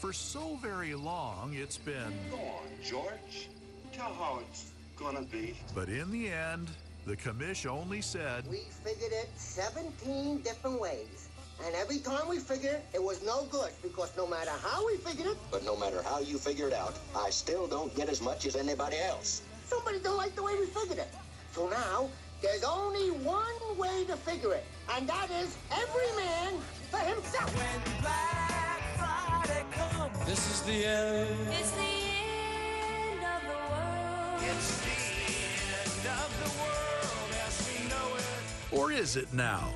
For so very long, it's been. Go on, George. Tell how it's gonna be. But in the end, the commish only said. We figured it 17 different ways. And every time we figured it, it was no good because no matter how we figured it, But no matter how you figure it out, I still don't get as much as anybody else. somebody don't like the way we figured it. So now, there's only one way to figure it, and that is every man for himself. This is the end. It's the end of the world. It's the end of the world as we know it. Or is it now?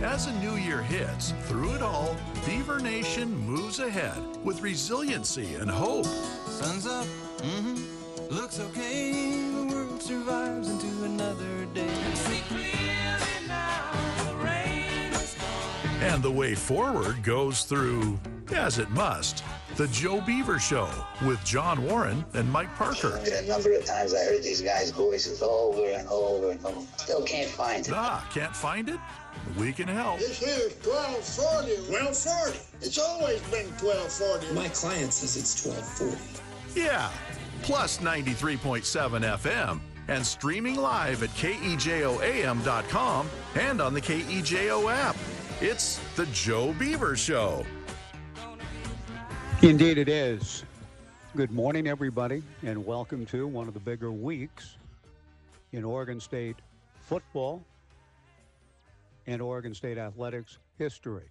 As a new year hits, through it all, Beaver Nation moves ahead with resiliency and hope. Sun's up. Mm-hmm. Looks okay. The world survives into another day. See clearly now. The rain is gone. And the way forward goes through, as it must, the Joe Beaver Show with John Warren and Mike Parker. A number of times I heard these guys' voices over and over and over. Still can't find it. Ah, can't find it? We can help. This here's 1240. 1240. It's always been 1240. My client says it's 1240. Yeah, plus 93.7 FM and streaming live at KEJOAM.com and on the KEJO app. It's the Joe Beaver Show. Indeed, it is. Good morning, everybody, and welcome to one of the bigger weeks in Oregon State football and Oregon State athletics history.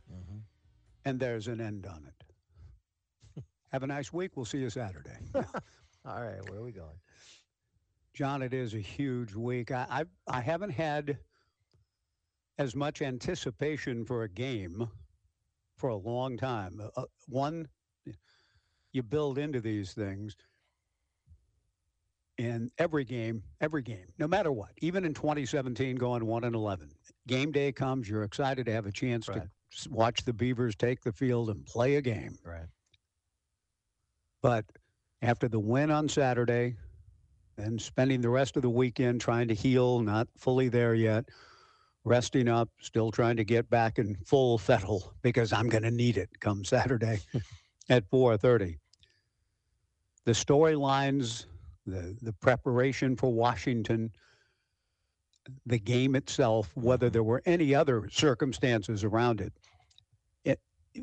And there's an end on it. Have a nice week. We'll see you Saturday. All right, where are we going? John, it is a huge week. I, I I haven't had as much anticipation for a game for a long time. Uh, one, you build into these things, and every game, every game, no matter what, even in 2017, going one and 11, game day comes, you're excited to have a chance Right. to watch the Beavers take the field and play a game. Right. But after the win on Saturday and spending the rest of the weekend trying to heal, not fully there yet, resting up, still trying to get back in full fettle because I'm going to need it come Saturday at 4:30. The storylines, the the preparation for Washington, the game itself, whether there were any other circumstances around it,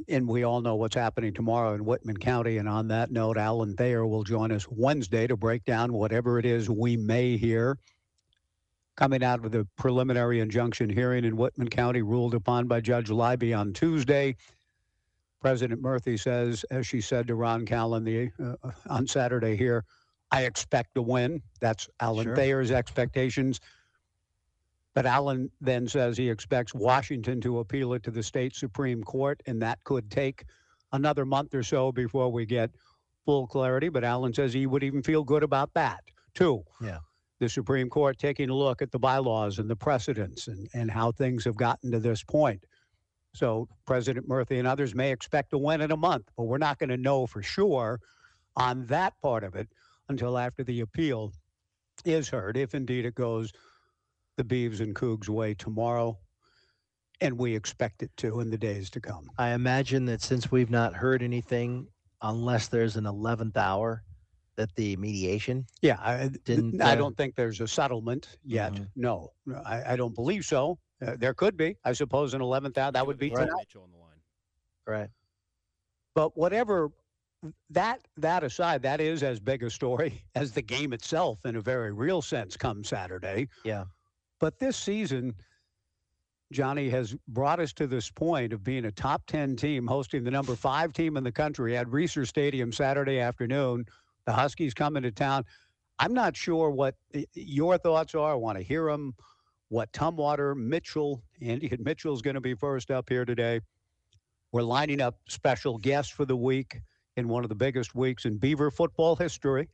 and we all know what's happening tomorrow in Whitman County. And on that note, Alan Thayer will join us Wednesday to break down whatever it is we may hear coming out of the preliminary injunction hearing in Whitman County ruled upon by Judge Libey on Tuesday. President Murphy says, as she said to Ron Callan the, uh, on Saturday here, I expect to win. That's Alan Sure. Thayer's expectations. But Allen then says he expects Washington to appeal it to the state Supreme Court, and that could take another month or so before we get full clarity. But Allen says he would even feel good about that, too. Yeah. The Supreme Court taking a look at the bylaws and the precedents and, and how things have gotten to this point. So President Murphy and others may expect to win in a month, but we're not going to know for sure on that part of it until after the appeal is heard, if indeed it goes the Beavs and Cougs way tomorrow. And we expect it to in the days to come. I imagine that since we've not heard anything, unless there's an 11th hour, that the mediation. Yeah, I, Didn't, I uh, don't think there's a settlement yet. Mhm. No, no, I, I don't believe so. Uh, there could be, I suppose, an 11th hour. That would be Right. tonight. Mitchell on the line. Right. But whatever that that aside, that is as big a story as the game itself in a very real sense come Saturday. Yeah. But this season, Johnny has brought us to this point of being a top 10 team hosting the number five team in the country at Reser Stadium Saturday afternoon. The Huskies coming to town. I'm not sure what your thoughts are. I want to hear them. What Tumwater, Mitchell, Andy Mitchell's going to be first up here today. We're lining up special guests for the week in one of the biggest weeks in Beaver football history.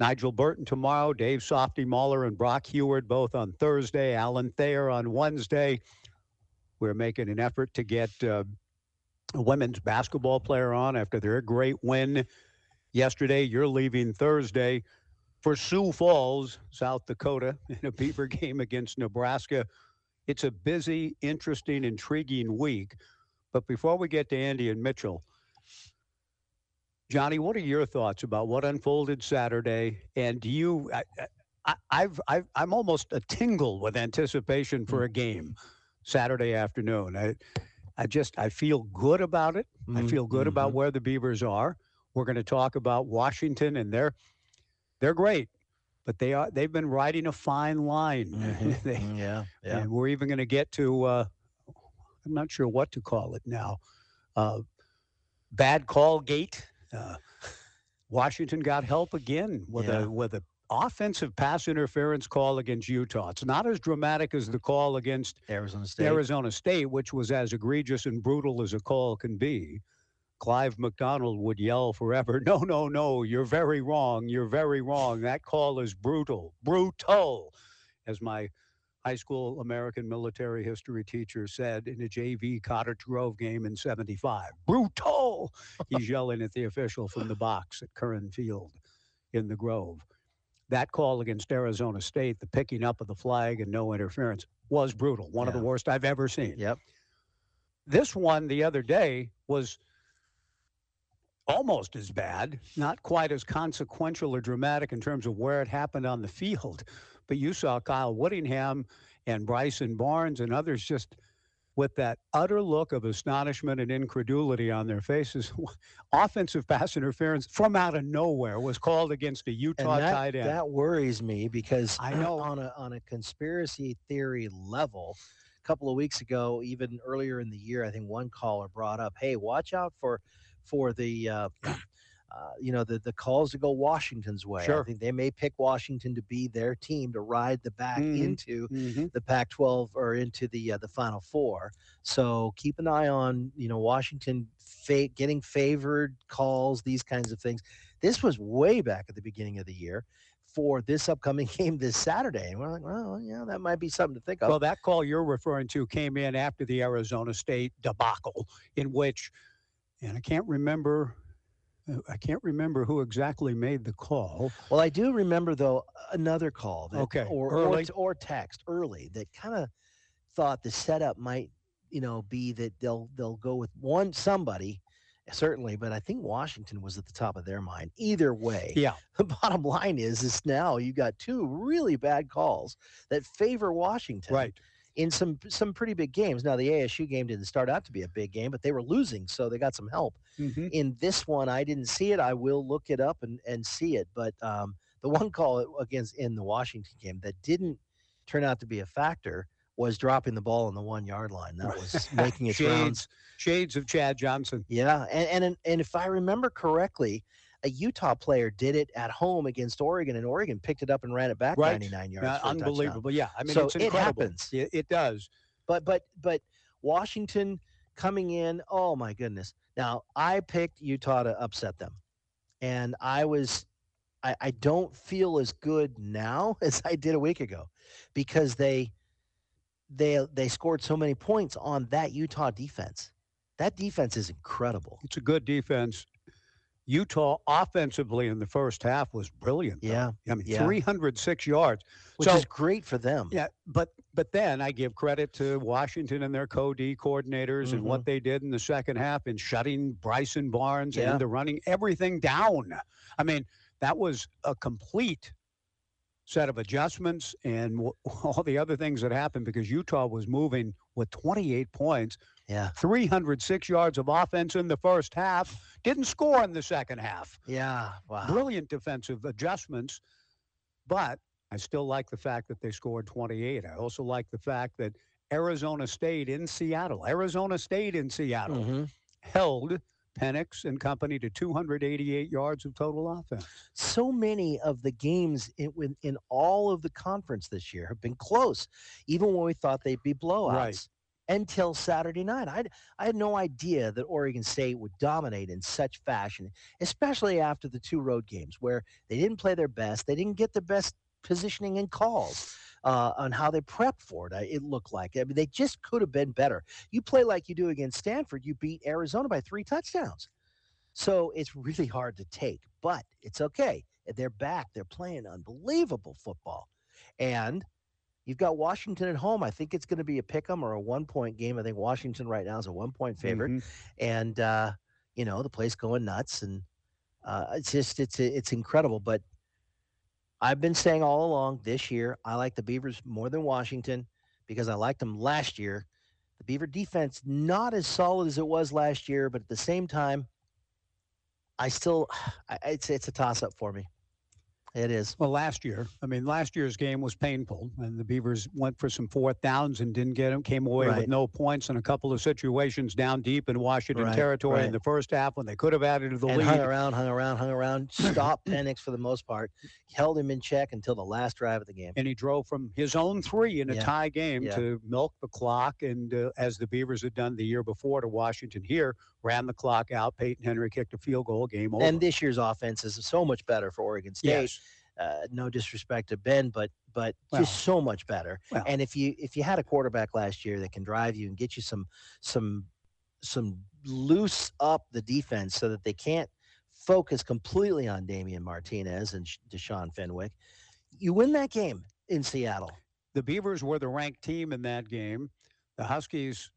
Nigel Burton tomorrow, Dave Softy Mahler and Brock Huard both on Thursday, Alan Thayer on Wednesday. We're making an effort to get uh, a women's basketball player on after their great win yesterday. You're leaving Thursday for Sioux Falls, South Dakota, in a Beaver game against Nebraska. It's a busy, interesting, intriguing week. But before we get to Andy and Mitchell, Johnny, what are your thoughts about what unfolded Saturday? And do you, I, I, I've, I've, I'm almost a tingle with anticipation for a game Saturday afternoon. I, I just, I feel good about it. I Mm, feel good about mhm. where the Beavers are. We're going to talk about Washington, and they're, they're great, but they are, they've been riding a fine line. Mhm. They- Mm, yeah, yeah. and we're even going to get to uh, i'm not sure what to call it now uh, bad call gate uh, washington got help again with Yeah. a with a offensive pass interference call against utah it's not as dramatic as the call against Arizona State. arizona state which was as egregious and brutal as a call can be clive mcdonald would yell forever no no no you're very wrong you're very wrong that call is brutal brutal as my high school American military history teacher said in a JV Cottage Grove game in 75. Brutal! He's yelling at the official from the box at Curran Field in the Grove. That call against Arizona State, the picking up of the flag and no interference, was brutal. One of the worst I've ever seen. Yep. This one the other day was almost as bad, not quite as consequential or dramatic in terms of where it happened on the field. But you saw Kyle Whittingham and Bryson Barnes and others just with that utter look of astonishment and incredulity on their faces. Offensive pass interference from out of nowhere was called against a Utah and that, tight end. that worries me because I know. on a on a conspiracy theory level, a couple of weeks ago, even earlier in the year, I think one caller brought up, "Hey, watch out for for the." Uh, uh, you know the the calls to go Washington's way. I think they may pick Washington to be their team to ride the back Mhm. into Mhm. the Pac-12 or into the uh, the Final Four. So keep an eye on you know Washington fa- getting favored calls, these kinds of things. This was way back at the beginning of the year for this upcoming game this Saturday, and we're like, well, yeah, that might be something to think of. Well, that call you're referring to came in after the Arizona State debacle, in which, and I can't remember, uh, I can't remember who exactly made the call. Well, I do remember though another call that, Okay, or, or early. t- or text early that kind of thought the setup might you know be that they'll they'll go with one somebody certainly, but I think Washington was at the top of their mind. Either way, Yeah, the bottom line is is now you got two really bad calls that favor Washington right. In some some pretty big games. Now the ASU game didn't start out to be a big game, but they were losing, so they got some help. Mhm. In this one, I didn't see it. I will look it up and, and see it. But um, the one call against in the Washington game that didn't turn out to be a factor was dropping the ball on the one yard line. That was making its rounds. Shades, shades of Chad Johnson. Yeah, and and and if I remember correctly, a Utah player did it at home against Oregon, and Oregon picked it up and ran it back Right. 99 yards. Uh, a touchdown. unbelievable. Yeah, I mean, So it happens. It, it does. But but but Washington coming in, oh my goodness. Now I picked Utah to upset them. And I was I, I don't feel as good now as I did a week ago because they they they scored so many points on that Utah defense. That defense is incredible. It's a good defense. Utah offensively in the first half was brilliant. though. Yeah, I mean, yeah. 306 yards. Which So- is great for them. Yeah, but but then I give credit to Washington and their co-D coordinators and what mm-hmm. they did in the second half in shutting Bryson Barnes Yeah. and the running everything down. I mean, that was a complete set of adjustments and w- all the other things that happened because Utah was moving with 28 points, Yeah. 306 yards of offense in the first half, didn't score in the second half. Yeah. Wow. Brilliant defensive adjustments, but I still like the fact that they scored 28. I also like the fact that Arizona State in Seattle, Arizona State in Seattle Mhm. held Penix and company to 288 yards of total offense. so many of the games in, in, in all of the conference this year have been close, even when we thought they'd be blowouts. Until Saturday night, I I had no idea that Oregon State would dominate in such fashion, especially after the two road games where they didn't play their best, they didn't get the best positioning and calls uh, on how they prepped for it. It looked like I mean they just could have been better. You play like you do against Stanford, you beat Arizona by three touchdowns. So it's really hard to take, but it's okay. They're back. They're playing unbelievable football. And you've got Washington at home. I think it's going to be a pick 'em or a one point game. I think Washington right now is a one point favorite. Mhm. And, uh, you know, the place going nuts. And Uh, it's just it's it's incredible. But I've been saying all along this year I like the Beavers more than Washington because I liked them last year. The Beaver defense not as solid as it was last year, but at the same time, I still I, it's it's a toss up for me. It is. Well, last year, I mean, last year's game was painful, and the Beavers went for some fourth downs and didn't get them. Came away Right. with no points in a couple of situations down deep in Washington Right, territory in the first half when they could have added to the and lead. hung around, hung around, hung around. Stopped Penix for the most part. Held him in check until the last drive of the game. and he drove from his own three in a Yeah, tie game yeah. to milk the clock. And uh, as the Beavers had done the year before to Washington here, ran the clock out. Peyton Henry kicked a field goal, game over. And this year's offense is so much better for Oregon State. yes, Uh, no disrespect to Ben, but but Well, just so much better. well. and if you if you had a quarterback last year that can drive you and get you some some some loose up the defense so that they can't focus completely on Damian Martinez and Sh- Deshaun Fenwick, you win that game in Seattle. the Beavers were the ranked team in that game. The Huskies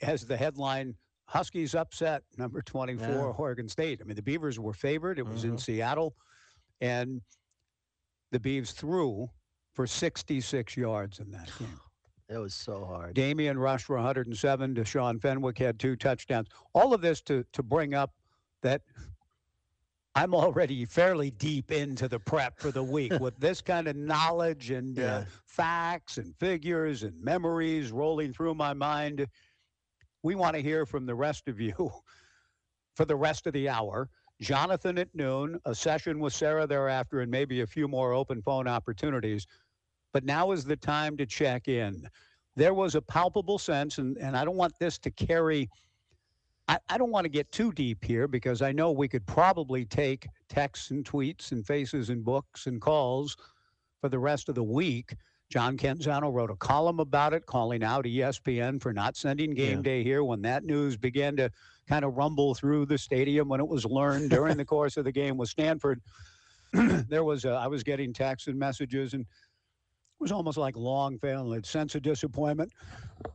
has the headline. Huskies upset number 24 Yeah. Oregon State. I mean, the Beavers were favored. It was in Mhm. Seattle, and the Beavs threw for 66 yards in that game. It was so hard. Damian rushed for 107. Deshaun Fenwick had two touchdowns. All of this to to bring up that I'm already fairly deep into the prep for the week with this kind of knowledge and uh, facts and figures and memories rolling through my mind. We want to hear from the rest of you for the rest of the hour. Jonathan at noon, a session with Sara thereafter, and maybe a few more open phone opportunities. But now is the time to check in. There was a palpable sense, and, and I don't want this to carry, I, I don't want to get too deep here because I know we could probably take texts and tweets and faces and books and calls for the rest of the week. John Canzano wrote a column about it, calling out ESPN for not sending game Yeah. day here when that news began to kind of rumble through the stadium when it was learned during the course of the game with Stanford. there was, uh, I was getting texts and messages, and it was almost like long a sense of disappointment.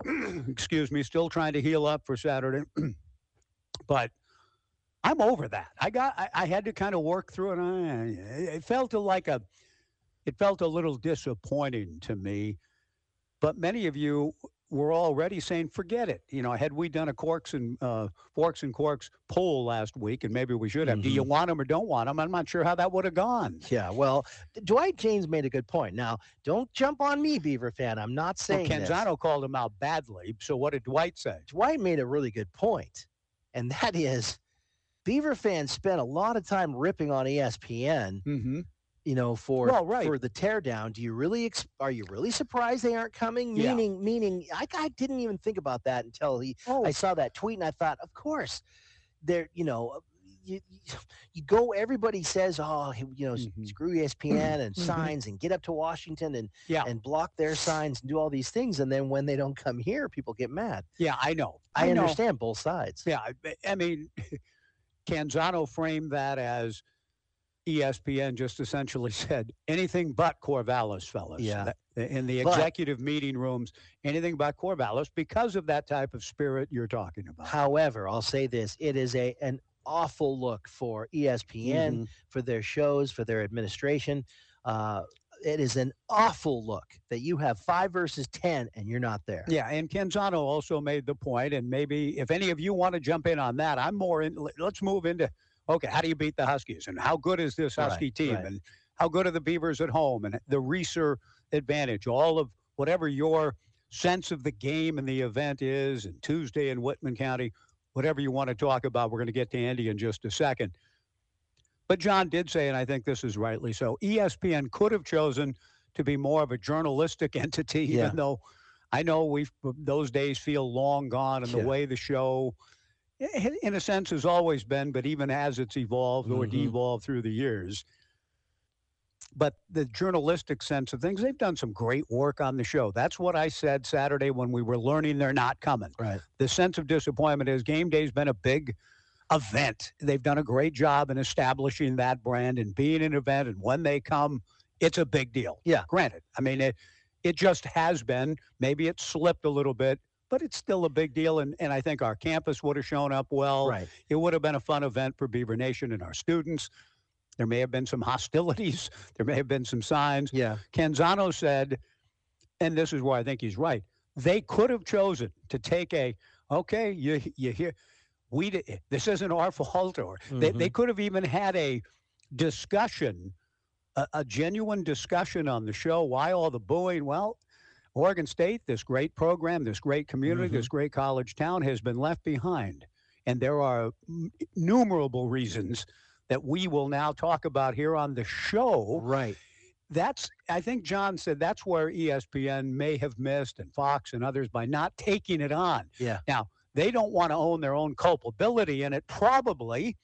Excuse me, still trying to heal up for Saturday. but I'm over that. I got, I, I had to kind of work through it. I, it felt like a, it felt a little disappointing to me. But many of you were already saying, forget it. You know, had we done a corks and uh, forks and corks poll last week, and maybe we should have, do you want them or don't want them? I'm not sure how that would have gone. Yeah, well, Dwight Jaynes made a good point. Now, don't jump on me, Beaver fan. I'm not saying Well, saying this. Canzano called him out badly. So what did Dwight say? Dwight made a really good point, and that is Beaver fans spent a lot of time ripping on ESPN, Mm-hmm. You know, for Well, right. for the teardown. Do you really ex- are you really surprised they aren't coming? Yeah. Meaning, meaning, I, I didn't even think about that until he Oh, I saw that tweet and I thought, of course, there, you know, you, you- go, everybody says, oh, you know, Mhm. screw ESPN and Mhm. signs and get up to Washington and, yeah, and block their signs and do all these things. And then when they don't come here, people get mad. yeah, I know. I, know. understand both sides. Yeah, I- I mean, Canzano framed that as ESPN just essentially said anything but Corvallis, fellas. Yeah. In the But- executive meeting rooms, anything but Corvallis because of that type of spirit you're talking about. However, I'll say this: it is a an awful look for ESPN Mhm. for their shows, for their administration. Uh, it is an awful look that you have five versus ten and you're not there. Yeah, and Canzano also made the point, and maybe if any of you want to jump in on that, I'm more in. Let's move into okay, how do you beat the Huskies, and how good is this Husky Right, team, right. and how good are the Beavers at home, and the Reser advantage, all of whatever your sense of the game and the event is, and Tuesday in Whitman County, whatever you want to talk about. We're going to get to Andy in just a second. But John did say, and I think this is rightly so, ESPN could have chosen to be more of a journalistic entity, Yeah. even though I know we've those days feel long gone, and Yeah. the way the show, in a sense, has always been, but even as it's evolved or Mhm. devolved through the years. But the journalistic sense of things, they've done some great work on the show. That's what I said Saturday when we were learning they're not coming. Right. The sense of disappointment is game day's been a big event. They've done a great job in establishing that brand and being an event. And when they come, it's a big deal. Yeah. Granted, I mean, it, it just has been. Maybe it slipped a little bit but it's still a big deal. And, and I think our campus would have shown up well. Right. It would have been a fun event for Beaver Nation and our students. There may have been some hostilities. There may have been some signs. Yeah. Canzano said, and this is where I think he's right. They could have chosen to take a, okay, you you hear, we di- this isn't our fault, or they, they Mhm. could have even had a discussion, a, a genuine discussion on the show. Why all the booing? Well, Oregon State, this great program, this great community, this mm-hmm. great college town has been left behind. And there are innumerable reasons that we will now talk about here on the show. Right. That's, I think John said that's where ESPN may have missed and Fox and others by not taking it on. Yeah. Now, they don't want to own their own culpability in it, probably.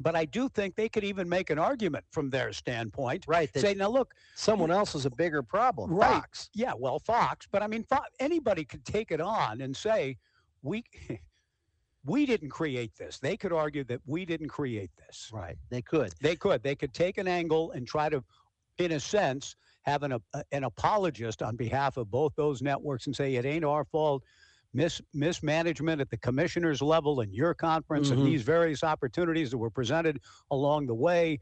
But I do think they could even make an argument from their standpoint. Right. Say, now look, someone else is a bigger problem. Right. Fox. Yeah, well, Fox, but I mean, Fo- anybody could take it on and say, we, we didn't create this. They could argue that we didn't create this. Right. They could. They could. They could take an angle and try to, in a sense, have an, a- an apologist on behalf of both those networks and say it ain't our fault. Mis, mismanagement at the commissioner's level in your conference Mhm. and these various opportunities that were presented along the way.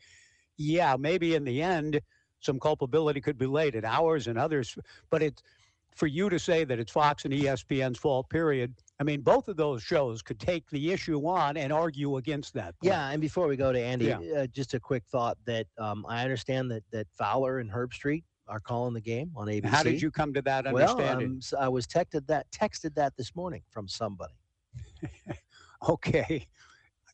Yeah, maybe in the end, some culpability could be laid at ours and others, but it's for you to say that it's Fox and ESPN's fault, period. I mean, both of those shows could take the issue on and argue against that. point. Yeah, and before we go to Andy, Yeah. uh, just a quick thought that um, I understand that that Fowler and Herbstreit are calling the game on ABC. How did you come to that Well, understanding? um, s- I was texted that texted that this morning from somebody. Okay.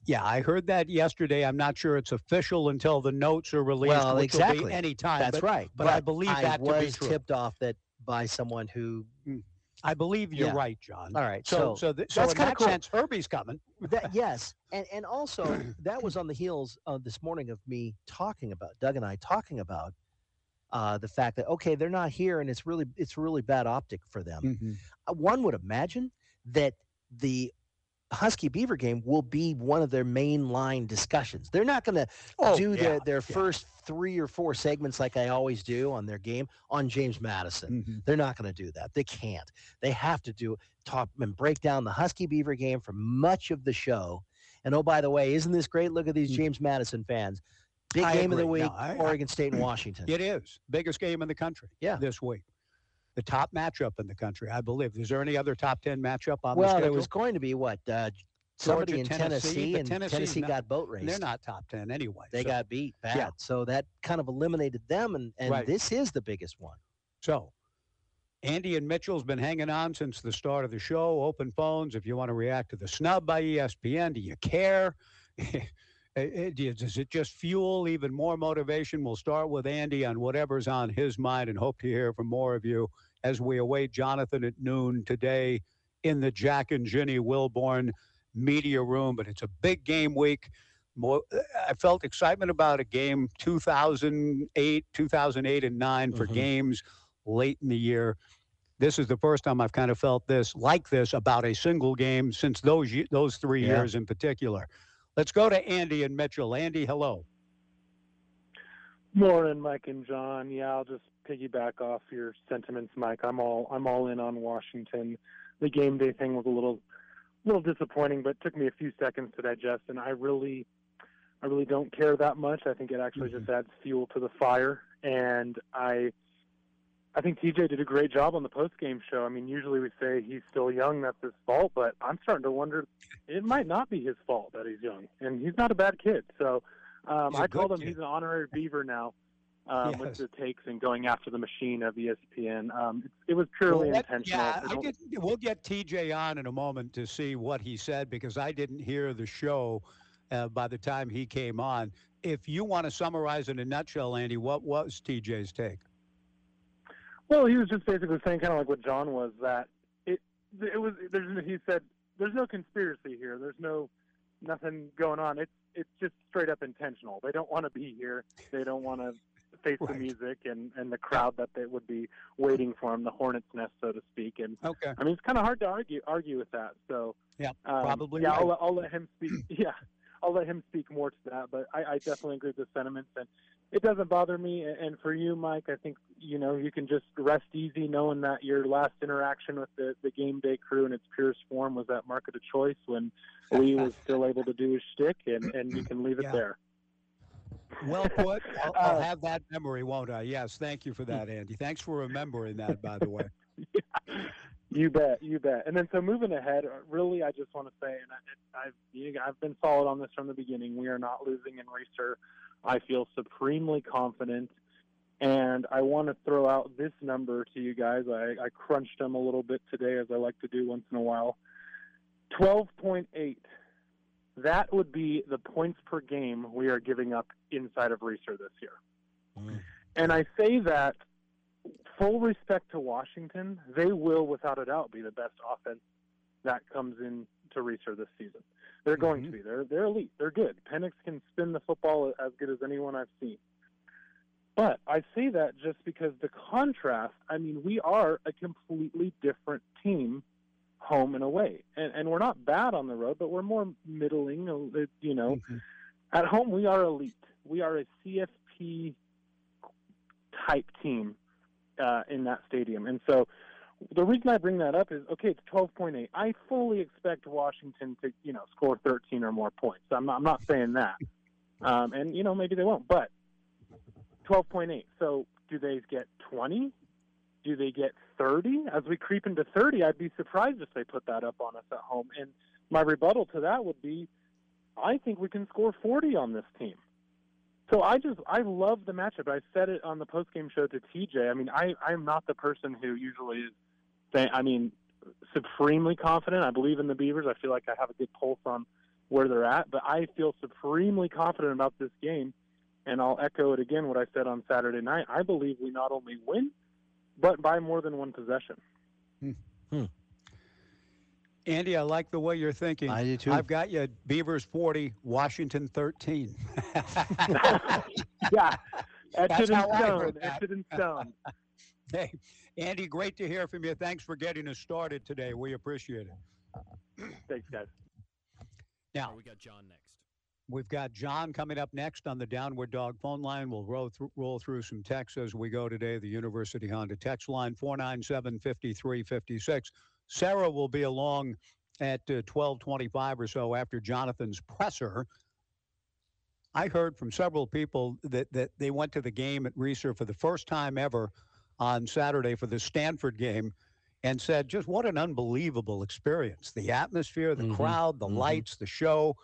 Yeah, I heard that yesterday. I'm not sure it's official until the notes are released, Well, exactly. any time. That's but, right. But, I believe I that to be was true. tipped off that by someone who. I believe you're Yeah. right, John. All right, So, so, so, th- so that's kinda that cool. sense, Herbie's coming. That yes, and and also that was on the heels of this morning of me talking about Doug and I talking about uh, the fact that okay they're not here and it's really it's really bad optic for them. Mhm. Uh, One would imagine that the Husky Beaver game will be one of their main line discussions. They're not going to Oh, do their, yeah, their yeah. first three or four segments like I always do on their game on James Madison. Mhm. They're not going to do that. They can't. They have to do talk and break down the Husky Beaver game for much of the show. And oh, by the way, isn't this great? Look at these James Madison fans. Big. I game of the agree. No, week, I- Oregon State and Washington. It is biggest game in the country. Yeah. this week, the top matchup in the country, I believe. Is there any other top ten matchup on the well, schedule? there was going to be what uh, somebody Georgia, in Tennessee, but and Tennessee, Tennessee, not- got boat raced. They're not top ten anyway. They so- got beat bad. Yeah. So that kind of eliminated them, and, and Right. this is the biggest one. So, Andy and Mitchell's been hanging on since the start of the show. Open phones if you want to react to the snub by ESPN. Do you care? Does it just fuel even more motivation? We'll start with Andy on whatever's on his mind and hope to hear from more of you as we await Jonathan at noon today in the Jack and Ginny Wilborn media room. But it's a big game week. More, I felt excitement about a game 2008, 2008 and 9 for Mhm. games late in the year. This is the first time I've kind of felt this like this about a single game since those those three Yeah. years in particular. Let's go to Andy and Mitchell. Andy, hello. Morning, Mike and John. Yeah, I'll just piggyback off your sentiments, Mike. I'm all I'm all in on Washington. The game day thing was a little little disappointing, but took me a few seconds to digest and I really I really don't care that much. I think it actually just mm-hmm. adds fuel to the fire and I I think TJ did a great job on the post game show. I mean, usually we say he's still young, that's his fault, but I'm starting to wonder it might not be his fault that he's young. And he's not a bad kid. So um, I called him he's an honorary beaver now um, with the takes and going after the machine of ESPN. Um, it, it was purely Well, that- intentional. Yeah, I I don't- get, we'll get TJ on in a moment to see what he said because I didn't hear the show uh, by the time he came on. If you want to summarize in a nutshell, Andy, what was TJ's take? Well, he was just basically saying kind of like what John was that it it was there's he said there's no conspiracy here. There's no nothing going on. It's it's just straight up intentional. They don't want to be here. They don't want to face the music and and the crowd that they would be waiting for him, the hornet's nest, so to speak. And Okay. I mean, it's kind of hard to argue argue with that. So Yeah, um, probably Yeah, right. I'll, let- I'll let him speak. yeah, I'll let him speak more to that. But I, I definitely agree with the sentiments. And it doesn't bother me. And for you, Mike, I think you know you can just rest easy knowing that your last interaction with the, the game day crew in its purest form was at Market of Choice when Lee was still able to do his shtick, and and you can leave it Yeah. there. Well put. I'll, I'll Uh, have that memory, won't I? Yes. Thank you for that, Andy. Thanks for remembering that, by the way. You bet, you bet. And then so moving ahead, uh, really, I just want to say, and I, I've I've been solid on this from the beginning. We are not losing in Reser. I feel supremely confident, and I want to throw out this number to you guys. I, I crunched them a little bit today, as I like to do once in a while. Twelve point eight. That would be the points per game we are giving up inside of Reser this year. Mm. And I say that full respect to Washington, they will without a doubt be the best offense that comes in to Reser this season. They're going to be. They're they're elite. They're good. Penix can spin the football as good as anyone I've seen. But I say that just because the contrast. I mean, we are a completely different team, home and away, and and we're not bad on the road, but we're more middling. You know, at home we are elite. We are a CFP type team uh, in that stadium. And so the reason I bring that up is okay, it's 12.8. I fully expect Washington to, you know, score 13 or more points. I'm not, I'm not saying that. Um, and, you know, maybe they won't, but 12.8. So do they get 20? Do they get 30? As we creep into 30, I'd be surprised if they put that up on us at home. And my rebuttal to that would be I think we can score 40 on this team. So I just I love the matchup. I said it on the postgame show to TJ. I mean, I I'm not the person who usually is saying. I mean, supremely confident. I believe in the Beavers. I feel like I have a good pulse on where they're at. But I feel supremely confident about this game, and I'll echo it again. What I said on Saturday night. I believe we not only win, but by more than one possession. Hmm. Hmm. Andy, I like the way you're thinking. I do too. I've got you Beavers 40, Washington 13. yeah, That's etched in how I stone. heard that. Etched in stone. Hey, Andy, great to hear from you. Thanks for getting us started today. We appreciate it. Thanks, guys. Now, we got John next. We've got John coming up next on the Downward Dog phone line. We'll roll through, roll through some texts as we go today. The University Honda text line 497 5356. Sara will be along at uh, 1225 or so after Jonathan's presser. I heard from several people that, that they went to the game at Reser for the first time ever on Saturday for the Stanford game and said, just what an unbelievable experience. The atmosphere, the Mhm, crowd, the mhm. lights, the show.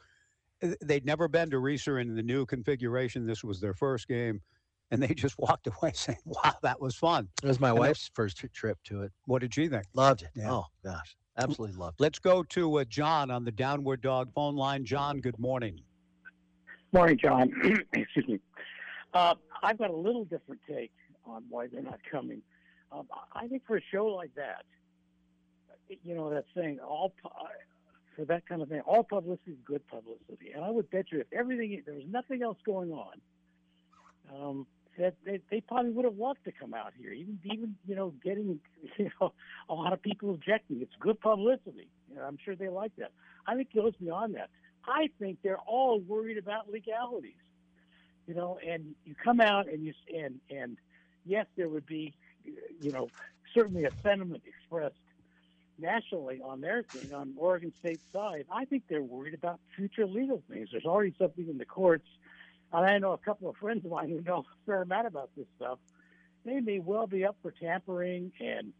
They'd never been to Reser in the new configuration. This was their first game. And they just walked away saying, wow, that was fun. It was my And they- wife's first trip to it. What did she think? Loved it. Yeah. Oh gosh, absolutely loved it. Let's go to uh, John on the Downward Dog phone line. John, good morning. Morning, John. Excuse me. Uh, I've got a little different take on why they're not coming. Um, I think for a show like that, you know, that saying all uh, for that kind of thing, all publicity is good publicity. And I would bet you if everything there was nothing else going on, um, that they, they probably would have loved to come out here. Even even you know getting you know a lot of people objecting. It's good publicity. You know, I'm sure they like that. I think it goes beyond that. I think they're all worried about legalities. You know, and you come out and you and and yes, there would be, you know, certainly a sentiment expressed nationally on their thing on Oregon State's side. I think they're worried about future legal things. There's already something in the courts, and I know a couple of friends of mine who know a fair amount about this stuff. They may well be up for tampering and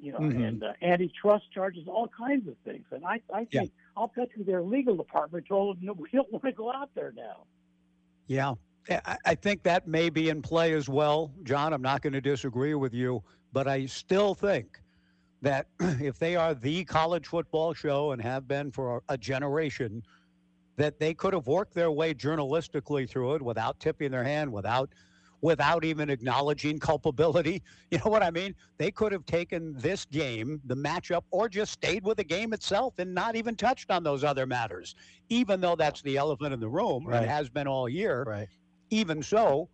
you know Mhm. and uh, antitrust charges, all kinds of things. And I I think Yeah. I'll bet you their legal department told them no, we don't want to go out there now. Yeah, I, think that may be in play as well, John. I'm not going to disagree with you, but I still think that if they are the college football show and have been for a generation, that they could have worked their way journalistically through it without tipping their hand, without without even acknowledging culpability. You know what I mean? They could have taken this game, the matchup, or just stayed with the game itself and not even touched on those other matters, even though that's the elephant in the room Right. and has been all year. Right. Even so,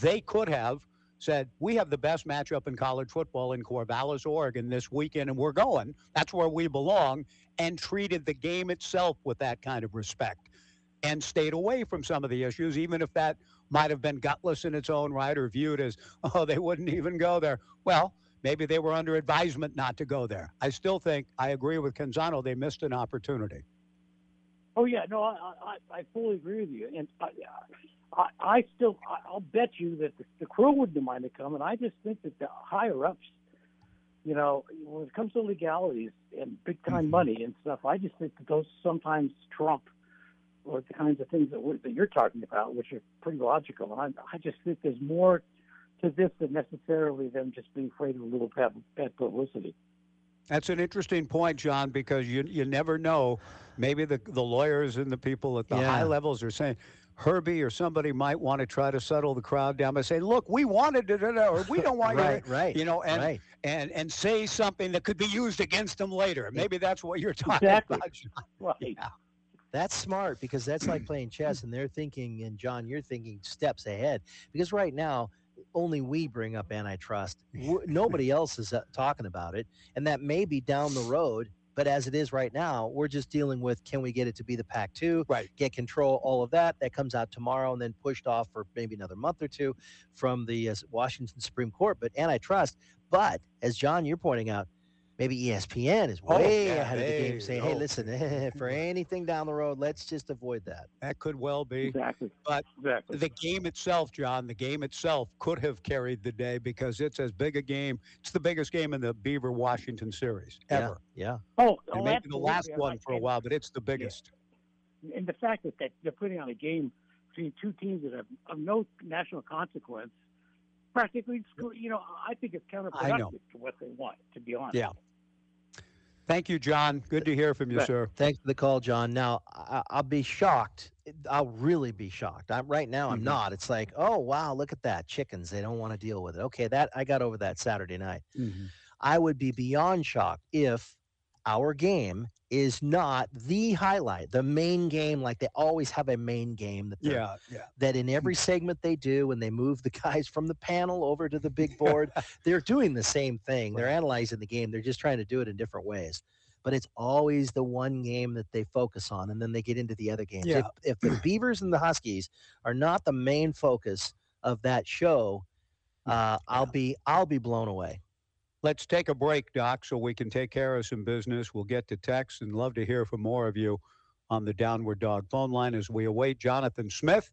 they could have said, We have the best matchup in college football in Corvallis, Oregon this weekend, and we're going. That's where we belong, and treated the game itself with that kind of respect. and stayed away from some of the issues, even if that might have been gutless in its own right or viewed as, oh, they wouldn't even go there. Well, maybe they were under advisement not to go there. I still think I agree with Canzano. They missed an opportunity. Oh yeah, no, I I, I fully agree with you, and I, I, I still I'll bet you that the, the crew wouldn't mind to come, and I just think that the higher ups, you know, when it comes to legalities and big time mm-hmm. money and stuff, I just think that those sometimes trump or the kinds of things that, we that you're talking about, which are pretty logical. And I, I just think there's more to this than necessarily them just being afraid of a little bad, bad publicity. That's an interesting point, John, because you you never know. Maybe the the lawyers and the people at the Yeah. high levels are saying. Herbie or somebody might want to try to settle the crowd down by saying, "Look, we wanted to, or we don't want Right, you, to," right, you know, and right. and and say something that could be used against them later. Maybe that's what you're talking Exactly. about. Right. That's smart because that's like playing chess, and they're thinking, and John, you're thinking steps ahead. Because right now, only we bring up antitrust. Nobody else is uh, talking about it, and that may be down the road. But as it is right now, we're just dealing with can we get it to be the Pac two, right? Get control, all of that. That comes out tomorrow, and then pushed off for maybe another month or two from the uh, Washington Supreme Court. But antitrust. But as John, you're pointing out, maybe ESPN is Oh, way yeah, ahead of the game, saying, "Hey, oh. listen, for anything down the road, let's just avoid that." That could well be. Exactly. But exactly. the game itself, John, the game itself could have carried the day because it's as big a game. It's the biggest game in the Beaver Washington series ever. Yeah. Oh, It oh may be the last one for a while, but it's the biggest. and the fact that, that they're putting on a game between two teams that have of no national consequence, practically, screw- you know, I think it's counterproductive to what they want. To be honest. Yeah. Thank you, John. Good to hear from you, Right. sir. Thanks for the call, John. Now, I, I'll be shocked. I'll really be shocked. I'm right now. I'm Mhm. not. It's like, oh wow, look at that chickens. They don't want to deal with it. Okay, that I got over that Saturday night. Mhm. I would be beyond shocked if our game is not the highlight, the main game. Like they always have a main game that Yeah, yeah. that in every segment they do when they move the guys from the panel over to the big board they're doing the same thing. They're analyzing the game. They're just trying to do it in different ways. But it's always the one game that they focus on and then they get into the other games. Yeah. if, if the beavers and the huskies are not the main focus of that show uh, i'll be i'll be blown away Let's take a break, Doc, so we can take care of some business. We'll get to text and love to hear from more of you on the Downward Dog phone line as we await Jonathan Smith.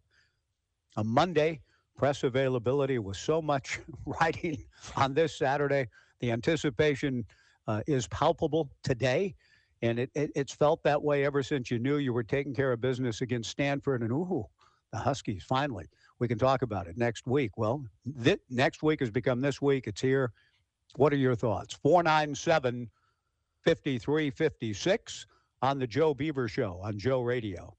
A Monday press availability with so much writing on this Saturday. The anticipation uh, is palpable today, and it, it, it's felt that way ever since you knew you were taking care of business against Stanford. And ooh, the Huskies finally. We can talk about it next week. Well, thi- next week has become this week. It's here. What are your thoughts? 497 5356 on the Joe Beaver Show on Joe Radio.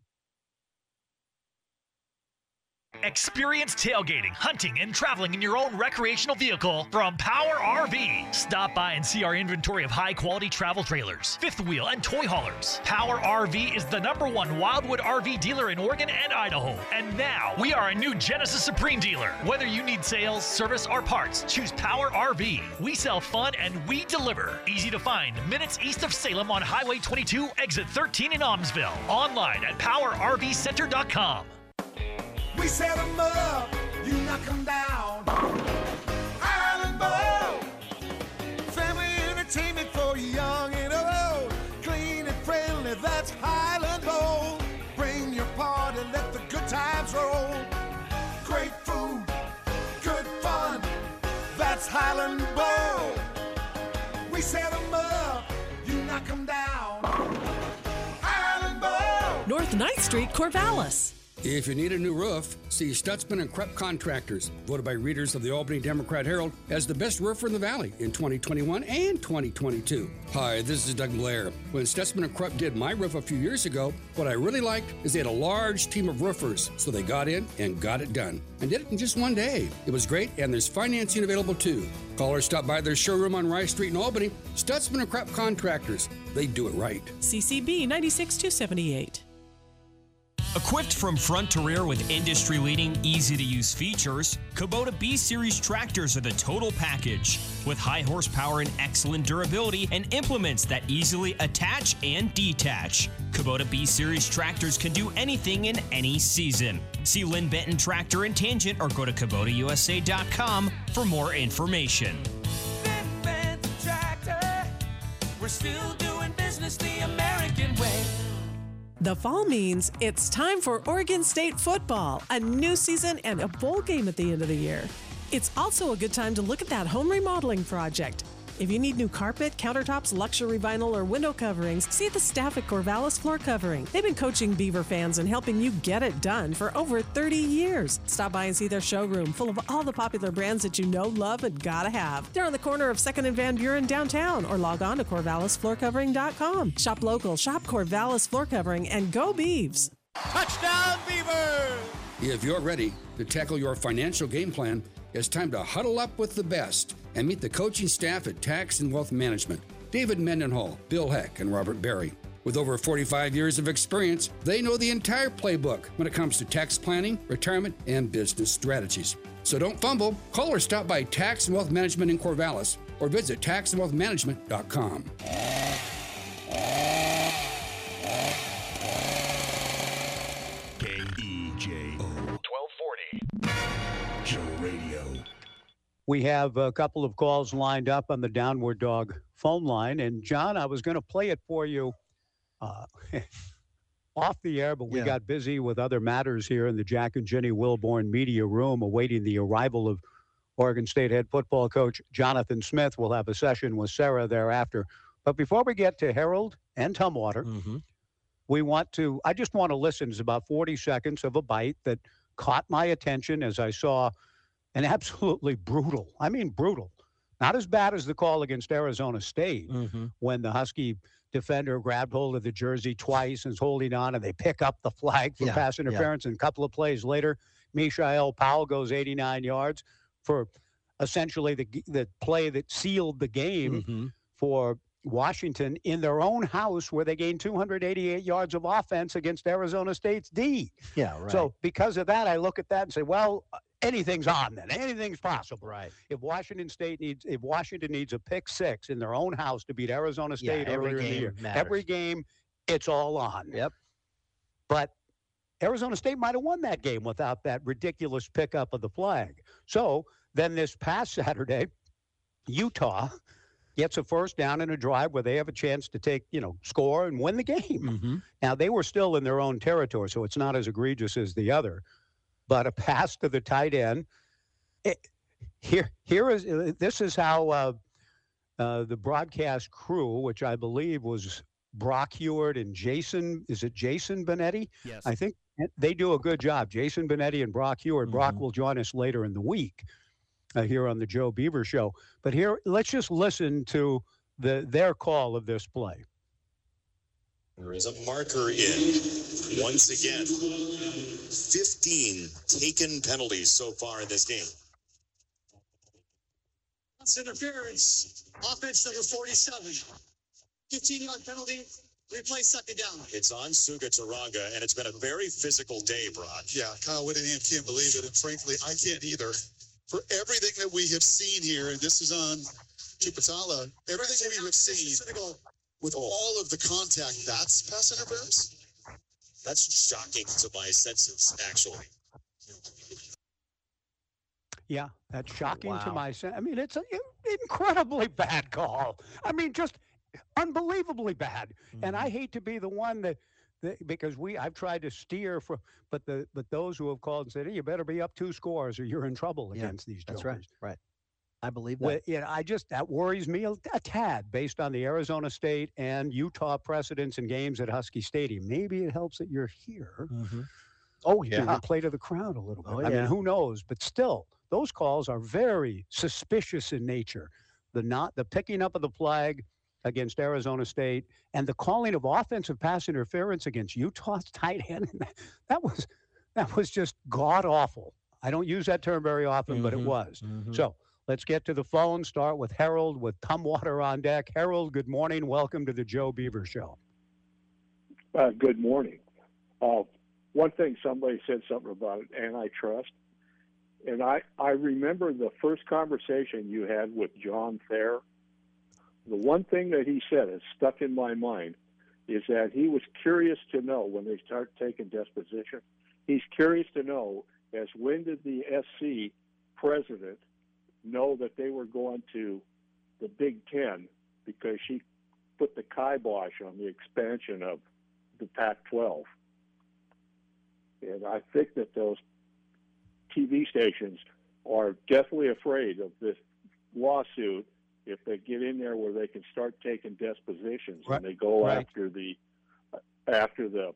Experience tailgating, hunting, and traveling in your own recreational vehicle from Power RV. Stop by and see our inventory of high quality travel trailers, fifth wheel, and toy haulers. Power RV is the number one Wildwood RV dealer in Oregon and Idaho. And now we are a new Genesis Supreme dealer. Whether you need sales, service, or parts, choose Power RV. We sell fun and we deliver. Easy to find, minutes east of Salem on Highway 22, exit 13 in Aumsville. Online at powerrvcenter.com. We set 'em up, you knock 'em down. Highland Bowl, family entertainment for young and old. Clean and friendly, that's Highland Bowl. Bring your party, let the good times roll. Great food, good fun, that's Highland Bowl. We set 'em up, you knock 'em down. North 9th Street, Corvallis. If you need a new roof, see Stutzman and Krupp Contractors, voted by readers of the Albany Democrat Herald as the best roofer in the valley in 2021 and 2022. Hi, this is Doug Blair. When Stutzman and Krupp did my roof a few years ago, what I really liked is they had a large team of roofers, so they got in and got it done. And did it in just one day. It was great, and there's financing available too. Call or stop by their showroom on Rice Street in Albany. Stutzman and Krupp Contractors. They do it right. CCB 96278. Equipped from front to rear with industry leading, easy to use features, Kubota B Series tractors are the total package. With high horsepower and excellent durability and implements that easily attach and detach. Kubota B Series tractors can do anything in any season. See Linn Benton Tractor and Tangent or go to KubotaUSA.com for more information. We're still doing business the American. The fall means it's time for Oregon State football, a new season and a bowl game at the end of the year. It's also a good time to look at that home remodeling project. If you need new carpet, countertops, luxury vinyl, or window coverings, see the staff at Corvallis Floor Covering. They've been coaching Beaver fans and helping you get it done for over 30 years. Stop by and see their showroom full of all the popular brands that you know, love, and gotta have. They're on the corner of 2nd and Van Buren downtown, or log on to CorvallisFloorCovering.com. Shop local, shop Corvallis Floor Covering, and go Beavs! Touchdown, Beaver! If you're ready to tackle your financial game plan, it's time to huddle up with the best and meet the coaching staff at Tax and Wealth Management David Mendenhall, Bill Heck, and Robert Barry. With over 45 years of experience, they know the entire playbook when it comes to tax planning, retirement, and business strategies. So don't fumble. Call or stop by Tax and Wealth Management in Corvallis or visit taxandwealthmanagement.com. KEJO 1240. We have a couple of calls lined up on the Downward Dog phone line. And John, I was going to play it for you uh, off the air, but we Yeah. got busy with other matters here in the Jack and Jenny Wilborn media room, awaiting the arrival of Oregon State head football coach Jonathan Smith. We'll have a session with Sara thereafter. But before we get to Harold and Tumwater, Mm-hmm. we want to, I just want to listen. It's about 40 seconds of a bite that caught my attention as I saw an absolutely brutal, I mean, brutal, not as bad as the call against Arizona State Mm-hmm. when the Husky defender grabbed hold of the jersey twice and is holding on and they pick up the flag for Yeah, pass yeah. interference. And a couple of plays later, Mishael Powell goes 89 yards for essentially the, the play that sealed the game Mm-hmm. for Washington in their own house where they gained 288 yards of offense against Arizona State's D. Yeah, right. So because of that, I look at that and say, well, anything's on then. Anything's possible. right. If Washington State needs, if Washington needs a pick six in their own house to beat Arizona Yeah, State every earlier in the game every game, it's all on. Yep. But Arizona State might have won that game without that ridiculous pickup of the flag. So then this past Saturday, Utah gets a first down in a drive where they have a chance to take, you know, score and win the game. Mm-hmm. Now they were still in their own territory, so it's not as egregious as the other. But a pass to the tight end. It, here, here is this is how uh, uh, the broadcast crew, which I believe was Brock Huard and Jason, is it Jason Benetti? Yes. I think they do a good job. Jason Benetti and Brock Huard. Brock Mm-hmm. will join us later in the week uh, here on the Joe Beaver Show. But here, let's just listen to the their call of this play. There is a marker in once again. 15 taken penalties so far in this game. That's interference. Offense number 47. 15 yard penalty. Replay second down. It's on Suga Taranga, and it's been a very physical day, Brock. Yeah, Kyle Whittingham can't believe it, and frankly, I can't either. For everything that we have seen here, and this is on Tupatala, everything we have seen with all of the contact, that's pass interference? That's shocking to my senses, actually. Yeah, that's shocking to my sense. I mean, it's an incredibly bad call. I mean, just unbelievably bad. And Mm-hmm. I hate to be the one that, that because we I've tried to steer for, but the but those who have called and said, hey, you better be up two scores or you're in trouble Yeah, against these That's right. Right. I believe that. Well, you know, I just that worries me a, a tad based on the Arizona State and Utah precedents and games at Husky Stadium. Maybe it helps that you're here. Mhm. Oh to yeah. play to the crowd a little bit. Oh, I mean, who knows? But still, those calls are very suspicious in nature. The not the picking up of the flag against Arizona State and the calling of offensive pass interference against Utah's tight end. That was that was just god awful. I don't use that term very often, but it Mhm. was. Mhm. So let's get to the phone. Start with Harold with Tumwater on deck. Harold, good morning. Welcome to the Joe Beaver Show. Uh, good morning. Uh, one thing somebody said something about antitrust, and I I remember the first conversation you had with John Thayer. The one thing that he said is stuck in my mind is that he was curious to know when they start taking deposition. He's curious to know as when did the SC president know that they were going to the Big Ten because she put the kibosh on the expansion of the Pac-12. And I think that those TV stations are definitely afraid of this lawsuit if they get in there where they can start taking dispositions Right. and they go Right. after the after the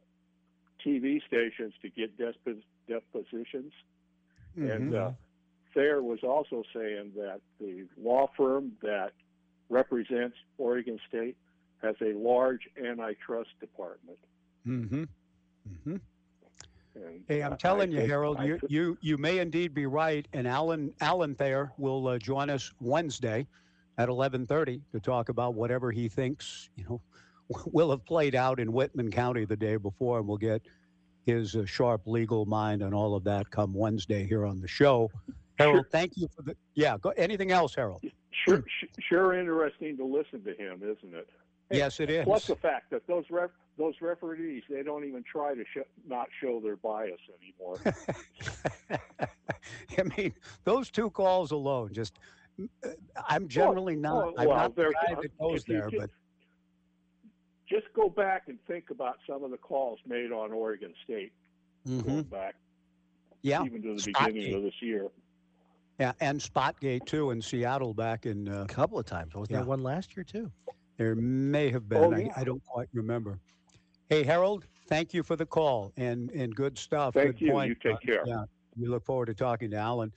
TV stations to get despos- depositions. And uh, Thayer was also saying that the law firm that represents Oregon State has a large antitrust department. Mm-hmm. Mm-hmm. And Hey, I'm telling I you, Harold, I you, you you may indeed be right. And Alan Alan Thayer will uh, join us Wednesday at 11:30 to talk about whatever he thinks you know will have played out in Whitman County the day before, and we'll get his uh, sharp legal mind and all of that come Wednesday here on the show. Harold, thank you for the yeah. Go, anything else, Harold? Sure, sure interesting to listen to him, isn't it? Yes, it is. Plus the fact that those ref- those referees they don't even try to sh- not show their bias anymore. I mean, those two calls alone, just uh, I'm generally not. oh, I'm well, not the guy that goes there, just- but Just go back and think about some of the calls made on Oregon State Mhm. going back, yeah, even to the beginning of this year. Yeah, and Spotgate too in Seattle back in uh, a couple of times. Was yeah. there one last year too? There may have been. Oh, I, yeah. I don't quite remember. Hey, Harold, thank you for the call and and good stuff. Thank good you. Point. You take Uh, care. yeah, we look forward to talking to Alan.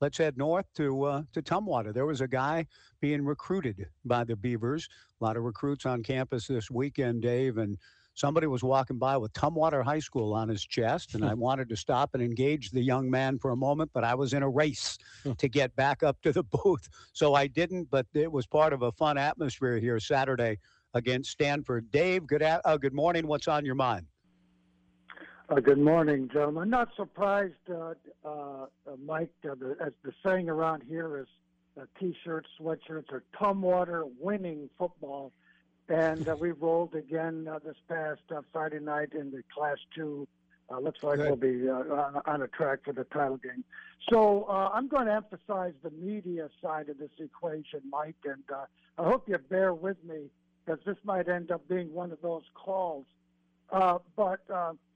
Let's head north to uh, to Tumwater. There was a guy being recruited by the Beavers. A lot of recruits on campus this weekend, Dave, and somebody was walking by with Tumwater High School on his chest, and I wanted to stop and engage the young man for a moment, but I was in a race to get back up to the booth, so I didn't. But it was part of a fun atmosphere here Saturday against Stanford. Dave, good a- uh, good morning. What's on your mind? Uh, good morning, gentlemen. Not surprised, uh, uh, uh, Mike. Uh, the, as the saying around here is, uh, t-shirts, sweatshirts, or Tumwater winning football, and uh, we rolled again uh, this past uh, Friday night in the Class Two. Uh, looks like we'll be uh, on, on a track for the title game. So uh, I'm going to emphasize the media side of this equation, Mike, and I hope you bear with me because this might end up being one of those calls. But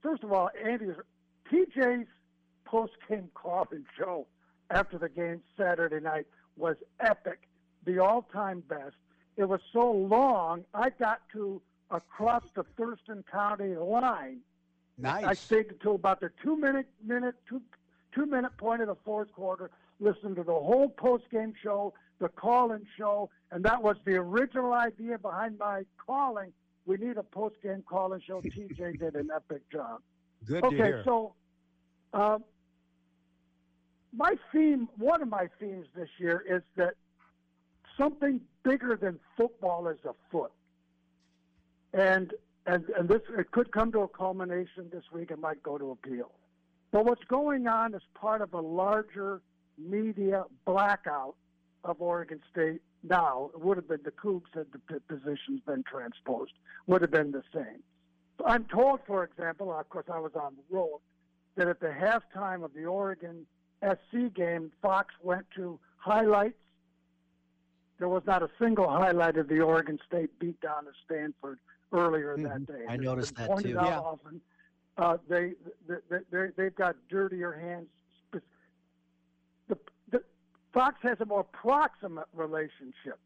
first of all, Andy, TJ's post-game call and show after the game Saturday night was epic, the all-time best. It was so long, I got to across the Thurston County line. Nice. I stayed until about the two-minute minute two two-minute point of the fourth quarter. Listened to the whole post-game show, the call-in show, and that was the original idea behind my calling. We need a post-game call-in show. TJ did an epic job. Good to okay, so um, my theme, one of my themes this year is that something bigger than football is afoot, and and and this it could come to a culmination this week. It might go to appeal, but what's going on is part of a larger media blackout of Oregon State. Now it would have been the Cougs had the positions been transposed would have been the same. I'm told, for example, of course I was on the road, that at the halftime of the Oregon SC game, Fox went to highlights. There was not a single highlight of the Oregon State beatdown of Stanford earlier that day. Mm-hmm. I noticed that too. Yeah. often. Uh, they, they, they, they've got dirtier hands. The, the, Fox has a more proximate relationship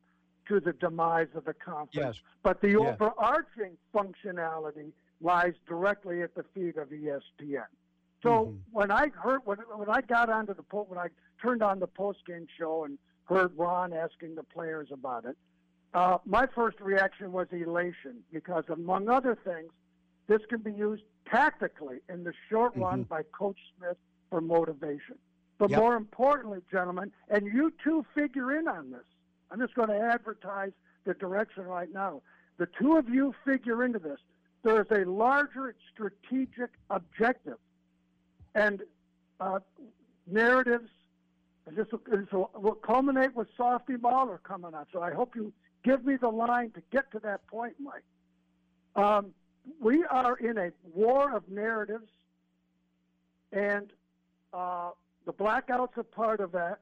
to the demise of the conference. Yes. But the overarching functionality lies directly at the feet of ESPN. So Mm-hmm. when I heard when when I got onto the po- when I turned on the post game show and heard Ron asking the players about it, uh, my first reaction was elation because among other things, this can be used tactically in the short run by Coach Smith for motivation. But Yep. more importantly, gentlemen, and you two figure in on this. I'm just going to advertise the direction right now. The two of you figure into this. There is a larger strategic objective, and uh, narratives. Will, this will, will culminate with Softy Mahler coming on. So I hope you give me the line to get to that point, Mike. Um, we are in a war of narratives, and uh, the blackouts are part of that.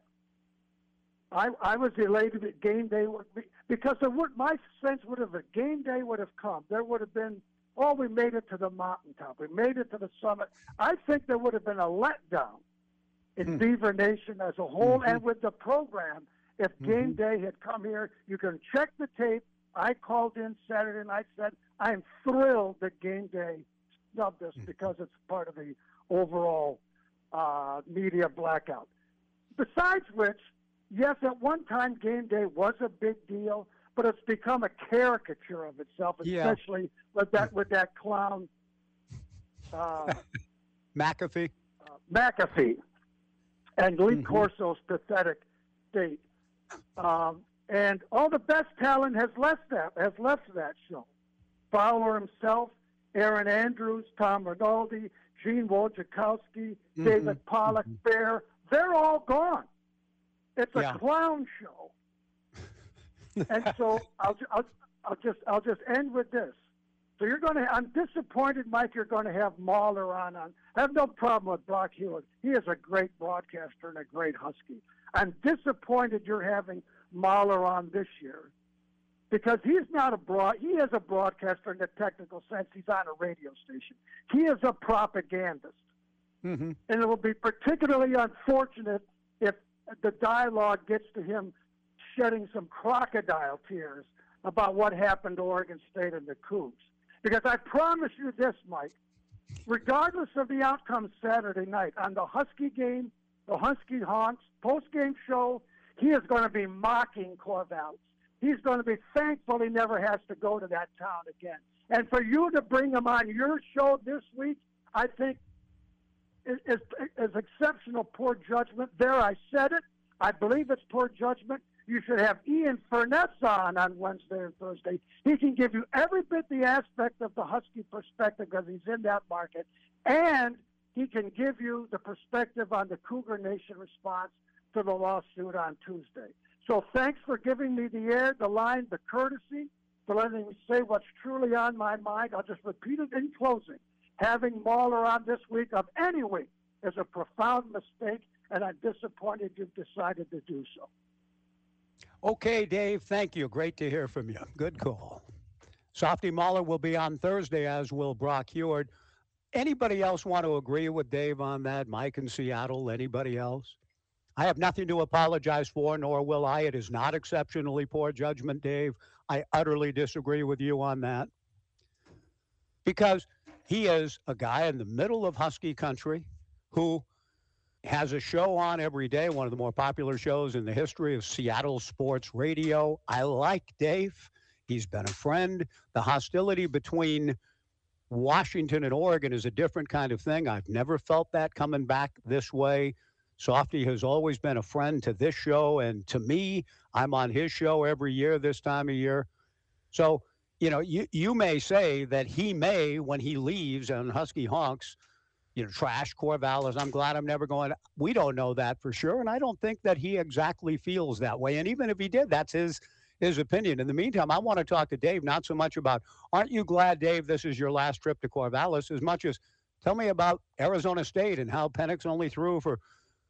I, I was elated that game day would be, because there would, my sense would have, if game day would have come, there would have been, oh, we made it to the mountaintop, we made it to the summit. I think there would have been a letdown in Hmm. Beaver Nation as a whole Mhm. and with the program. If game Mhm. day had come here, you can check the tape. I called in Saturday night, said, I'm thrilled that game day snubbed us because it's part of the overall uh, media blackout. Besides which, yes, at one time game day was a big deal, but it's become a caricature of itself, Yeah. especially with that with that clown uh, McAfee. McAfee and Lee Mhm. Corso's pathetic state. Um, and all the best talent has left that has left that show. Fowler himself, Erin Andrews, Tom Rinaldi, Gene Wojciechowski, Mhm. David Pollack, Bear, they're all gone. It's a Yeah. clown show. and so I'll, I'll, I'll just I'll just end with this. So you're going to. I'm disappointed, Mike. You're going to have Mahler on. on. I have no problem with Brock Huard. He is a great broadcaster and a great Husky. I'm disappointed you're having Mahler on this year because he's not a broad. He is a broadcaster in the technical sense. He's on a radio station. He is a propagandist, Mm-hmm. and it will be particularly unfortunate if the dialogue gets to him shedding some crocodile tears about what happened to Oregon State and the Cougs. Because I promise you this, Mike, regardless of the outcome Saturday night on the Husky game, the Husky Honks post-game show, he is going to be mocking Corvallis. He's going to be thankful he never has to go to that town again. And for you to bring him on your show this week, I think is, is, is exceptional poor judgment. There, I said it. I believe it's poor judgment. You should have Ian Furness on on Wednesday and Thursday. He can give you every bit the aspect of the Husky perspective because he's in that market, and he can give you the perspective on the Cougar Nation response to the lawsuit on Tuesday. So thanks for giving me the air, the line, the courtesy, for letting me say what's truly on my mind. I'll just repeat it in closing. Having Mahler on this week of any week is a profound mistake, and I'm disappointed you've decided to do so. Okay, Dave, thank you. Great to hear from you. Good call. Softy Mahler will be on Thursday, as will Brock Huard. Anybody else want to agree with Dave on that? Mike in Seattle? Anybody else? I have nothing to apologize for, nor will I. It is not exceptionally poor judgment, Dave. I utterly disagree with you on that. Because he is a guy in the middle of Husky country who has a show on every day, one of the more popular shows in the history of Seattle sports radio. I like Dave. He's been a friend. The hostility between Washington and Oregon is a different kind of thing. I've never felt that coming back this way. Softy has always been a friend to this show and to me. I'm on his show every year this time of year. So, you know, you, you may say that he may, when he leaves and Husky Honks, you know, trash Corvallis. I'm glad I'm never going. We don't know that for sure, and I don't think that he exactly feels that way. And even if he did, that's his his opinion. In the meantime, I want to talk to Dave not so much about aren't you glad, Dave, this is your last trip to Corvallis, as much as tell me about Arizona State and how Penix only threw for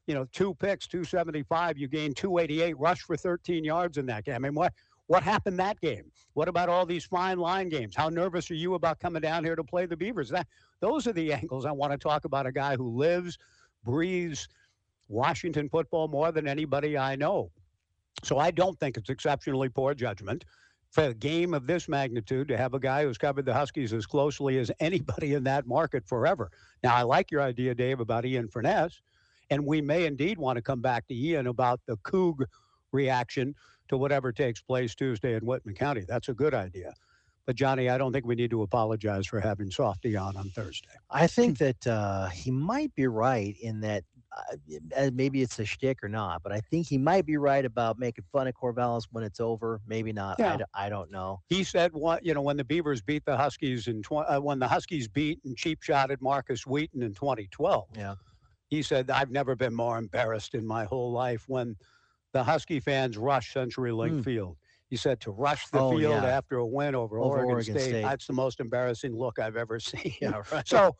you know two picks, 275. You gained 288, rushed for 13 yards in that game. I mean, what what happened that game? What about all these fine line games? How nervous are you about coming down here to play the Beavers? That those are the angles I want to talk about. A guy who lives, breathes Washington football more than anybody I know. So I don't think it's exceptionally poor judgment for a game of this magnitude to have a guy who's covered the Huskies as closely as anybody in that market forever. Now I like your idea, Dave, about Ian Furness, and we may indeed want to come back to Ian about the Coug reaction to whatever takes place Tuesday in Whitman County. That's a good idea. But Johnny, I don't think we need to apologize for having Softy on on Thursday. I think that uh, he might be right in that uh, maybe it's a shtick or not, but I think he might be right about making fun of Corvallis when it's over. Maybe not. Yeah. I, d- I don't know. He said, "What you know, when the Beavers beat the Huskies in tw- uh, when the Huskies beat and cheap shotted Markus Wheaton in 2012." Yeah. He said, "I've never been more embarrassed in my whole life when the Husky fans rushed CenturyLink Field." He said to rush the. Oh, field yeah. after a win over, Over Oregon, Oregon State, State. That's the most embarrassing look I've ever seen. Yeah, right. So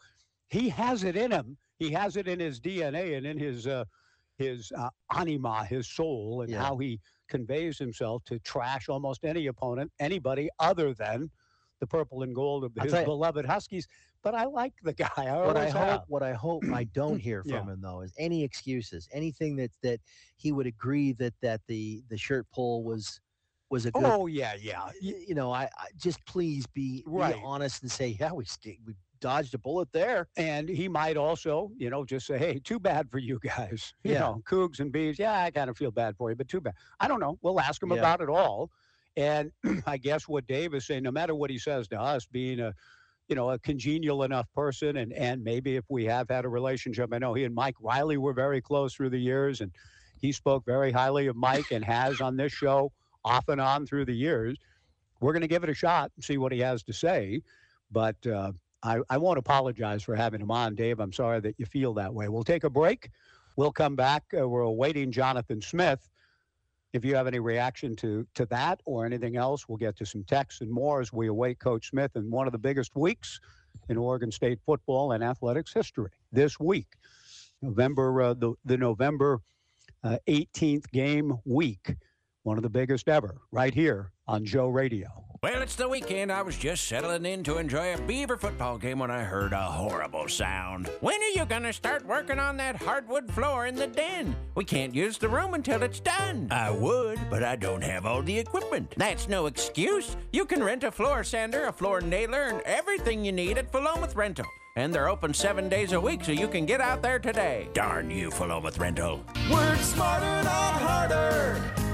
he has it in him. He has it in his DNA and in his uh, his uh, anima, his soul, and Yeah. how he conveys himself to trash almost any opponent, anybody other than the purple and gold of his beloved Huskies. But I like the guy. I what I hope, have. what I hope I don't hear from Yeah. him though is any excuses, anything that that he would agree that that the the shirt pull was was a good. Oh yeah, yeah. You know, I, I just please be, Right. be honest and say, yeah, we we dodged a bullet there. And he might also, you know, just say, "Hey, too bad for you guys." You Yeah. know, Cougs and Bees. Yeah, I kind of feel bad for you, but too bad. I don't know. We'll ask him Yeah. about it all. And I guess what Dave is saying, no matter what he says to us, being a, you know, a congenial enough person, and and maybe if we have had a relationship, I know he and Mike Riley were very close through the years, and he spoke very highly of Mike and has on this show off and on through the years. We're going to give it a shot and see what he has to say, but. Uh, I, I won't apologize for having him on, Dave. I'm sorry that you feel that way. We'll take a break. We'll come back. Uh, we're awaiting Jonathan Smith. If you have any reaction to to that or anything else, we'll get to some texts and more as we await Coach Smith in one of the biggest weeks in Oregon State football and athletics history. This week, November uh, the the November uh, 18th game week, one of the biggest ever, right here on Joe Radio. Well, it's the weekend. I was just settling in to enjoy a Beaver football game when I heard a horrible sound. When are you gonna start working on that hardwood floor in the den? We can't use the room until it's done. I would, but I don't have all the equipment. That's no excuse. You can rent a floor sander, a floor nailer, and everything you need at Philomath Rental. And they're open seven days a week, so you can get out there today. Darn you, Philomath Rental. Work smarter, not harder.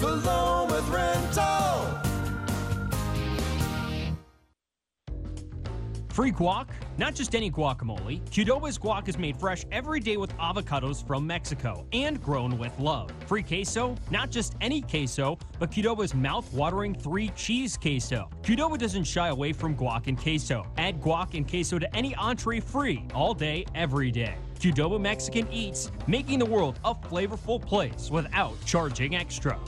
Philomath Rental. Free guac? Not just any guacamole. Qdoba's guac is made fresh every day with avocados from Mexico and grown with love. Free queso? Not just any queso, but Qdoba's mouth-watering three cheese queso. Qdoba doesn't shy away from guac and queso. Add guac and queso to any entree free, all day, every day. Qdoba Mexican Eats, making the world a flavorful place without charging extra.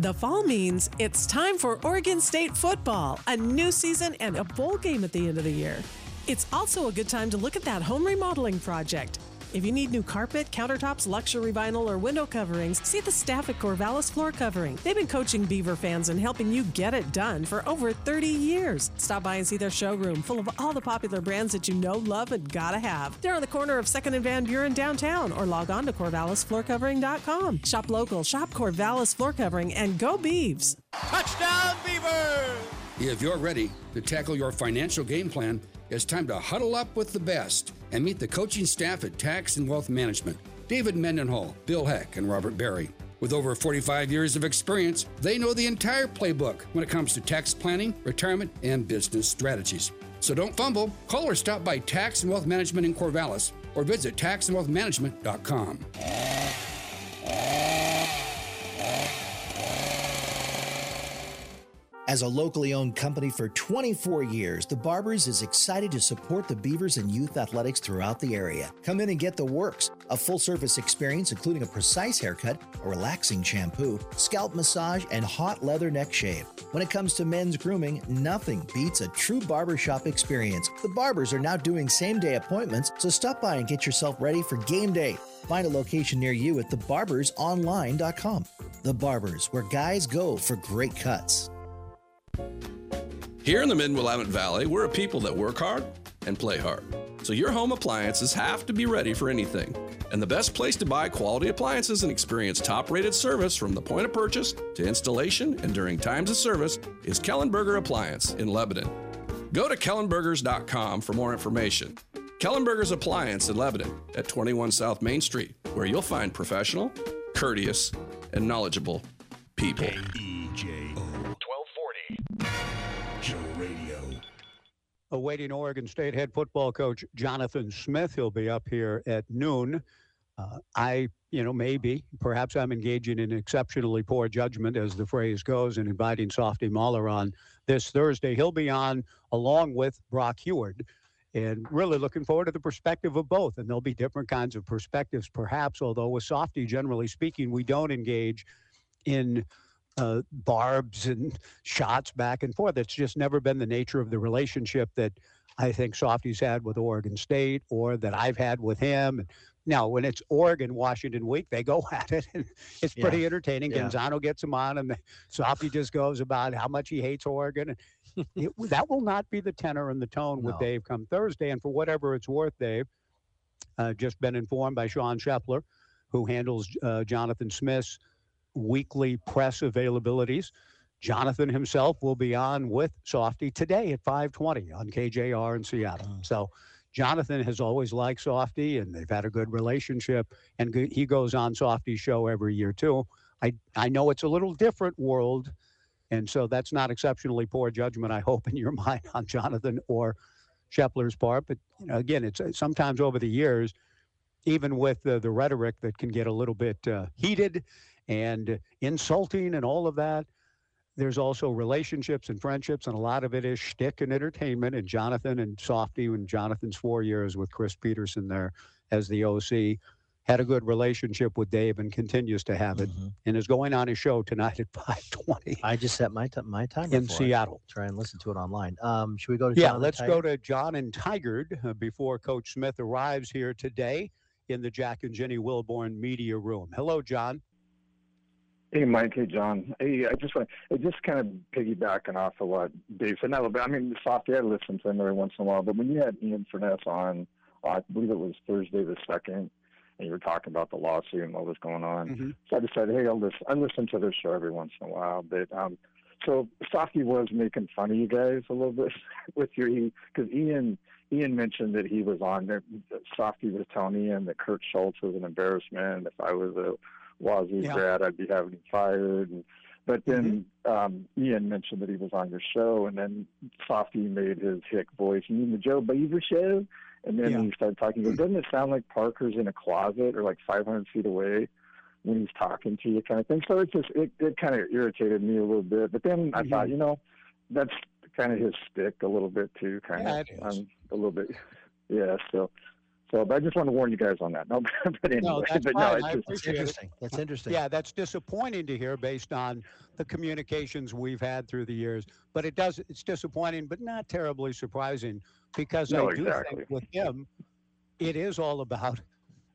The fall means it's time for Oregon State football, a new season, and a bowl game at the end of the year. It's also a good time to look at that home remodeling project. If you need new carpet, countertops, luxury vinyl, or window coverings, see the staff at Corvallis Floor Covering. They've been coaching Beaver fans and helping you get it done for over 30 years. Stop by and see their showroom full of all the popular brands that you know, love, and gotta have. They're on the corner of 2nd and Van Buren downtown, or log on to CorvallisFloorCovering.com. Shop local, shop Corvallis Floor Covering, and go Beavs! Touchdown, Beaver! If you're ready to tackle your financial game plan, it's time to huddle up with the best and meet the coaching staff at Tax and Wealth Management David Mendenhall, Bill Heck, and Robert Barry. With over 45 years of experience, they know the entire playbook when it comes to tax planning, retirement, and business strategies. So don't fumble. Call or stop by Tax and Wealth Management in Corvallis or visit taxandwealthmanagement.com. As a locally owned company for 24 years, the Barbers is excited to support the Beavers and youth athletics throughout the area. Come in and get the works a full service experience, including a precise haircut, a relaxing shampoo, scalp massage, and hot leather neck shave. When it comes to men's grooming, nothing beats a true barbershop experience. The Barbers are now doing same day appointments, so stop by and get yourself ready for game day. Find a location near you at thebarbersonline.com. The Barbers, where guys go for great cuts. Here in the Mid Willamette Valley, we're a people that work hard and play hard. So your home appliances have to be ready for anything. And the best place to buy quality appliances and experience top rated service from the point of purchase to installation and during times of service is Kellenberger Appliance in Lebanon. Go to kellenbergers.com for more information. Kellenbergers Appliance in Lebanon at 21 South Main Street, where you'll find professional, courteous, and knowledgeable people. KEJO 1240. Joe Radio. awaiting Oregon State head football coach Jonathan Smith. He'll be up here at noon. Uh, I, you know, maybe, perhaps I'm engaging in exceptionally poor judgment, as the phrase goes, and inviting Softy Mahler on this Thursday. He'll be on along with Brock Huard, and really looking forward to the perspective of both. And there'll be different kinds of perspectives, perhaps, although with Softy, generally speaking, we don't engage in uh, barbs and shots back and forth. It's just never been the nature of the relationship that I think Softy's had with Oregon State or that I've had with him. Now, when it's Oregon Washington week, they go at it, and it's Yeah. pretty entertaining. Yeah. Gonzalo gets him on, and Softy just goes about how much he hates Oregon. And it, that will not be the tenor and the tone with Dave come Thursday. And for whatever it's worth, Dave, uh, just been informed by Sean Shepler, who handles uh, Jonathan Smith's weekly press availabilities. Jonathan himself will be on with Softy today at 5:20 on KJR in Seattle. So Jonathan has always liked Softy, and they've had a good relationship. And he goes on Softy's show every year too. I I know it's a little different world, and so that's not exceptionally poor judgment. I hope in your mind on Jonathan or Shepler's part. But you know, again, it's uh, sometimes over the years, even with the, the rhetoric that can get a little bit uh, heated and insulting and all of that. There's also relationships and friendships, and a lot of it is shtick and entertainment. And Jonathan and Softy, and Jonathan's four years with Chris Petersen there as the OC, had a good relationship with Dave and continues to have it, and is going on his show tonight at 5:20 I just set my t- my timer in. Seattle. Try and listen to it online. Um, should we go to Yeah, John and let's go to John and Tigard uh, before Coach Smith arrives here today in the Jack and Jenny Wilborn media room. Hello, John. Hey, Mike. Hey, John. Hey, I just want to just kind of piggybacking off of what Dave said. Not a little bit. I mean, Softy, I listen to him every once in a while, but when you had Ian Furness on, uh, I believe it was Thursday the second, and you were talking about the lawsuit and what was going on, Mm-hmm. so I decided, hey, I'll listen. I listen to their show every once in a while. But um, so Softy was making fun of you guys a little bit with your because Ian Ian mentioned that he was on there. Softy was telling Ian that Kirk Schulz was an embarrassment. If I was a Wazoo Yeah. grad, I'd be having him fired. And, but then um, Ian mentioned that he was on your show, and then Softy made his hick voice. You mean the Joe Beaver show? And then Yeah. he started talking. He goes, Doesn't it sound like Parker's in a closet or like 500 feet away when he's talking to you, kind of thing? So it just it, it kind of irritated me a little bit. But then I thought, you know, that's kind of his stick a little bit too, kind Yeah, of um, a little bit. Yeah. So. So, but I just want to warn you guys on that. No, but anyway, No, that's but no, it's just, appreciate it. interesting. That's interesting. Yeah, that's disappointing to hear based on the communications we've had through the years. But it does it's disappointing, but not terribly surprising because No, I do exactly. think with him, it is all about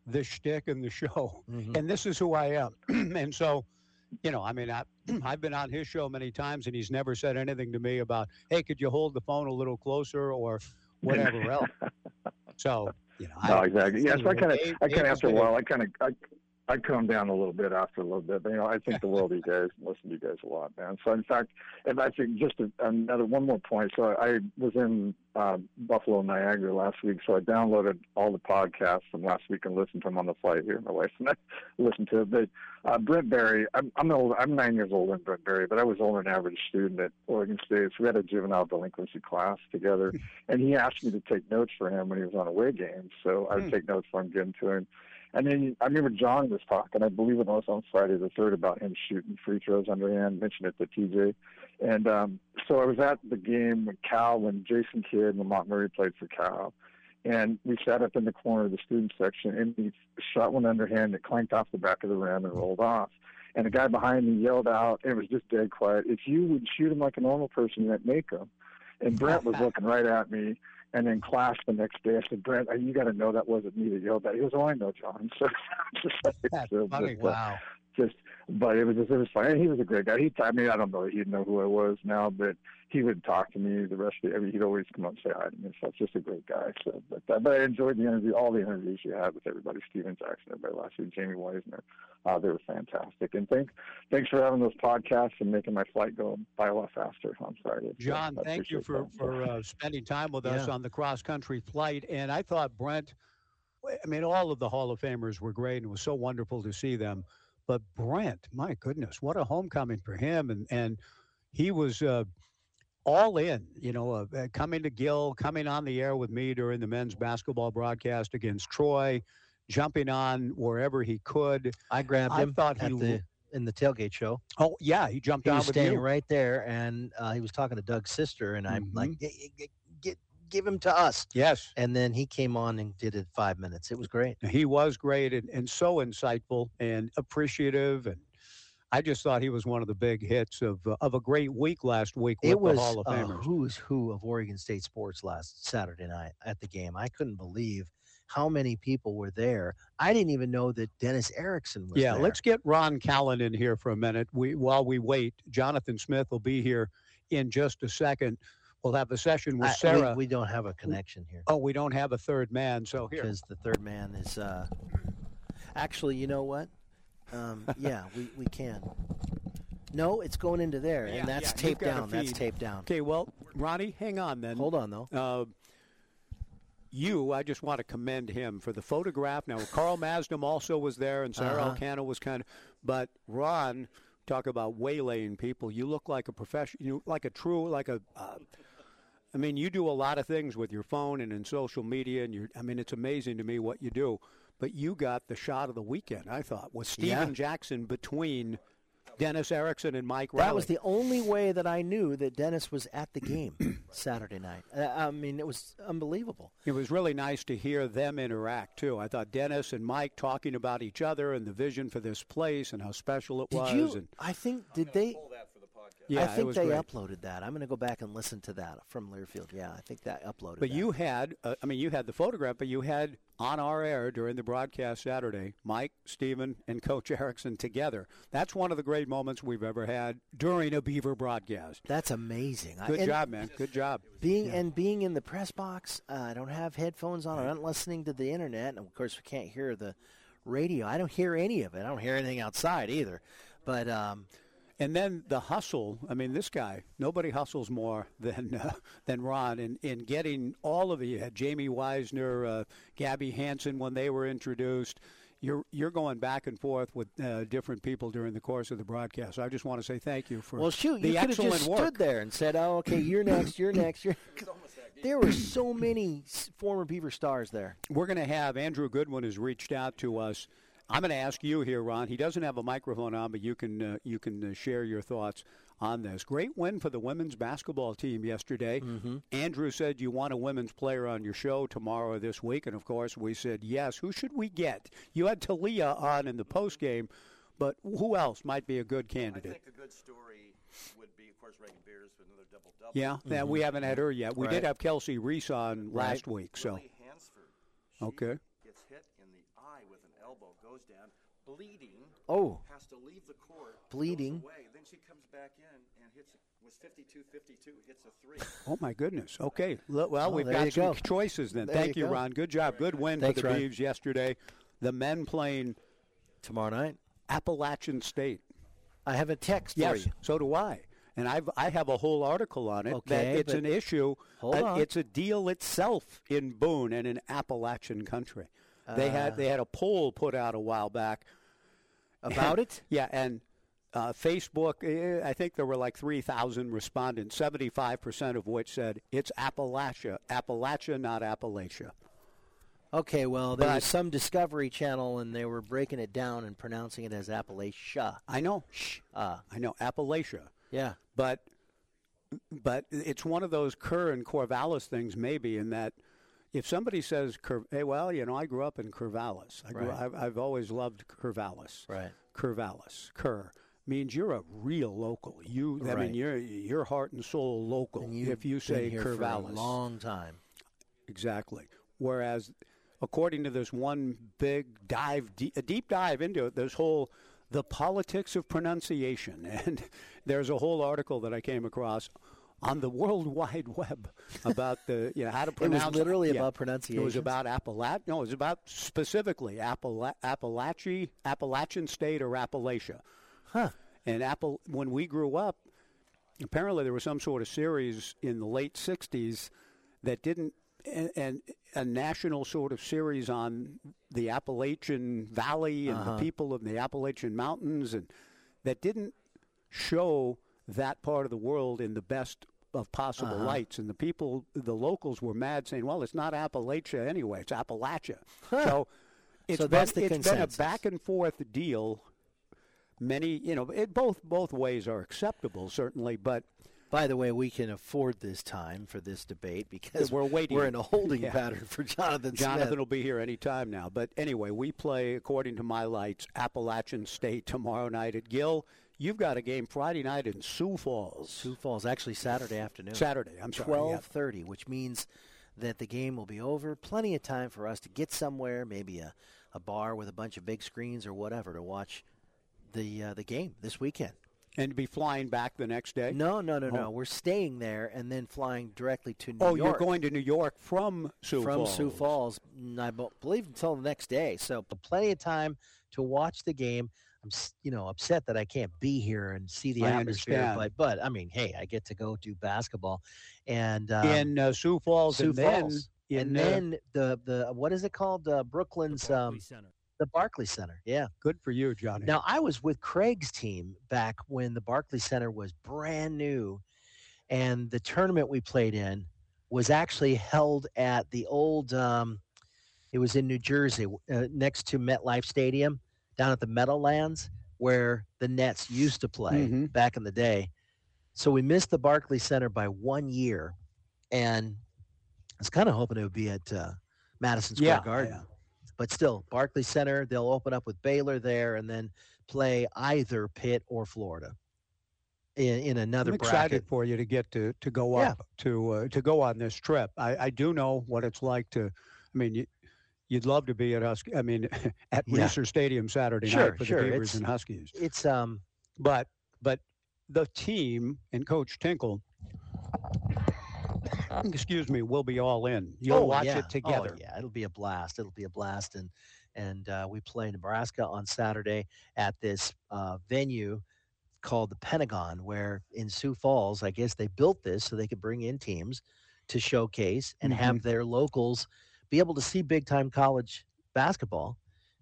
the shtick and the show. Mm-hmm. And this is who I am. and so, you know, I mean, I, I've been on his show many times, and he's never said anything to me about, "Hey, could you hold the phone a little closer?" or whatever else. So, you know, No, I- exactly. Yeah, so I kind of, I kind of after a a- while, I kind of, I, I calmed down a little bit after a little bit. But, you know, I think the world of you guys, listen to you guys a lot, man. So in fact, if I think just a, another one more point. So I was in uh, Buffalo, Niagara last week, so I downloaded all the podcasts from last week and listened to them on the flight here. My wife and I listened to it. But uh, Brent Barry, I'm, I'm old. I'm nine years older than Brent Barry, but I was older than average student at Oregon State. So we had a juvenile delinquency class together, and he asked me to take notes for him when he was on away games. So I would Hmm. take notes him, give them to him. And then I remember John was talking, I believe it was on Friday the third, about him shooting free throws underhand. Mentioned it to TJ, and um, so I was at the game with Cal, when Jason Kidd and Lamond Murray played for Cal, and we sat up in the corner of the student section, and he shot one underhand that clanked off the back of the rim and rolled off. And the guy behind me yelled out, and it was just dead quiet. If you would shoot him like a normal person, you'd make him. And Brent was looking right at me. And in class the next day, I said, Brent, you got to know that wasn't me that yelled that. He goes, Oh, I know, John. So, just like, That's so funny. uh, Wow. Just but it was just it was fun. And he was a great guy. He I mean I don't know that he'd know who I was now, but he would talk to me the rest of the I mean he'd always come up and say hi to me. So it's just a great guy. So but uh, but I enjoyed the interview all the interviews you had with everybody, Steven Jackson, everybody last week, Jamie Weisner. Uh, they were fantastic. And thanks thanks for having those podcasts and making my flight go by a lot faster on Friday. So John, I thank you for that. for uh, spending time with us Yeah. on the cross country flight. And I thought Brent, I mean, all of the Hall of Famers were great, and it was so wonderful to see them. But Brent, my goodness, what a homecoming for him! And and he was uh, all in, you know, uh, coming to Gill, coming on the air with me during the men's basketball broadcast against Troy, jumping on wherever he could. I grabbed him I thought he the in the tailgate show. Oh yeah, he jumped He on was with standing you. right there, and uh, he was talking to Doug's sister, and I'm like, give him to us. Yes. And then he came on and did it five minutes. It was great. He was great and, and so insightful and appreciative. And I just thought he was one of the big hits of uh, of a great week last week with It was the Hall of a Famers. who's who of Oregon State sports last Saturday night at the game. I couldn't believe how many people were there. I didn't even know that Dennis Erickson was there. yeah, there. let's get Ron Callan in here for a minute. We while we wait, Jonathan Smith will be here in just a second. We'll have a session with I- we- Sara. we, don't have a connection here. oh, we don't have a third man, so here. because the third man is uh actually you know what um yeah we, we can no it's going into there Yeah, and that's yeah, you've taped got a down that's feed. taped down Okay, well, Ronnie, hang on then. hold on though Uh, you, I just want to commend him for the photograph. Now, Carl Masdam also was there, and Sara Uh-huh. Elcano was kind of. But Ron, talk about waylaying people. You look like a professional. You look like a true, like a. Uh, I mean, you do a lot of things with your phone and in social media, and you. I mean, it's amazing to me what you do. But you got the shot of the weekend. I thought was Steven Yeah. Jackson between Dennis Erickson and Mike Riley. that was the only way that i knew that dennis was at the game saturday night Uh, i mean it was unbelievable It was really nice to hear them interact too. I thought Dennis and Mike talking about each other and the vision for this place and how special it did was. you and i think did they Yeah, I think they great. uploaded that. I'm going to go back and listen to that from Learfield. Yeah, I think that uploaded. but that. you had, uh, I mean, you had the photograph, but you had on our air during the broadcast Saturday, Mike, Steven, and Coach Erickson together. That's one of the great moments we've ever had during a Beaver broadcast. That's amazing. Good job, man. Good job. Being and being in the press box, uh, I don't have headphones on. I'm not listening to the internet, and of course, we can't hear the radio. I don't hear any of it. I don't hear anything outside either. But um, And then the hustle. I mean, this guy. Nobody hustles more than uh, than Ron in, in getting all of it. You had Jamie Weisner, uh, Gabby Hanson when they were introduced. You're you're going back and forth with uh, different people during the course of the broadcast. I just want to say thank you for well, shoot, the you could have just work. stood there and said, "Oh, okay, you're next. You're next. You're." There were so many former Beaver stars there. We're going to have Andrew Goodwin has reached out to us. I'm going to ask you here, Ron. He doesn't have a microphone on, but you can uh, you can uh, share your thoughts on this. Great win for the women's basketball team yesterday. Andrew said you want a women's player on your show tomorrow or this week, and of course we said yes. Who should we get? You had Talia on in the post game, but who else might be a good candidate? I think a good story would be, of course, Raegan Beers with another double double. Yeah, yeah, we haven't had her yet. We did have Kelsey Reese on last week, so Lily Hansford, okay. gets hit in the eye with an elbow, goes down, bleeding. Oh. Has to leave the court. Bleeding. Away. Then she comes back in and hits. Was 52-52, hits a three. Oh my goodness. Okay. L- Well, Oh, we've got you some go. choices then. There Thank you you, go. Ron. Good job. Good win Thanks, for the Ron. Beavs yesterday. The men playing tomorrow night. Appalachian State. I have a text yes, for you. so do I. And I've I have a whole article on it that Okay, it's an issue. Hold uh, on. It's a deal itself in Boone and in Appalachian country. They had Uh. they had a poll put out a while back About it? Yeah, and uh, Facebook, eh, I think there were like 3,000 respondents, 75% of which said it's Appalachia. Appalachia, not Appalachia. Okay, well, there But- was some Discovery Channel, and they were breaking it down and pronouncing it as Appalachia. I know. Uh, I know, Appalachia. Yeah. But but it's one of those Kerr and Corvallis things, maybe, in that if somebody says, hey, well, you know, I grew up in Corvallis. I grew, Right. I've, I've always loved Corvallis. Right. Corvallis, Kerr. Means you're a real local. You, I Right. mean, you're you're heart and soul local. And if you been say a Corvallis, long time. Exactly. Whereas, according to this one big dive, de- a deep dive into it, this whole the politics of pronunciation, and there's a whole article that I came across on the World Wide Web about the you know how to pronounce. It was literally yeah. about It was about Appalach. No, it was about specifically Appala- Appalachia, Appalachian State or Appalachia. Huh. And Apple, when we grew up, apparently there was some sort of series in the late '60s that didn't, and, and a national sort of series on the Appalachian Valley and Uh-huh. the people of the Appalachian Mountains, and that didn't show that part of the world in the best of possible Uh-huh. lights, and the people, the locals, were mad, saying, "Well, it's not Appalachia anyway; it's Appalachia." So it's So been, that's the it's been a back and forth deal. Many, you know, it, both both ways are acceptable, certainly, but By the way, we can afford this time for this debate because we're waiting. We're in a holding Yeah. pattern for Jonathan. Jonathan Smith. will be here any time now. But anyway, we play, according to my lights, Appalachian State tomorrow night at Gill. You've got a game Friday night in Sioux Falls. Sioux Falls, actually Saturday afternoon. Saturday, I'm sorry. Twelve yeah. thirty, which means that the game will be over. Plenty of time for us to get somewhere, maybe a, a bar with a bunch of big screens or whatever, to watch the uh, the game this weekend. And be flying back the next day? No, no, no, Oh. no. We're staying there and then flying directly to New Oh, York. Oh, you're going to New York from Sioux from Falls. Sioux Falls, I believe until the next day. So plenty of time to watch the game. I'm, you know, upset that I can't be here and see the I atmosphere, understand. but but I mean, hey, I get to go do basketball, and um, in uh, Sioux Falls, Sioux and then Falls. in, and uh, then the the what is it called? Uh, Brooklyn's um, the Barclay Center. Yeah. good for you, Johnny. Now I was with Craig's team back when the Barclay Center was brand new, and the tournament we played in was actually held at the old. Um, it was in New Jersey, uh, next to MetLife Stadium, down at the Meadowlands, where the Nets used to play Mhm. back in the day. So we missed the Barclay Center by one year, and I was kind of hoping it would be at uh, Madison Square Yeah, Garden. yeah. But still, Barclay Center, they'll open up with Baylor there, and then play either Pitt or Florida in, in another I'm bracket. excited for you to get to to go Yeah. up to uh, to go on this trip. I, I do know what it's like to. I mean, you, you'd love to be at Husky. I mean, at Yeah. Stadium Saturday Sure, night for sure, the Beavers it's- and Huskies. It's um, But but the team and Coach Tinkle, excuse me, will be all in. You'll oh, watch yeah. it together. Oh, yeah, it'll be a blast. It'll be a blast, and and uh, we play Nebraska on Saturday at this uh, venue called the Pentagon, where in Sioux Falls, I guess they built this so they could bring in teams to showcase and have their locals be able to see big time college basketball.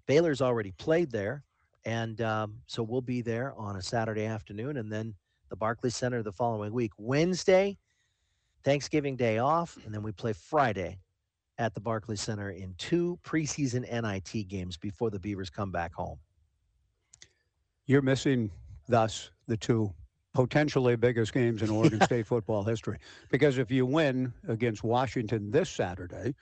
Baylor's already played there, and um, so we'll be there on a Saturday afternoon, and then the Barclays Center the following week. Wednesday, Thanksgiving Day off, and then we play Friday at the Barclays Center in two preseason NIT games before the Beavers come back home. You're missing thus the two potentially biggest games in Oregon State football history. Because if you win against Washington this Saturday,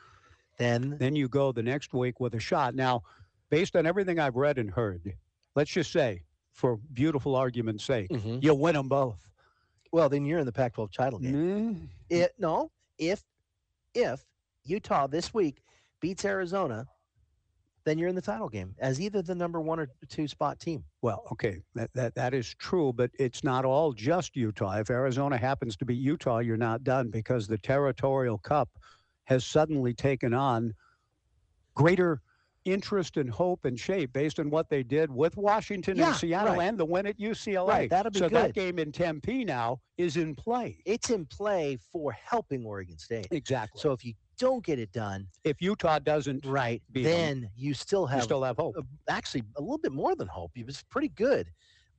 then then you go the next week with a shot. Now, based on everything I've read and heard, let's just say, for beautiful argument's sake, Mhm. you'll win them both. Well, then you're in the Pac-12 title game. Mm, It, no, if if Utah this week beats Arizona, then you're in the title game as either the number one or two spot team. Well, okay, that, that that is true, but it's not all just Utah. If Arizona happens to be Utah, you're not done because the territorial cup has suddenly taken on greater interest and hope and shape based on what they did with Washington Yeah, and Seattle right. and the win at UCLA. Right, that'll be so that game in Tempe now is in play. It's in play for helping Oregon State. Exactly. So if you don't get it done, if Utah doesn't right, then you still have you still have hope. actually a little bit more than hope. It was pretty good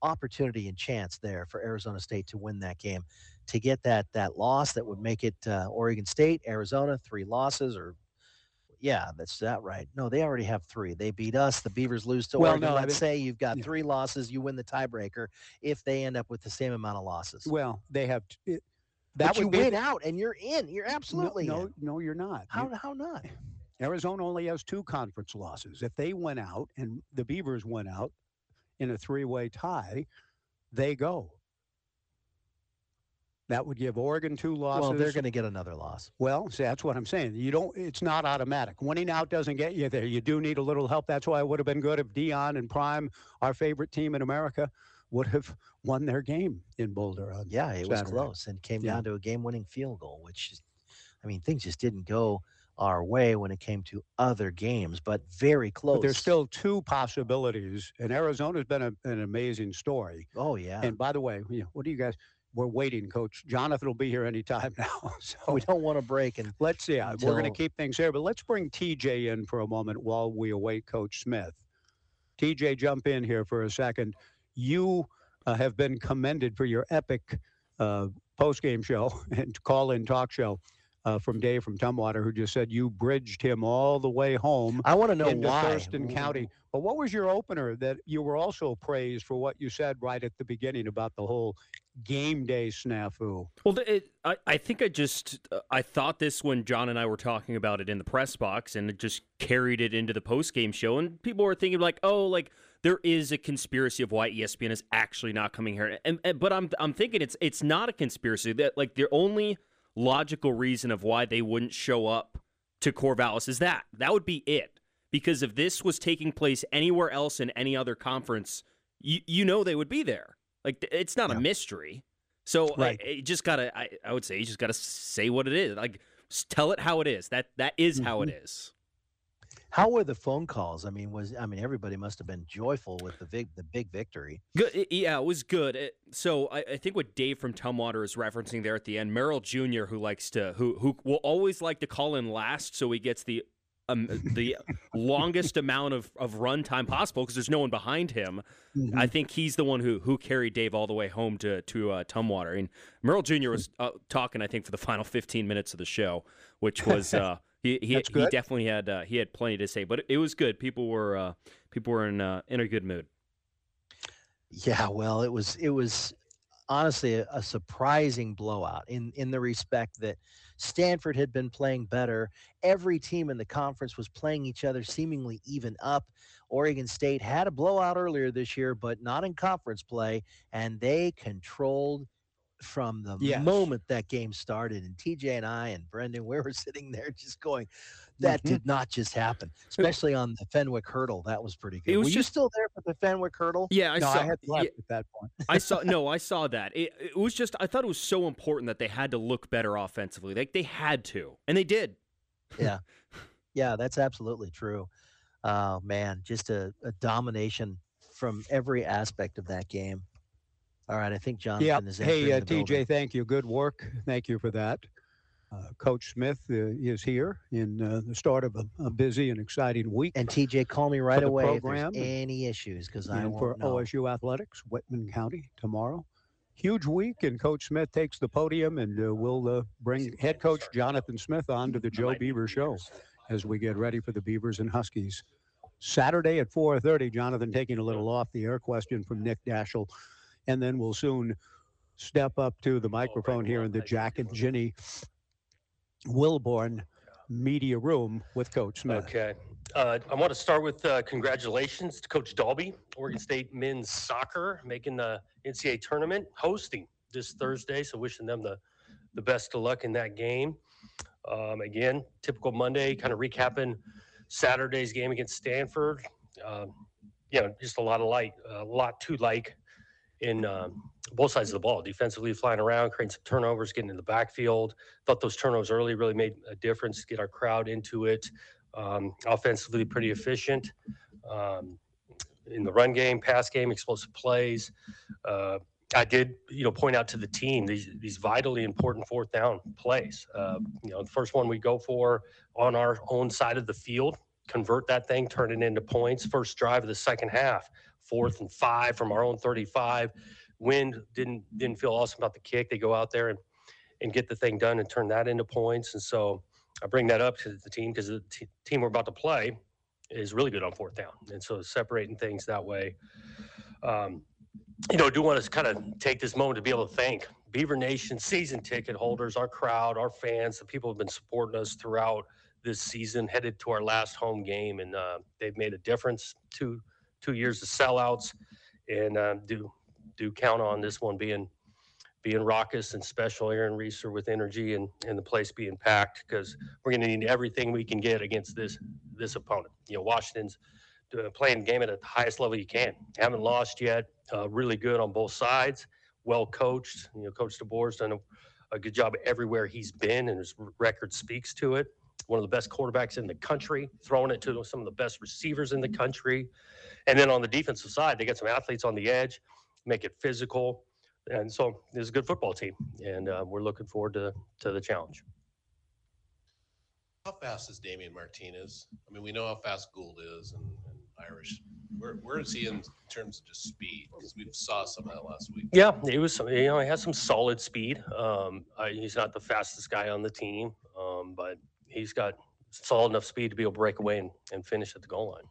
opportunity and chance there for Arizona State to win that game, to get that that loss that would make it uh, Oregon State, Arizona three losses or. Yeah, that's that right. No, they already have three. They beat us. The Beavers lose to Well, Oregon. no, I Let's mean- say you've got three losses. You win the tiebreaker if they end up with the same amount of losses. Well, they have. t- It, But that you would be win out and you're in. You're absolutely no, no, no, you're not. How You- how not? Arizona only has two conference losses. If they win out and the Beavers win out in a three-way tie, they go. That would give Oregon two losses. Well, they're going to get another loss. Well, see, that's what I'm saying. You don't. It's not automatic. Winning out doesn't get you there. You do need a little help. That's why it would have been good if Deion and Prime, our favorite team in America, would have won their game in Boulder. On Yeah, it was close and came Yeah. down to a game-winning field goal, which, is- I mean, things just didn't go our way when it came to other games, but very close. But there's still two possibilities, and Arizona's been a, an amazing story. Oh yeah. And by the way, you know, what do you guys? We're waiting, Coach. Jonathan will be here anytime now. So we don't want to break and let's see. uh, We're going to keep things here, but let's bring TJ in for a moment while we await Coach Smith. TJ, jump in here for a second. You uh, have been commended for your epic uh, post game show and call in talk show uh, from Dave from Tumwater, who just said you bridged him all the way home. I want to know into why. Thurston County. But what was your opener that you were also praised for what you said right at the beginning about the whole game day snafu? Well, it, I, I think I just uh, I thought this when John and I were talking about it in the press box, and it just carried it into the post game show, and people were thinking like, oh, like there is a conspiracy of why ESPN is actually not coming here, and, and but I'm I'm thinking it's it's not a conspiracy. That like the only logical reason of why they wouldn't show up to Corvallis is that that would be it. Because if this was taking place anywhere else in any other conference, you you know they would be there. Like it's not a mystery. So Right. I, just gotta, I, I would say, you just gotta say what it is. Like, tell it how it is. That that is mm-hmm. how it is. How were the phone calls? I mean, was I mean everybody must have been joyful with the big the big victory. Good. Yeah, it was good. It- so I, I think what Dave from Tumwater is referencing there at the end, Merrill Jr., who likes to, who who will always like to call in last, so he gets the um, the longest amount of, of run time possible because there's no one behind him. I think he's the one who who carried Dave all the way home to to uh, Tumwater. And Merrill Jr. was uh, talking, I think, for the final 15 minutes of the show, which was uh, he he, he definitely had uh, he had plenty to say, but it was good. People were uh, people were in uh, in a good mood. Yeah, well, it was it was honestly a, a surprising blowout in in the respect that Stanford had been playing better. Every team in the conference was playing each other seemingly even up. Oregon State had a blowout earlier this year, but not in conference play, and they controlled from the Yes. moment that game started. And TJ and I and Brendan, we were sitting there just going, that Mhm. did not just happen, especially on the Fenwick hurdle. That was pretty good. It was were you just- still there for the Fenwick hurdle? Yeah, I no, saw. I had left yeah, at that point. I saw no, I saw that. It, it was just I thought it was so important that they had to look better offensively. Like they had to, and they did. yeah yeah that's absolutely true oh man just a, a domination from every aspect of that game all right i think jonathan Yeah. is Hey, uh, TJ, building. thank you. Good work. Thank you for that. Uh, Coach Smith uh, is here in uh, the start of a, a busy and exciting week. and tj call me right away if there's any issues because i and for won't know. OSU athletics, Whitman County tomorrow. Huge week, and Coach Smith takes the podium, and uh, we'll uh, bring head coach Jonathan Smith on to the Joe Beaver Show as we get ready for the Beavers and Huskies. Saturday at 4:30. Jonathan taking a little off the air question from Nick Daschel, and then we'll soon step up to the microphone here in the Jack and Ginny Wilborn Media Room with Coach Smith. Okay. Uh, I want to start with uh, congratulations to Coach Dalby, Oregon State men's soccer, making the NCAA tournament, hosting this Thursday. So wishing them the, the best of luck in that game. Um, again, typical Monday, kind of recapping Saturday's game against Stanford. Um, you know, just a lot of light, a lot to like in um, both sides of the ball. Defensively, flying around, creating some turnovers, getting in the backfield. Thought those turnovers early really made a difference. Get our crowd into it. Um, offensively, pretty efficient. Um, in the run game, pass game, explosive plays. Uh, I did, you know, point out to the team these these vitally important fourth down plays. Uh, you know, the first one we go for on our own side of the field, convert that thing, turn it into points. First drive of the second half, fourth and five from our own 35. Wind didn't didn't feel awesome about the kick. They go out there and and get the thing done and turn that into points. And so I bring that up to the team because the t- team we're about to play is really good on fourth down. And so separating things that way. Um, you know, do want to kind of take this moment to be able to thank Beaver Nation season ticket holders, our crowd, our fans, the people who have been supporting us throughout this season, headed to our last home game, and uh, they've made a difference. Two two years of sellouts, and uh, do do count on this one being being raucous and special. Aaron Reser with energy and and the place being packed because we're going to need everything we can get against this this opponent. You know, Washington's uh, playing game at the highest level you can. Haven't lost yet. Uh, really good on both sides. Well coached. You know, Coach DeBoer's done a, a good job everywhere he's been, and his record speaks to it. One of the best quarterbacks in the country, throwing it to some of the best receivers in the country. And then on the defensive side, they got some athletes on the edge, make it physical. And so is a good football team, and uh, we're looking forward to, to the challenge. How fast is Damien Martinez? I mean, we know how fast Gould is, and, and Irish? Where where is he in terms of just speed? Because we saw some of that last week. Yeah, he was. some- You know, he has some solid speed. Um, I, he's not the fastest guy on the team, um, but he's got solid enough speed to be able to break away and, and finish at the goal line.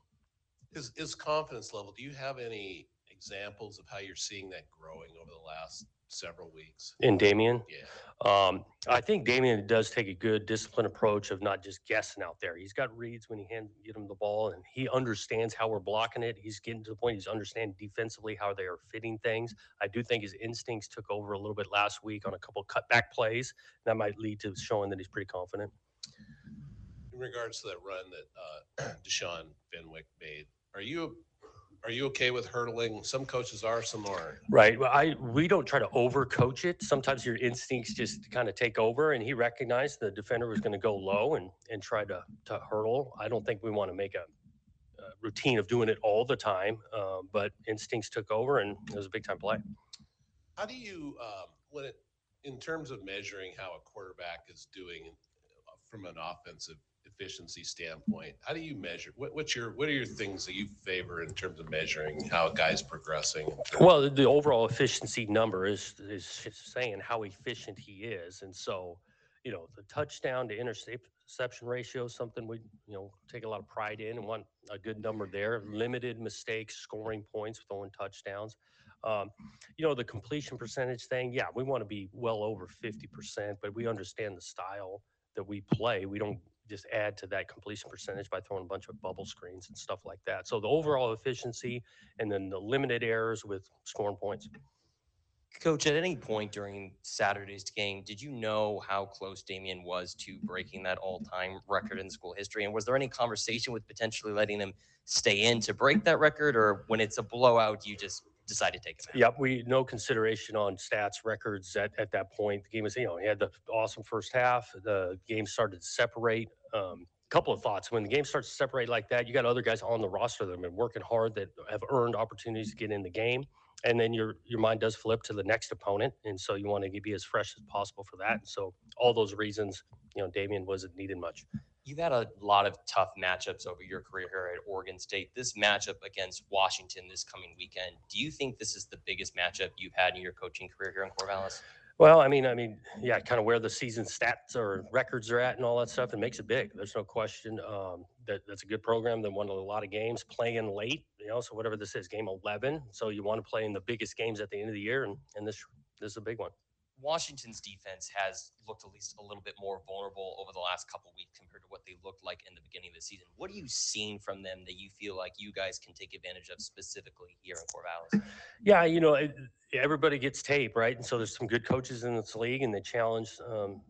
His his confidence level. Do you have any examples of how you're seeing that growing over the last several weeks? In Damien, Yeah. um, I think Damien does take a good disciplined approach of not just guessing out there. He's got reads when he hand get him the ball, and he understands how we're blocking it. He's getting to the point he's understanding defensively how they are fitting things. I do think his instincts took over a little bit last week on a couple cutback plays. That might lead to showing that he's pretty confident. In regards to that run that uh, Deshaun Fenwick made, are you are you okay with hurdling? Some coaches are, some aren't. Right. Well, I we don't try to overcoach it. Sometimes your instincts just kind of take over, and he recognized the defender was going to go low and and try to to hurdle. I don't think we want to make a, a routine of doing it all the time, uh, but instincts took over, and it was a big time play. How do you, um, when it, in terms of measuring how a quarterback is doing from an offensive efficiency standpoint, how do you measure? What, what's your, what are your things that you favor in terms of measuring how a guy's progressing? Well, the- the overall efficiency number is is saying how efficient he is, and so you know the touchdown to interception ratio is something we you know take a lot of pride in and want a good number there. Limited mistakes, scoring points, throwing touchdowns. Um, you know the completion percentage thing. Yeah, we want to be well over fifty percent, but we understand the style that we play. We don't just add to that completion percentage by throwing a bunch of bubble screens and stuff like that. So the overall efficiency and then the limited errors with scoring points. Coach, at any point during Saturday's game, did you know how close Damien was to breaking that all-time record in school history? And was there any conversation with potentially letting him stay in to break that record, or when it's a blowout, you just decide to take it? Yep, we no consideration on stats records at, at that point. The game was, you know, he had the awesome first half. The game started to separate. Um, couple of thoughts. When the game starts to separate like that, you got other guys on the roster that have been working hard that have earned opportunities to get in the game. And then your your mind does flip to the next opponent, and so you want to be as fresh as possible for that. and So all those reasons, you know, Damien wasn't needed much. You've had a lot of tough matchups over your career here at Oregon State. This matchup against Washington this coming weekend, do you think this is the biggest matchup you've had in your coaching career here in Corvallis? Well, I mean, I mean, yeah, kind of where the season stats or records are at and all that stuff. It makes it big. There's no question. Um, that that's a good program. That won a lot of games, playing late. You know, so whatever this is, game 11. So you want to play in the biggest games at the end of the year, and and this this is a big one. Washington's defense has looked at least a little bit more vulnerable over the last couple weeks compared to what they looked like in the beginning of the season. What are you seeing from them that you feel like you guys can take advantage of specifically here in Corvallis? Yeah, you know, everybody gets tape, right? And so there's some good coaches in this league, and they challenge um,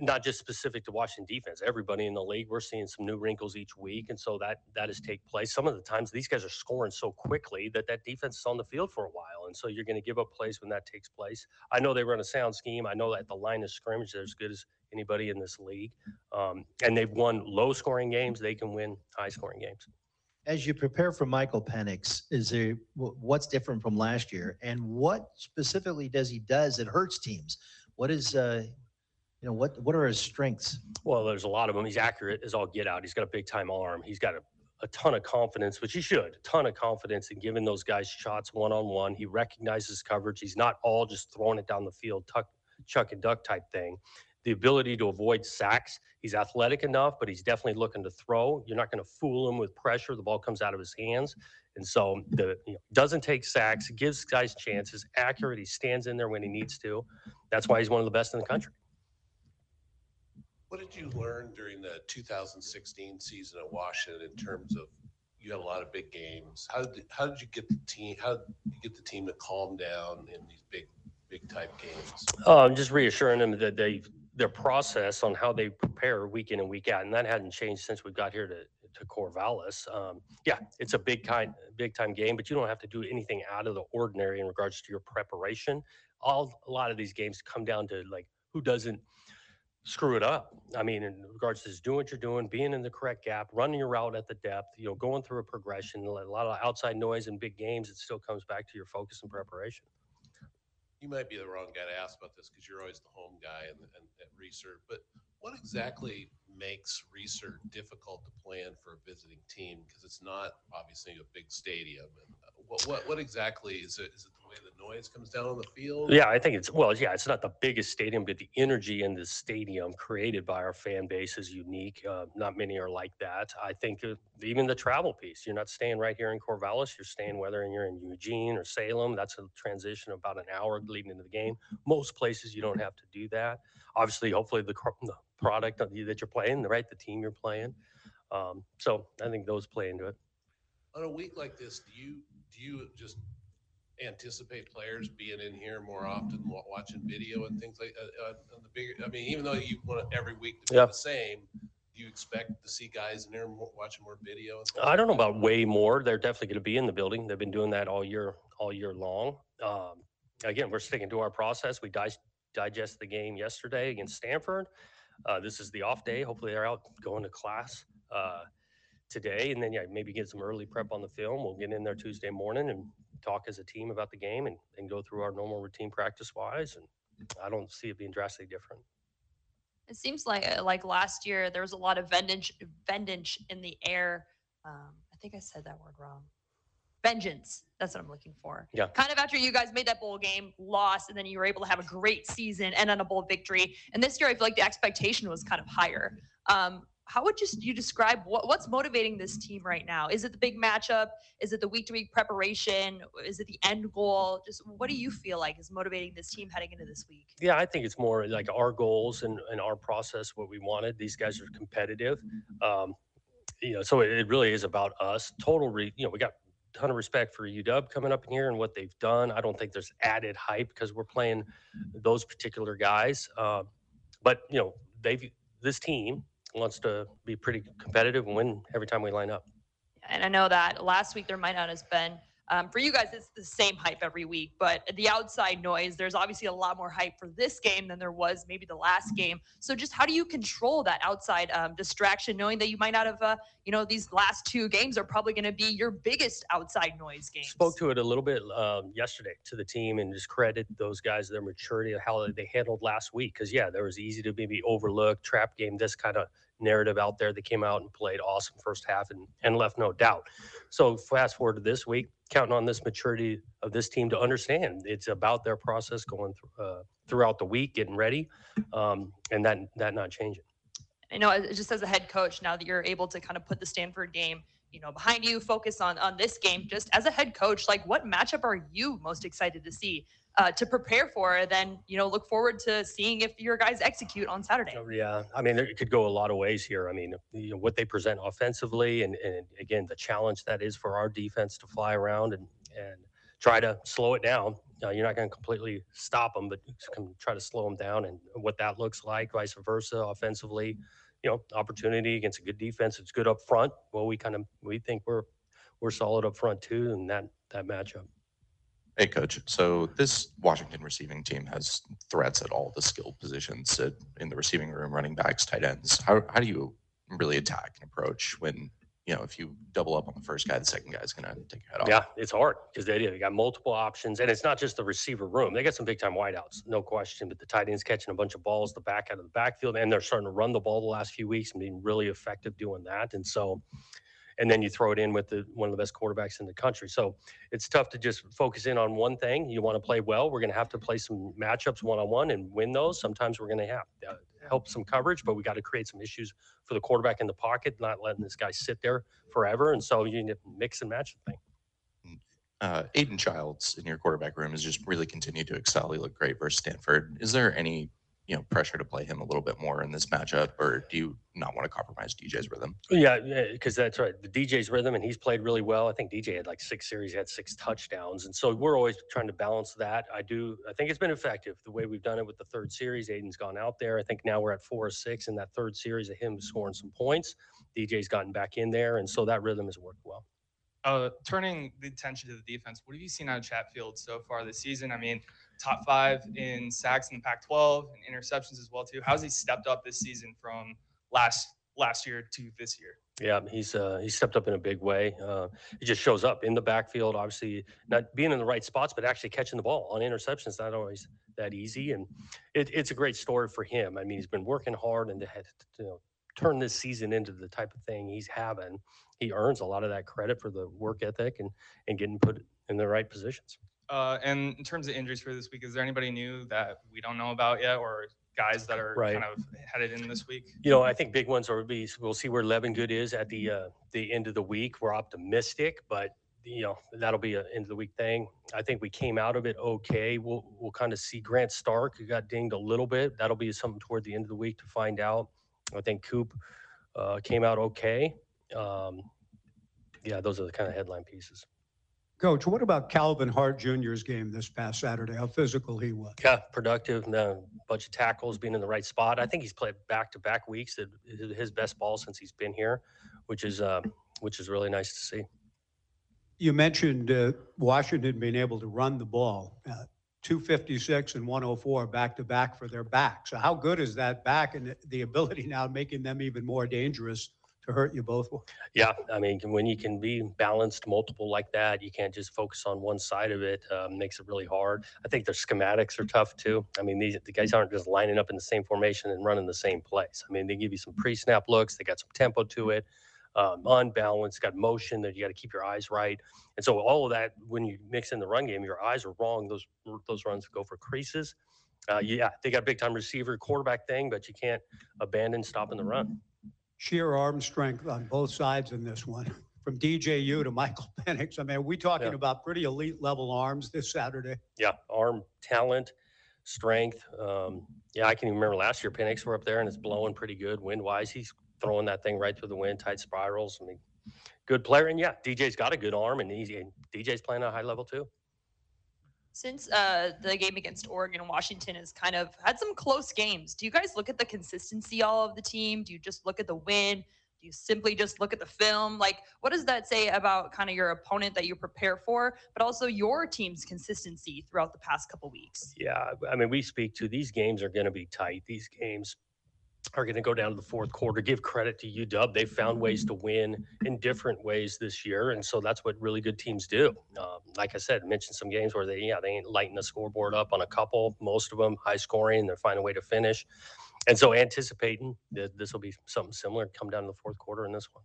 not just specific to Washington defense. Everybody in the league, we're seeing some new wrinkles each week, and so that that is take place. Some of the times these guys are scoring so quickly that that defense is on the field for a while, and so you're going to give up plays when that takes place. I know they run a sound scheme. I know that the line of scrimmage, they're as good as anybody in this league, um, and they've won low-scoring games. They can win high-scoring games. As you prepare for Michael Penix, is there what's different from last year, and what specifically does he does that hurts teams? What is uh, you know what what are his strengths? Well, there's a lot of them. He's accurate as all get out. He's got a big time arm. He's got a, a ton of confidence, which he should. A ton of confidence in giving those guys shots one on one. He recognizes coverage. He's not all just throwing it down the field, tuck, chuck and duck type thing. The ability to avoid sacks. He's athletic enough, but he's definitely looking to throw. You're not going to fool him with pressure. The ball comes out of his hands. And so the you know, doesn't take sacks, gives guys chances, accurate. He stands in there when he needs to. That's why he's one of the best in the country. What did you learn during the 2016 season at Washington in terms of you had a lot of big games? How did how did you get the team? How did you get the team to calm down in these big big type games? Um, just reassuring them that they their process on how they prepare week in and week out, and that hadn't changed since we got here to to Corvallis. Um, yeah, it's a big kind big time game, but you don't have to do anything out of the ordinary in regards to your preparation. All a lot of these games come down to like who doesn't screw it up. I mean, in regards to just doing what you're doing, being in the correct gap, running your route at the depth, you know, going through a progression, a lot of outside noise in big games, it still comes back to your focus and preparation. You might be the wrong guy to ask about this because you're always the home guy and, and at Reser. But what exactly makes Reser difficult to plan for a visiting team because it's not obviously a big stadium. And uh, what what what exactly is it? Is it the way the noise comes down on the field? Yeah, I think it's well, yeah, it's not the biggest stadium, but the energy in the stadium created by our fan base is unique. Uh, not many are like that. I think even the travel piece. You're not staying right here in Corvallis. You're staying whether you're in Eugene or Salem. That's a transition about an hour leading into the game. Most places you don't have to do that. Obviously, hopefully the, the product that you- that you're playing, the right, the team you're playing. Um, so I think those play into it. On a week like this, do you do you just anticipate players being in here more often, wa- watching video and things like uh, uh, on the bigger? I mean, even though you want it every week to be Yeah. the same, do you expect to see guys in there more, watching more video? And I don't know about way more. They're definitely going to be in the building. They've been doing that all year, all year long. Um, again, we're sticking to our process. We dig- digest the game yesterday against Stanford. Uh, this is the off day. Hopefully, they're out going to class uh, today, and then yeah, maybe get some early prep on the film. We'll get in there Tuesday morning and talk as a team about the game and, and go through our normal routine practice wise. And I don't see it being drastically different. It seems like uh, like last year there was a lot of vengeance vengeance in the air. Um, I think I said that word wrong. Vengeance. That's what I'm looking for. Yeah. Kind of after you guys made that bowl game, lost, and then you were able to have a great season and on a bowl victory. And this year, I feel like the expectation was kind of higher. Um, how would just you describe what, what's motivating this team right now? Is it the big matchup? Is it the week to week preparation? Is it the end goal? Just what do you feel like is motivating this team heading into this week? Yeah, I think it's more like our goals and, and our process, what we wanted. These guys are competitive. Um, you know, so it, it really is about us. Total, re, you know, we got ton of respect for UW coming up in here and what they've done. I don't think there's added hype because we're playing those particular guys. Uh, but you know, they've this team wants to be pretty competitive and win every time we line up. and I know that last week there might not have been um, for you guys. It's the same hype every week, but the outside noise. There's obviously a lot more hype for this game than there was maybe the last game. So just how do you control that outside um, distraction, knowing that you might not have, uh, you know, these last two games are probably going to be your biggest outside noise games. Spoke to it a little bit um, yesterday to the team and just credit those guys their maturity of how they handled last week. Because yeah, there was easy to maybe overlook trap game, this kind of narrative out there. They came out and played awesome first half and, and left no doubt. So fast forward to this week, counting on this maturity of this team to understand it's about their process going through, uh, throughout the week, getting ready, um, and that that not changing. I know it- just as a head coach, now that you're able to kind of put the Stanford game, you know, behind you, focus on on this game. Just as a head coach, like what matchup are you most excited to see uh, to prepare for? Then you know, look forward to seeing if your guys execute on Saturday. Yeah, I mean, it could go a lot of ways here. I mean, you know, what they present offensively, and, and again, the challenge that is for our defense to fly around and and try to slow it down. Uh, you're not going to completely stop them, but try to slow them down, and what that looks like, vice versa, offensively. You know, opportunity against a good defense. It's good up front. Well, we kind of we think we're we're solid up front too, and that that matchup. Hey, coach. So this Washington receiving team has threats at all the skill positions at, in the receiving room, running backs, tight ends. How, how do you really attack and approach when, you know, if you double up on the first guy, the second guy is going to take your head off? Yeah, it's hard because they, they got multiple options, and it's not just the receiver room. They got some big time wideouts, no question. But the tight ends catching a bunch of balls, the back out of the backfield, and they're starting to run the ball the last few weeks and being really effective doing that. And so, and then you throw it in with the one of the best quarterbacks in the country. So it's tough to just focus in on one thing. You want to play well. We're going to have to play some matchups one on one and win those. Sometimes we're going to have uh, help some coverage, but we got to create some issues for the quarterback in the pocket, not letting this guy sit there forever. And so you need to mix and match the thing. Uh, Aidan Chiles in your quarterback room has just really continued to excel. He looked great versus Stanford. Is there any, you know, pressure to play him a little bit more in this matchup, or do you not want to compromise DJ's rhythm? Yeah, because that's right. The DJ's rhythm, and he's played really well. I think DJ had like six series, he had six touchdowns, and so we're always trying to balance that. I do. I think it's been effective the way we've done it with the third series. Aidan's gone out there. I think now we're at four or six in that third series of him scoring some points. DJ's gotten back in there, and so that rhythm has worked well. Uh, turning the attention to the defense, what have you seen out of Chatfield so far this season? I mean, top five in sacks in the Pac-12 and interceptions as well too. How's he stepped up this season from last last year to this year? Yeah, he's uh, he stepped up in a big way. Uh, he just shows up in the backfield, obviously not being in the right spots, but actually catching the ball on interceptions. Not always that easy, and it, it's a great story for him. I mean, he's been working hard and to, to, you know turn this season into the type of thing he's having, he earns a lot of that credit for the work ethic and and getting put in the right positions. Uh, and in terms of injuries for this week, is there anybody new that we don't know about yet, or guys that are Right. kind of headed in this week? You know, I think big ones are be we'll see where Levin Good is at the uh, the end of the week. We're optimistic, but you know that'll be an end of the week thing. I think we came out of it okay. We'll we'll kind of see Grant Stark who got dinged a little bit. That'll be something toward the end of the week to find out. I think Coop uh, came out okay. Um, yeah, those are the kind of headline pieces. Coach, what about Calvin Hart Jr.'s game this past Saturday? How physical he was. Yeah, productive. A bunch of tackles, being in the right spot. I think he's played back to back weeks. That his best ball since he's been here, which is uh, which is really nice to see. You mentioned uh, Washington being able to run the ball. Uh, 256 and 104 back to back for their back. So how good is that back and the ability now making them even more dangerous to hurt you both? Yeah, I mean, when you can be balanced multiple like that, you can't just focus on one side of it. Um, makes it really hard. I think their schematics are tough too. I mean, these the guys aren't just lining up in the same formation and running the same place. I mean, they give you some pre-snap looks. They got some tempo to it. Um, unbalanced, got motion that you got to keep your eyes right. And so all of that, when you mix in the run game, your eyes are wrong. Those those runs go for creases. Uh, yeah, they got a big time receiver quarterback thing, but you can't abandon stopping the run. Sheer arm strength on both sides in this one, from DJU to Michael Penix. I mean, are we talking Yeah. about pretty elite level arms this Saturday? yeah, arm talent, strength. Um, yeah, I can even remember last year, Penix were up there and it's blowing pretty good wind wise. He's throwing that thing right through the wind, tight spirals. I mean, good player. And yeah, DJ's got a good arm and, he's, and DJ's playing at a high level too. Since uh, the game against Oregon Washington has kind of had some close games, do you guys look at the consistency all of the team? Do you just look at the win? Do you simply just look at the film? Like, what does that say about kind of your opponent that you prepare for, but also your team's consistency throughout the past couple weeks? Yeah, I mean, we speak to these games are going to be tight. These games are going to go down to the fourth quarter. Give credit to UW; they've found ways to win in different ways this year, and so that's what really good teams do. Um, like I said, mentioned some games where they, yeah, they ain't lighting the scoreboard up on a couple. Most of them high scoring. They're finding a way to finish, and so anticipating that this will be something similar come down to the fourth quarter in this one.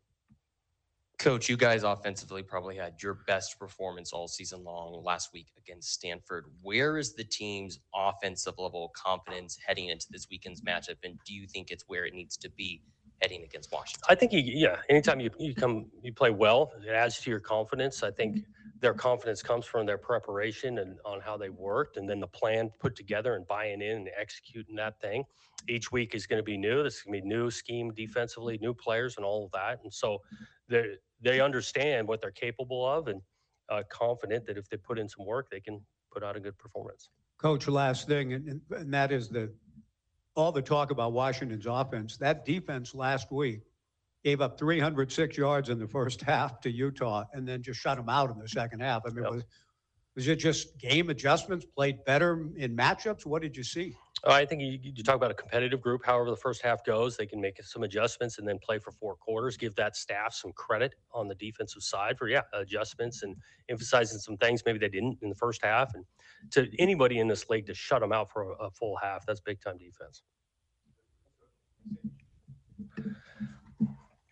Coach, you guys offensively probably had your best performance all season long last week against Stanford. Where is the team's offensive level confidence heading into this weekend's matchup? And do you think it's where it needs to be heading against Washington? I think yeah. Anytime you, you come, you play well, it adds to your confidence. I think their confidence comes from their preparation and on how they worked, and then the plan put together and buying in and executing that thing. Each week is going to be new. This is going to be new scheme defensively, new players, and all of that. And so they understand what they're capable of, and uh, confident that if they put in some work, they can put out a good performance. Coach, last thing, and, and- that is the, all the talk about Washington's offense, that defense last week gave up 306 yards in the first half to Utah and then just shut them out in the second half. I mean, was, was it just game adjustments, played better in matchups? What did you see? Uh, I think you, you talk about a competitive group. However, the first half goes, they can make some adjustments and then play for four quarters. Give that staff some credit on the defensive side for yeah adjustments and emphasizing some things maybe they didn't in the first half. And to anybody in this league to shut them out for a, a full half, that's big time defense.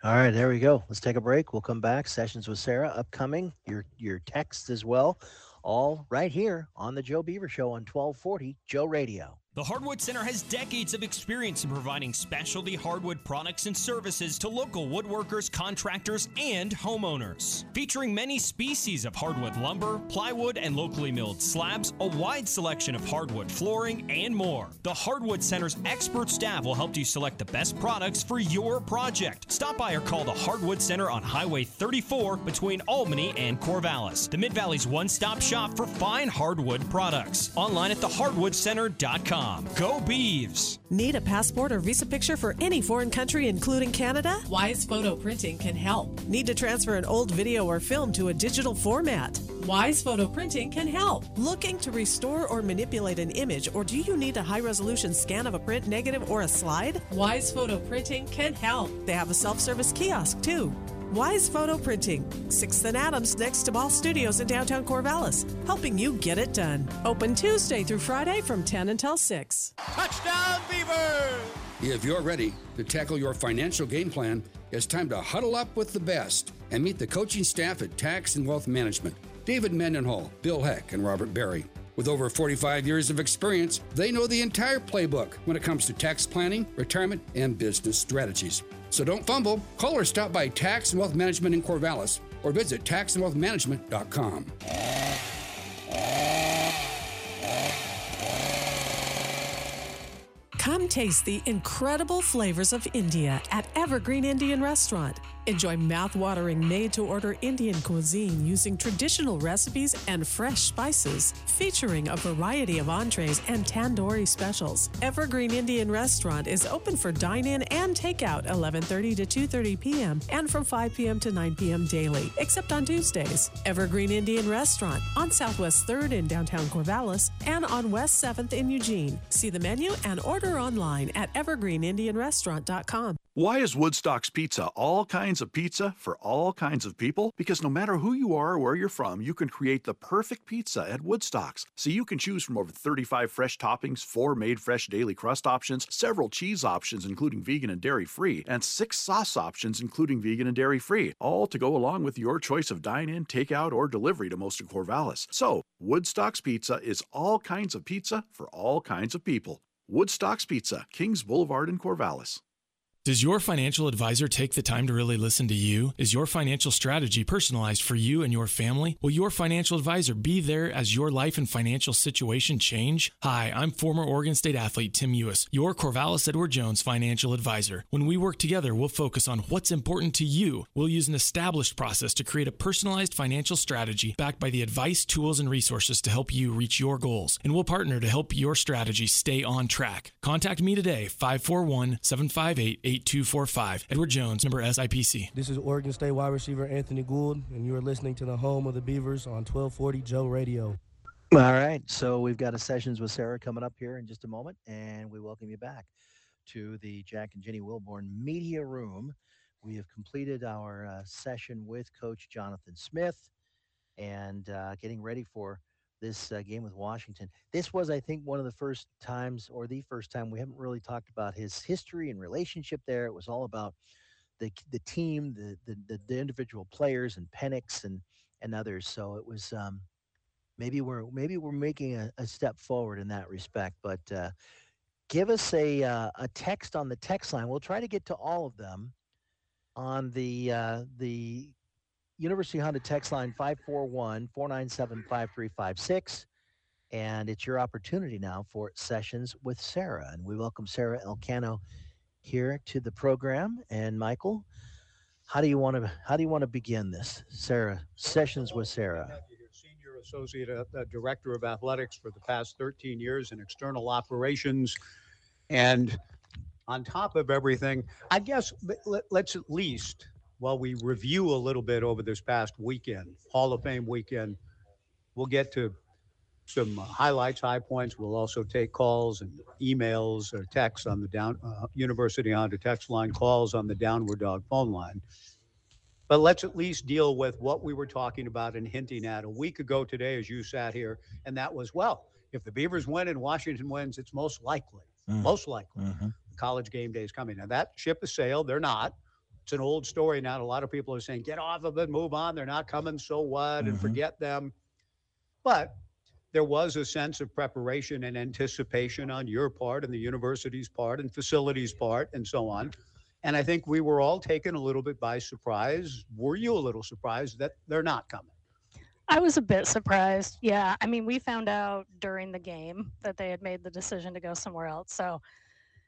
All right, there we go. Let's take a break. We'll come back. Sessions with Sara upcoming. Your your texts as well, all right here on the Joe Beaver Show on 1240 Joe Radio. The Hardwood Center has decades of experience in providing specialty hardwood products and services to local woodworkers, contractors, and homeowners. Featuring many species of hardwood lumber, plywood, and locally milled slabs, a wide selection of hardwood flooring, and more. The Hardwood Center's expert staff will help you select the best products for your project. Stop by or call the Hardwood Center on Highway 34 between Albany and Corvallis, the Mid Valley's one stop shop for fine hardwood products. Online at thehardwoodcenter.com. Go Beeves! Need a passport or visa picture for any foreign country, including Canada? Wise Photo Printing can help. Need to transfer an old video or film to a digital format? Wise Photo Printing can help. Looking to restore or manipulate an image, or do you need a high resolution scan of a print negative or a slide? Wise Photo Printing can help. They have a self service kiosk too. Wise Photo Printing, 6th and Adams next to Ball Studios in downtown Corvallis, helping you get it done. Open Tuesday through Friday from 10 until 6. Touchdown, Beavers! If you're ready to tackle your financial game plan, it's time to huddle up with the best and meet the coaching staff at Tax and Wealth Management David Mendenhall, Bill Heck, and Robert Barry. With over 45 years of experience, they know the entire playbook when it comes to tax planning, retirement, and business strategies. So don't fumble. Call or stop by Tax and Wealth Management in Corvallis or visit taxandwealthmanagement.com. Come taste the incredible flavors of India at Evergreen Indian Restaurant. Enjoy mouth-watering made-to-order Indian cuisine using traditional recipes and fresh spices, featuring a variety of entrees and tandoori specials. Evergreen Indian Restaurant is open for dine-in and takeout 11:30 to 2:30 p.m. and from 5 p.m. to 9 p.m. daily, except on Tuesdays. Evergreen Indian Restaurant on Southwest 3rd in downtown Corvallis and on West 7th in Eugene. See the menu and order online at evergreenindianrestaurant.com. Why is Woodstock's Pizza all kinds of pizza for all kinds of people? Because no matter who you are or where you're from, you can create the perfect pizza at Woodstock's. So you can choose from over 35 fresh toppings, four made fresh daily crust options, several cheese options, including vegan and dairy free, and six sauce options, including vegan and dairy free, all to go along with your choice of dine in, takeout, or delivery to most of Corvallis. So, Woodstock's Pizza is all kinds of pizza for all kinds of people. Woodstock's Pizza, Kings Boulevard in Corvallis. Does your financial advisor take the time to really listen to you? Is your financial strategy personalized for you and your family? Will your financial advisor be there as your life and financial situation change? Hi, I'm former Oregon State athlete Tim Ewis, your Corvallis Edward Jones financial advisor. When we work together, we'll focus on what's important to you. We'll use an established process to create a personalized financial strategy backed by the advice, tools, and resources to help you reach your goals. And we'll partner to help your strategy stay on track. Contact me today, 541 758 8245. Edward Jones, number SIPC. This is Oregon State wide receiver Anthony Gould, and you are listening to the home of the Beavers on 1240 Joe Radio. All right. So we've got a sessions with Sara coming up here in just a moment, and we welcome you back to the Jack and Jenny Wilborn Media Room. We have completed our uh, session with Coach Jonathan Smith and uh, getting ready for this uh, game with Washington. This was, I think, one of the first times, or the first time, we haven't really talked about his history and relationship there. It was all about the the team, the the, the, individual players, and Penix and and others. So it was um, maybe we're maybe we're making a, a step forward in that respect. But uh, give us a uh, a text on the text line. We'll try to get to all of them on the uh, the University Honda text line 541 497 5356. And it's your opportunity now for sessions with Sara. And we welcome Sara Elcano here to the program. And Michael, how do you want to how do you want to begin this? Sara, sessions with Sara. Senior Associate uh, uh, Director of Athletics for the past 13 years in external operations. And on top of everything, I guess let's at least while we review a little bit over this past weekend, Hall of Fame weekend, we'll get to some uh, highlights, high points. We'll also take calls and emails or texts on the down uh, University Honda text line, calls on the Downward Dog phone line. But let's at least deal with what we were talking about and hinting at a week ago today as you sat here, and that was well, if the Beavers win and Washington wins, it's most likely, Mm. most likely, Mhm. the college game day is coming. Now that ship has sailed. They're not. It's an old story now. A lot of people are saying, get off of it, move on. They're not coming, so what? And Mhm. forget them. But there was a sense of preparation and anticipation on your part and the university's part and facilities part and so on. And I think we were all taken a little bit by surprise. Were you a little surprised that they're not coming? I was a bit surprised. Yeah. I mean, we found out during the game that they had made the decision to go somewhere else. So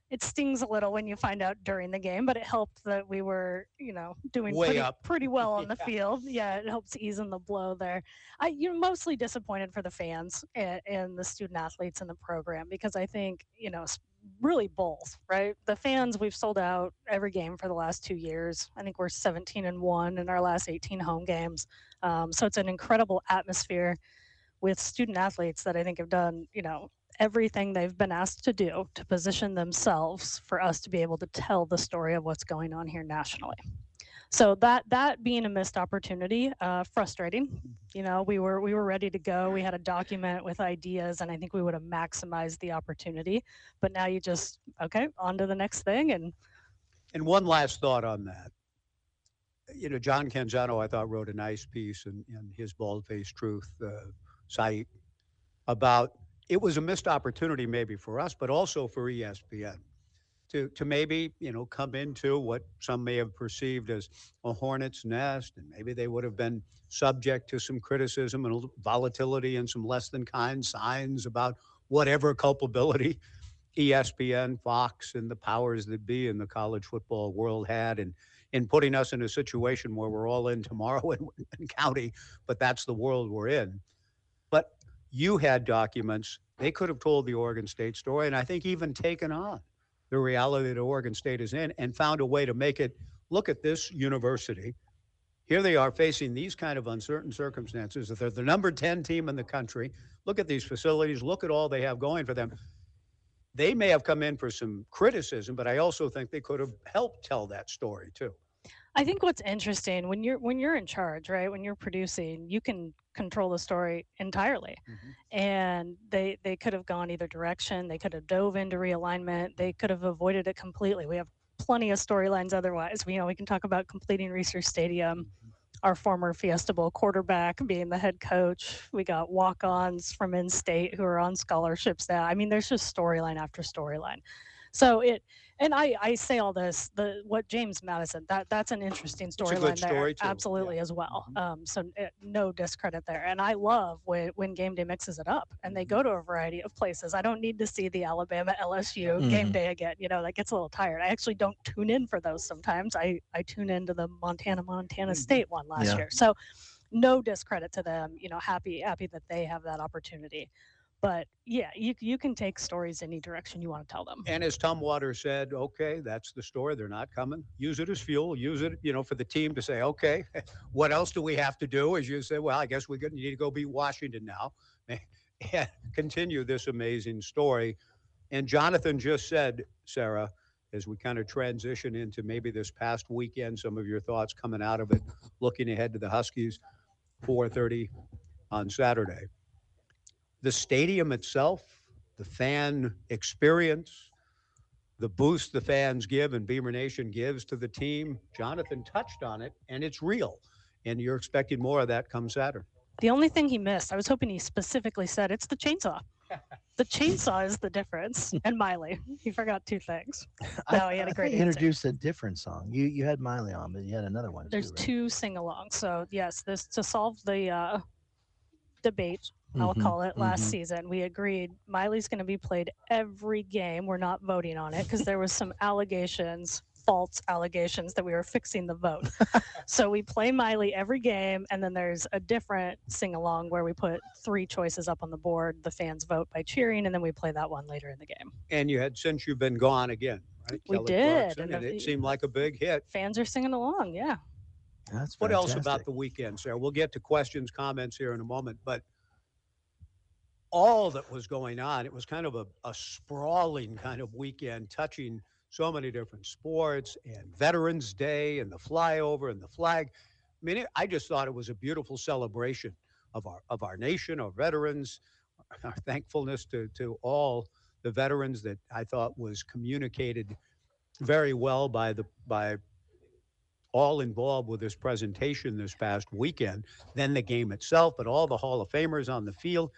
it stings a little when you find out during the game, but it helped that we were, you know, doing Way pretty, up. pretty well on the Yeah. field. Yeah, it helps ease in the blow there. I, you're mostly disappointed for the fans and, and the student athletes in the program because I think, you know, really both, right? The fans, we've sold out every game for the last two years. I think we're 17 and one in our last 18 home games. Um, so it's an incredible atmosphere with student athletes that I think have done, you know, everything they've been asked to do to position themselves for us to be able to tell the story of what's going on here nationally. So that that being a missed opportunity, uh, frustrating. You know, we were we were ready to go. We had a document with ideas, and I think we would have maximized the opportunity. But now you just okay on to the next thing, and And one last thought on that. You know, John Canzano, I thought, wrote a nice piece in, in his Bald Faced Truth uh, site about it was a missed opportunity maybe for us, but also for ESPN to, to maybe, you know, come into what some may have perceived as a hornet's nest, and maybe they would have been subject to some criticism and volatility and some less than kind signs about whatever culpability ESPN, Fox, and the powers that be in the college football world had, and in putting us in a situation where we're all in tomorrow in, in county, but that's the world we're in. You had documents; they could have told the Oregon State story, and I think even taken on the reality that Oregon State is in, and found a way to make it look at this university. Here they are facing these kind of uncertain circumstances. That they're the number 10 team in the country. Look at these facilities. Look at all they have going for them they may have come in for some criticism, but I also think they could have helped tell that story too. I think what's interesting when you're when you're in charge, right? When you're producing, you can control the story entirely. Mm-hmm. And they they could have gone either direction. They could have dove into realignment. They could have avoided it completely. We have plenty of storylines otherwise. We you know we can talk about completing Reser Stadium, mm-hmm. our former Fiesta Bowl quarterback being the head coach. We got walk-ons from in-state who are on scholarships now. I mean, there's just storyline after storyline. So it and I, I say all this the what James Madison that that's an interesting storyline there story, too. absolutely as well. Um, so uh, no discredit there. And I love when when game day mixes it up and they go to a variety of places. I don't need to see the Alabama LSU game Mhm. day again you know that gets a little tired. I actually don't tune in for those sometimes. I I tune into the Montana Montana State one last Yeah. year. So no discredit to them you know happy happy that they have that opportunity but yeah you you can take stories any direction you want to tell them And as Tom Waters said, okay, that's the story. They're not coming. Use it as fuel. Use it, you know, for the team to say, okay, what else do we have to do? As you say, well, I guess we need to go beat Washington now and continue this amazing story. And Jonathan just said, Sarah, as we kind of transition into maybe this past weekend, some of your thoughts coming out of it, looking ahead to the Huskies, 4:30 on Saturday. The stadium itself, the fan experience, the boost the fans give and Beaver Nation gives to the team. Jonathan touched on it, and it's real. And you're expecting more of that come Saturday. The only thing he missed, I was hoping he specifically said it's the chainsaw. The chainsaw is the difference. And Miley, he forgot two things. No, he had a great thought introduced a different song. You you had Miley on, but you had another one. There's too, right? two sing-alongs. So yes, this to solve the uh, debate, I'll Mhm, call it, last mhm. season, we agreed Miley's going to be played every game. We're not voting on it because there was some allegations, false allegations that we were fixing the vote. so we play Miley every game, and then there's a different sing-along where we put three choices up on the board. The fans vote by cheering, and then we play that one later in the game. And you had since you've been gone again, right? We Kelly did, Clarkson, and and the- it seemed like a big hit. Fans are singing along, yeah. That's What else about the weekend, Sarah? We'll get to questions, comments here in a moment, but all that was going on, it was kind of a, a sprawling kind of weekend, touching so many different sports and Veterans Day and the flyover and the flag. I mean, it, I just thought it was a beautiful celebration of our of our nation, our veterans, our thankfulness to to all the veterans that I thought was communicated very well by the by all involved with this presentation this past weekend, then the game itself, but all the Hall of Famers on the field.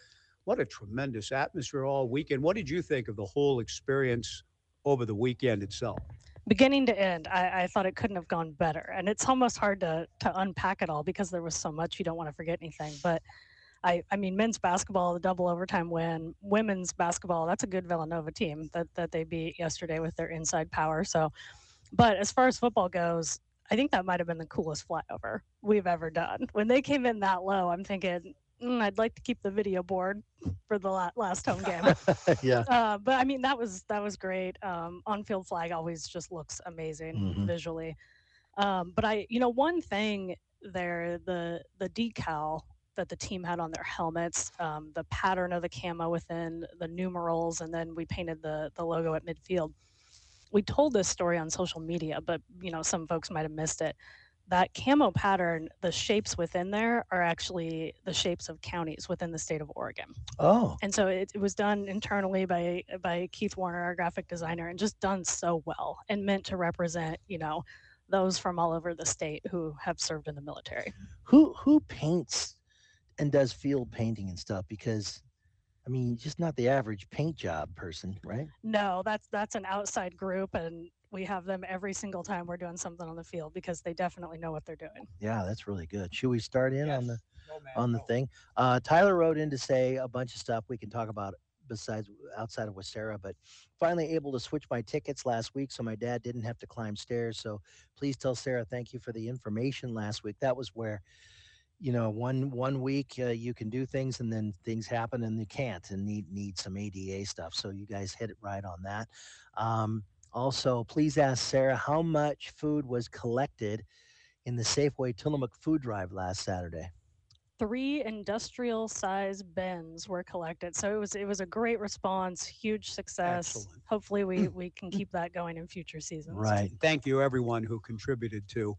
What a tremendous atmosphere all weekend. What did you think of the whole experience over the weekend itself? beginning to end I, I thought it couldn't have gone better and it's almost hard to to unpack it all because there was so much you don't want to forget anything but I, I mean men's basketball the double overtime win women's basketball that's a good villanova team that, that they beat yesterday with their inside power so but as far as football goes i think that might have been the coolest flyover we've ever done when they came in that low i'm thinking mm, i'd like to keep the video board for the la- last home game yeah. uh, but I mean that was that was great. Um, on-field flag always just looks amazing Mhm. visually. Um, but I, you know, one thing there, the the decal that the team had on their helmets, um, the pattern of the camo within the numerals, and then we painted the the logo at midfield. We told this story on social media, but you know some folks might have missed it. That camo pattern, the shapes within there are actually the shapes of counties within the state of Oregon. Oh. And so it, it was done internally by by Keith Warner, our graphic designer, and just done so well and meant to represent, you know, those from all over the state who have served in the military. Who who paints and does field painting and stuff? Because I mean, just not the average paint job person, right? No, that's that's an outside group and we have them every single time we're doing something on the field because they definitely know what they're doing. Yeah, that's really good. Should we start in on the on the thing? Uh, Tyler wrote in to say a bunch of stuff we can talk about besides outside of Westera, but finally able to switch my tickets last week so my dad didn't have to climb stairs. So please tell Sarah thank you for the information last week. That was where you know one one week uh, you can do things and then things happen and you can't and need need some ADA stuff. So you guys hit it right on that. Um, also, please ask Sarah how much food was collected in the Safeway Tillamook food drive last Saturday. Three industrial size bins were collected. So it was it was a great response, huge success. Excellent. Hopefully we we can keep that going in future seasons. Right. Thank you, everyone who contributed to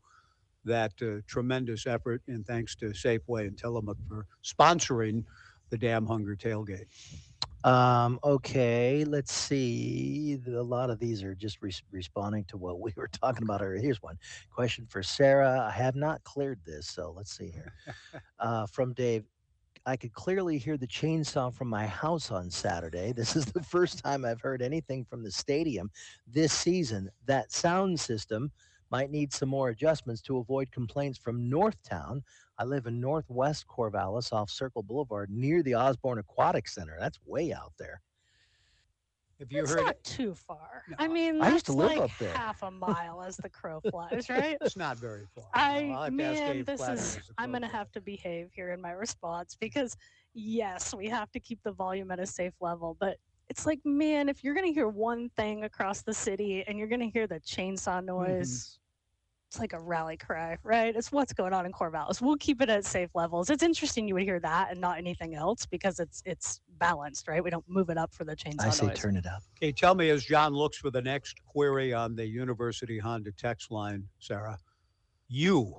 that uh, tremendous effort, and thanks to Safeway and Tillamook for sponsoring the Damn Hunger Tailgate. Um, okay, let's see. A lot of these are just res- responding to what we were talking about. earlier. Here's one question for Sarah. I have not cleared this, so let's see here. Uh, from Dave. I could clearly hear the chainsaw from my house on Saturday. This is the first time I've heard anything from the stadium this season. That sound system might need some more adjustments to avoid complaints from Northtown. I live in Northwest Corvallis off Circle Boulevard near the Osborne Aquatic Center. That's way out there. Have you It's heard? not too far. I mean, that's I used to live like up there. half a mile as the crow flies, right? it's not very far. I well, man, this is. I'm gonna have to behave here in my response because yes, we have to keep the volume at a safe level, but it's like, man, if you're gonna hear one thing across the city and you're gonna hear the chainsaw mm-hmm. noise, it's like a rally cry, right? It's what's going on in Corvallis. We'll keep it at safe levels. It's interesting you would hear that and not anything else because it's it's balanced, right? We don't move it up for the chainsaw I say noise. turn it up. Okay, tell me as John looks for the next query on the University Honda text line, Sarah, you,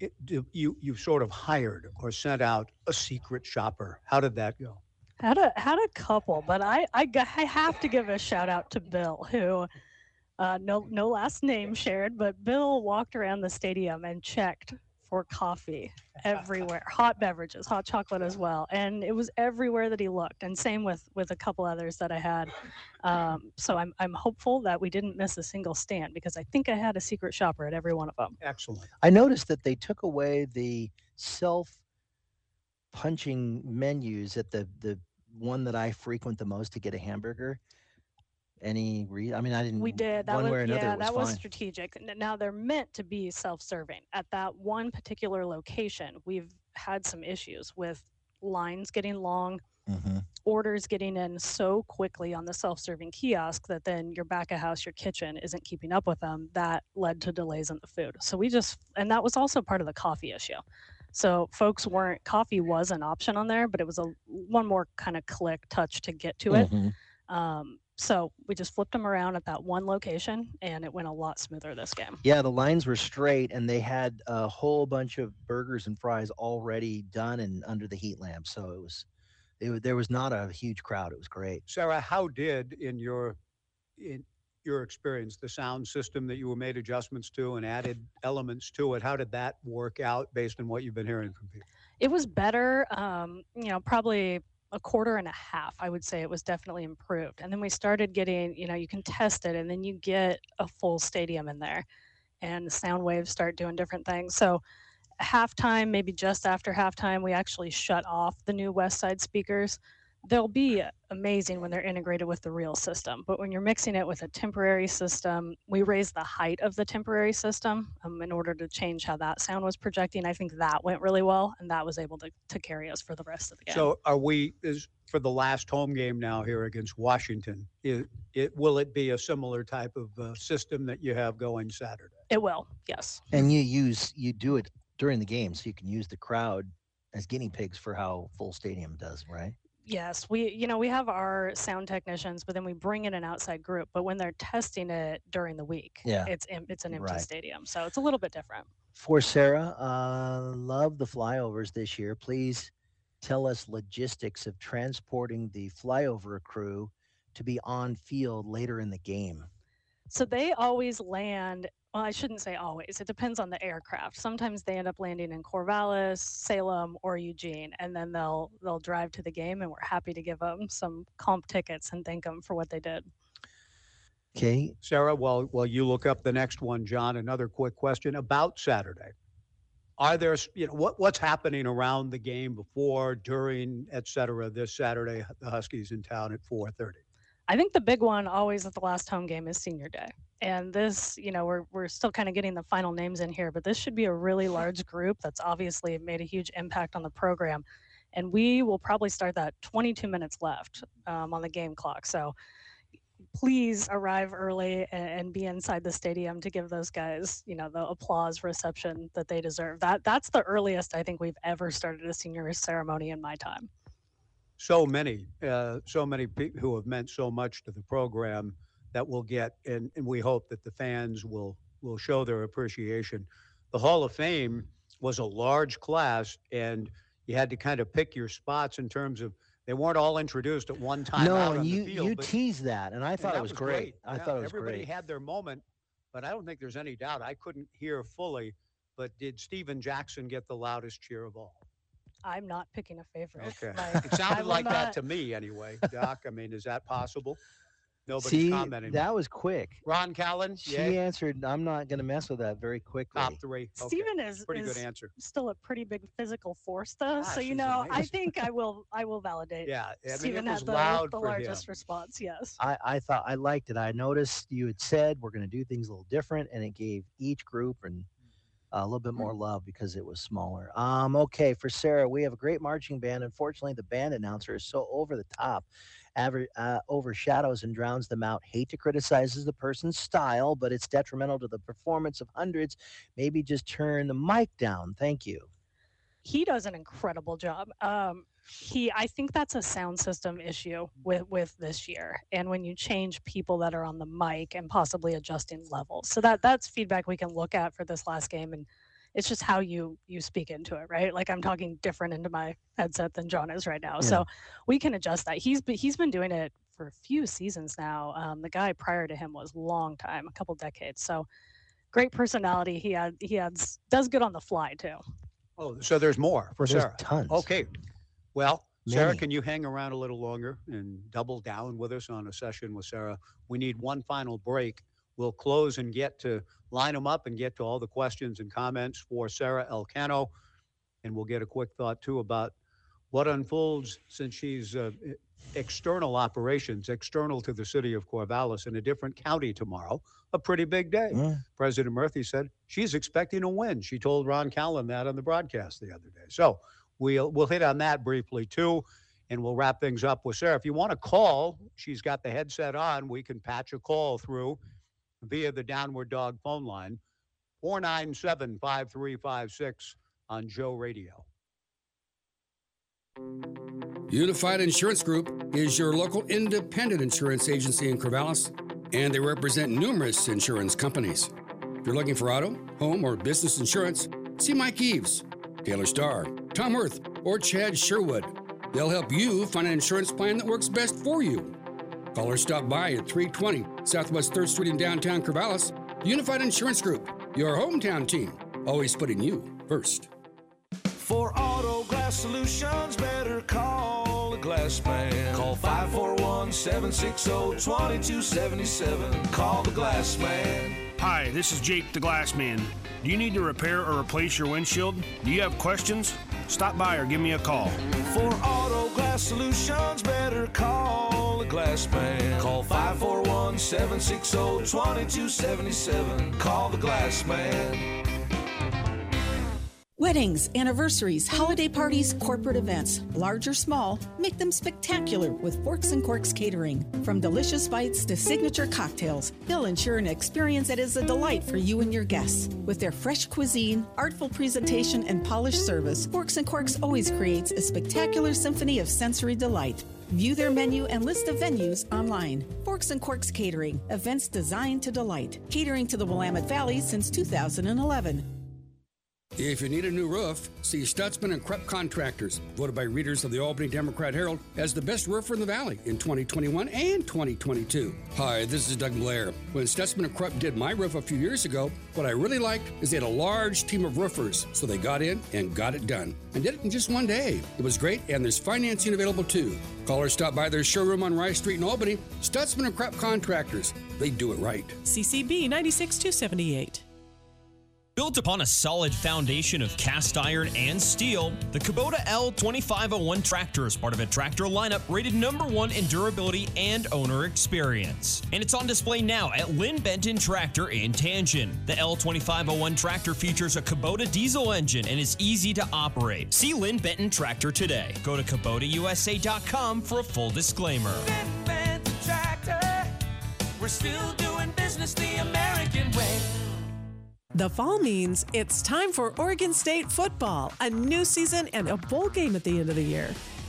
it, do- you, you sort of hired or sent out a secret shopper. How did that go? Had a had a couple, but I I, I have to give a shout out to Bill, who uh, no no last name shared, but Bill walked around the stadium and checked for coffee everywhere, hot beverages, hot chocolate as well, and it was everywhere that he looked. And same with with a couple others that I had. Um, so I'm I'm hopeful that we didn't miss a single stand because I think I had a secret shopper at every one of them. Excellent. I noticed that they took away the self punching menus at the the one that I frequent the most to get a hamburger. Any reason? I mean I didn't We did. That one was way or another yeah, was that was strategic. Now they're meant to be self-serving. At that one particular location, we've had some issues with lines getting long, Mm-hmm. orders getting in so quickly on the self-serving kiosk that then your back of house, your kitchen isn't keeping up with them. That led to delays in the food. So we just and that was also part of the coffee issue. So folks weren't coffee was an option on there, but it was a one more kind of click touch to get to it. Mhm. Um, so we just flipped them around at that one location, and it went a lot smoother this game. Yeah, the lines were straight and they had a whole bunch of burgers and fries already done and under the heat lamp. So it was it, there was not a huge crowd. It was great. Sarah, how did in your in your experience the sound system that you were made adjustments to and added elements to it? How did that work out based on what you've been hearing from people? It was better, um, you know, probably a quarter and a half. I would say it was definitely improved. And then we started getting, you know, you can test it, and then you get a full stadium in there, and the sound waves start doing different things. So halftime, maybe just after halftime, we actually shut off the new West Side speakers. They'll be amazing when they're integrated with the real system, but when you're mixing it with a temporary system, we raised the height of the temporary system um, in order to change how that sound was projecting. I think that went really well, and that was able to, to carry us for the rest of the game. So are we is for the last home game now here against Washington? It, it will it be a similar type of uh, system that you have going Saturday? it will, yes. And you use you do it during the game so you can use the crowd as guinea pigs for how full stadium does, right? Yes, we you know we have our sound technicians, but then we bring in an outside group. But when they're testing it during the week, Yeah. it's em- it's an empty Right. stadium, so it's a little bit different. For Sarah, uh, love the flyovers this year. Please tell us logistics of transporting the flyover crew to be on field later in the game. So they always land. Well, I shouldn't say always. It depends on the aircraft. Sometimes they end up landing in Corvallis, Salem, or Eugene, and then they'll they'll drive to the game, and we're happy to give them some comp tickets and thank them for what they did. Okay. Sarah, while while you look up the next one, John, another quick question about Saturday. Are there, you know, what what's happening around the game before, during, et cetera, this Saturday? The Huskies in town at 4:30. I think the big one always at the last home game is senior day. And this, you know, we're we're still kind of getting the final names in here, but this should be a really large group that's obviously made a huge impact on the program. And we will probably start that 22 minutes left um, on the game clock. So please arrive early and, and be inside the stadium to give those guys, you know, the applause reception that they deserve. That that's the earliest I think we've ever started a senior ceremony in my time. So many, uh, so many people who have meant so much to the program that we'll get, and, and we hope that the fans will will show their appreciation. The Hall of Fame was a large class, and you had to kind of pick your spots in terms of they weren't all introduced at one time. no, and you field, you teased that, and I thought it was, great. I Yeah, thought it was great. everybody great. had their moment, but I don't think there's any doubt. I couldn't hear fully, but did Steven Jackson get the loudest cheer of all? I'm not picking a favorite. Okay. Like, It I sounded will like that to me anyway, Doc. I mean, is that possible? Nobody's See, commenting. that was quick. Ron Callan, She yay? answered. I'm not going to mess with that very quickly. top three. Okay. Steven is pretty good answer. still a pretty big physical force, though. Ah, so you he's know, I think I will I will validate. Yeah, I mean, Steven was had the, loud the largest him. response. Yes. I, I thought I liked it. I noticed you had said we're going to do things a little different, and it gave each group and a little bit more love because it was smaller. Um, okay, for Sarah, we have a great marching band. Unfortunately, the band announcer is so over the top, aver- uh, overshadows and drowns them out. Hate to criticize the person's style, but it's detrimental to the performance of hundreds. Maybe just turn the mic down. Thank you. he does an incredible job. Um, he, I think that's a sound system issue with with this year, and when you change people that are on the mic and possibly adjusting levels, so that that's feedback we can look at for this last game, and it's just how you you speak into it, right? Like I'm talking different into my headset than John is right now, so we can adjust that. He's he's been doing it for a few seasons now. Um, the guy prior to him was long time, a couple decades, so. Great personality. He had he adds does good on the fly too. Oh, so there's more for There's Sarah. tons. Okay. Well, Sarah, Many. can you hang around a little longer and double down with us on a session with Sarah? We need one final break. We'll close and get to line them up and get to all the questions and comments for Sarah Elcano. And we'll get a quick thought too about what unfolds since she's uh, external operations, external to the city of Corvallis in a different county tomorrow. A pretty big day. Yeah. President Murthy said she's expecting a win. She told Ron Callan that on the broadcast the other day. So we'll we'll hit on that briefly too, and we'll wrap things up with Sarah. If you want to call, she's got the headset on. We can patch a call through via the Downward Dog phone line, 497 5356 on Joe Radio. Unified Insurance Group is your local independent insurance agency in Corvallis, and they represent numerous insurance companies. If you're looking for auto, home, or business insurance, see Mike Eves, Taylor Starr, Tom Worth, or Chad Sherwood. They'll help you find an insurance plan that works best for you. Call or stop by at 320 Southwest 3rd Street in downtown Corvallis. Unified Insurance Group, your hometown team, always putting you first. For auto glass solutions, better call the glass man. Call 541 760 2277. Call the glass man. Hi, this is Jake the Glassman. Do you need to repair or replace your windshield? Do you have questions? Stop by or give me a call. For auto glass solutions, better call the glass man. Call 541 760 2277. Call the glass man. Weddings, anniversaries, holiday parties, corporate events, large or small, make them spectacular with Forks and Corks Catering. From delicious bites to signature cocktails, they'll ensure an experience that is a delight for you and your guests. With their fresh cuisine, artful presentation, and polished service, Forks and Corks always creates a spectacular symphony of sensory delight. View their menu and list of venues online. Forks and Corks Catering, events designed to delight. Catering to the Willamette Valley since 2011. If you need a new roof, see Stutzman and Krupp Contractors, voted by readers of the Albany Democrat Herald as the best roofer in the valley in 2021 and 2022. Hi, this is Doug Blair. When Stutzman and Krupp did my roof a few years ago, what I really liked is they had a large team of roofers, so they got in and got it done. And did it in just one day. It was great, and there's financing available too. Call or stop by their showroom on Rice Street in Albany. Stutzman and Krupp Contractors. They do it right. CCB 96278. Built upon a solid foundation of cast iron and steel, the Kubota L2501 tractor is part of a tractor lineup rated number one in durability and owner experience. And it's on display now at Linn Benton Tractor in Tangent. The L2501 tractor features a Kubota diesel engine and is easy to operate. See Linn Benton Tractor today. Go to KubotaUSA.com for a full disclaimer. Tractor. We're still doing business the American way. The fall means it's time for Oregon State football, a new season, and a bowl game at the end of the year.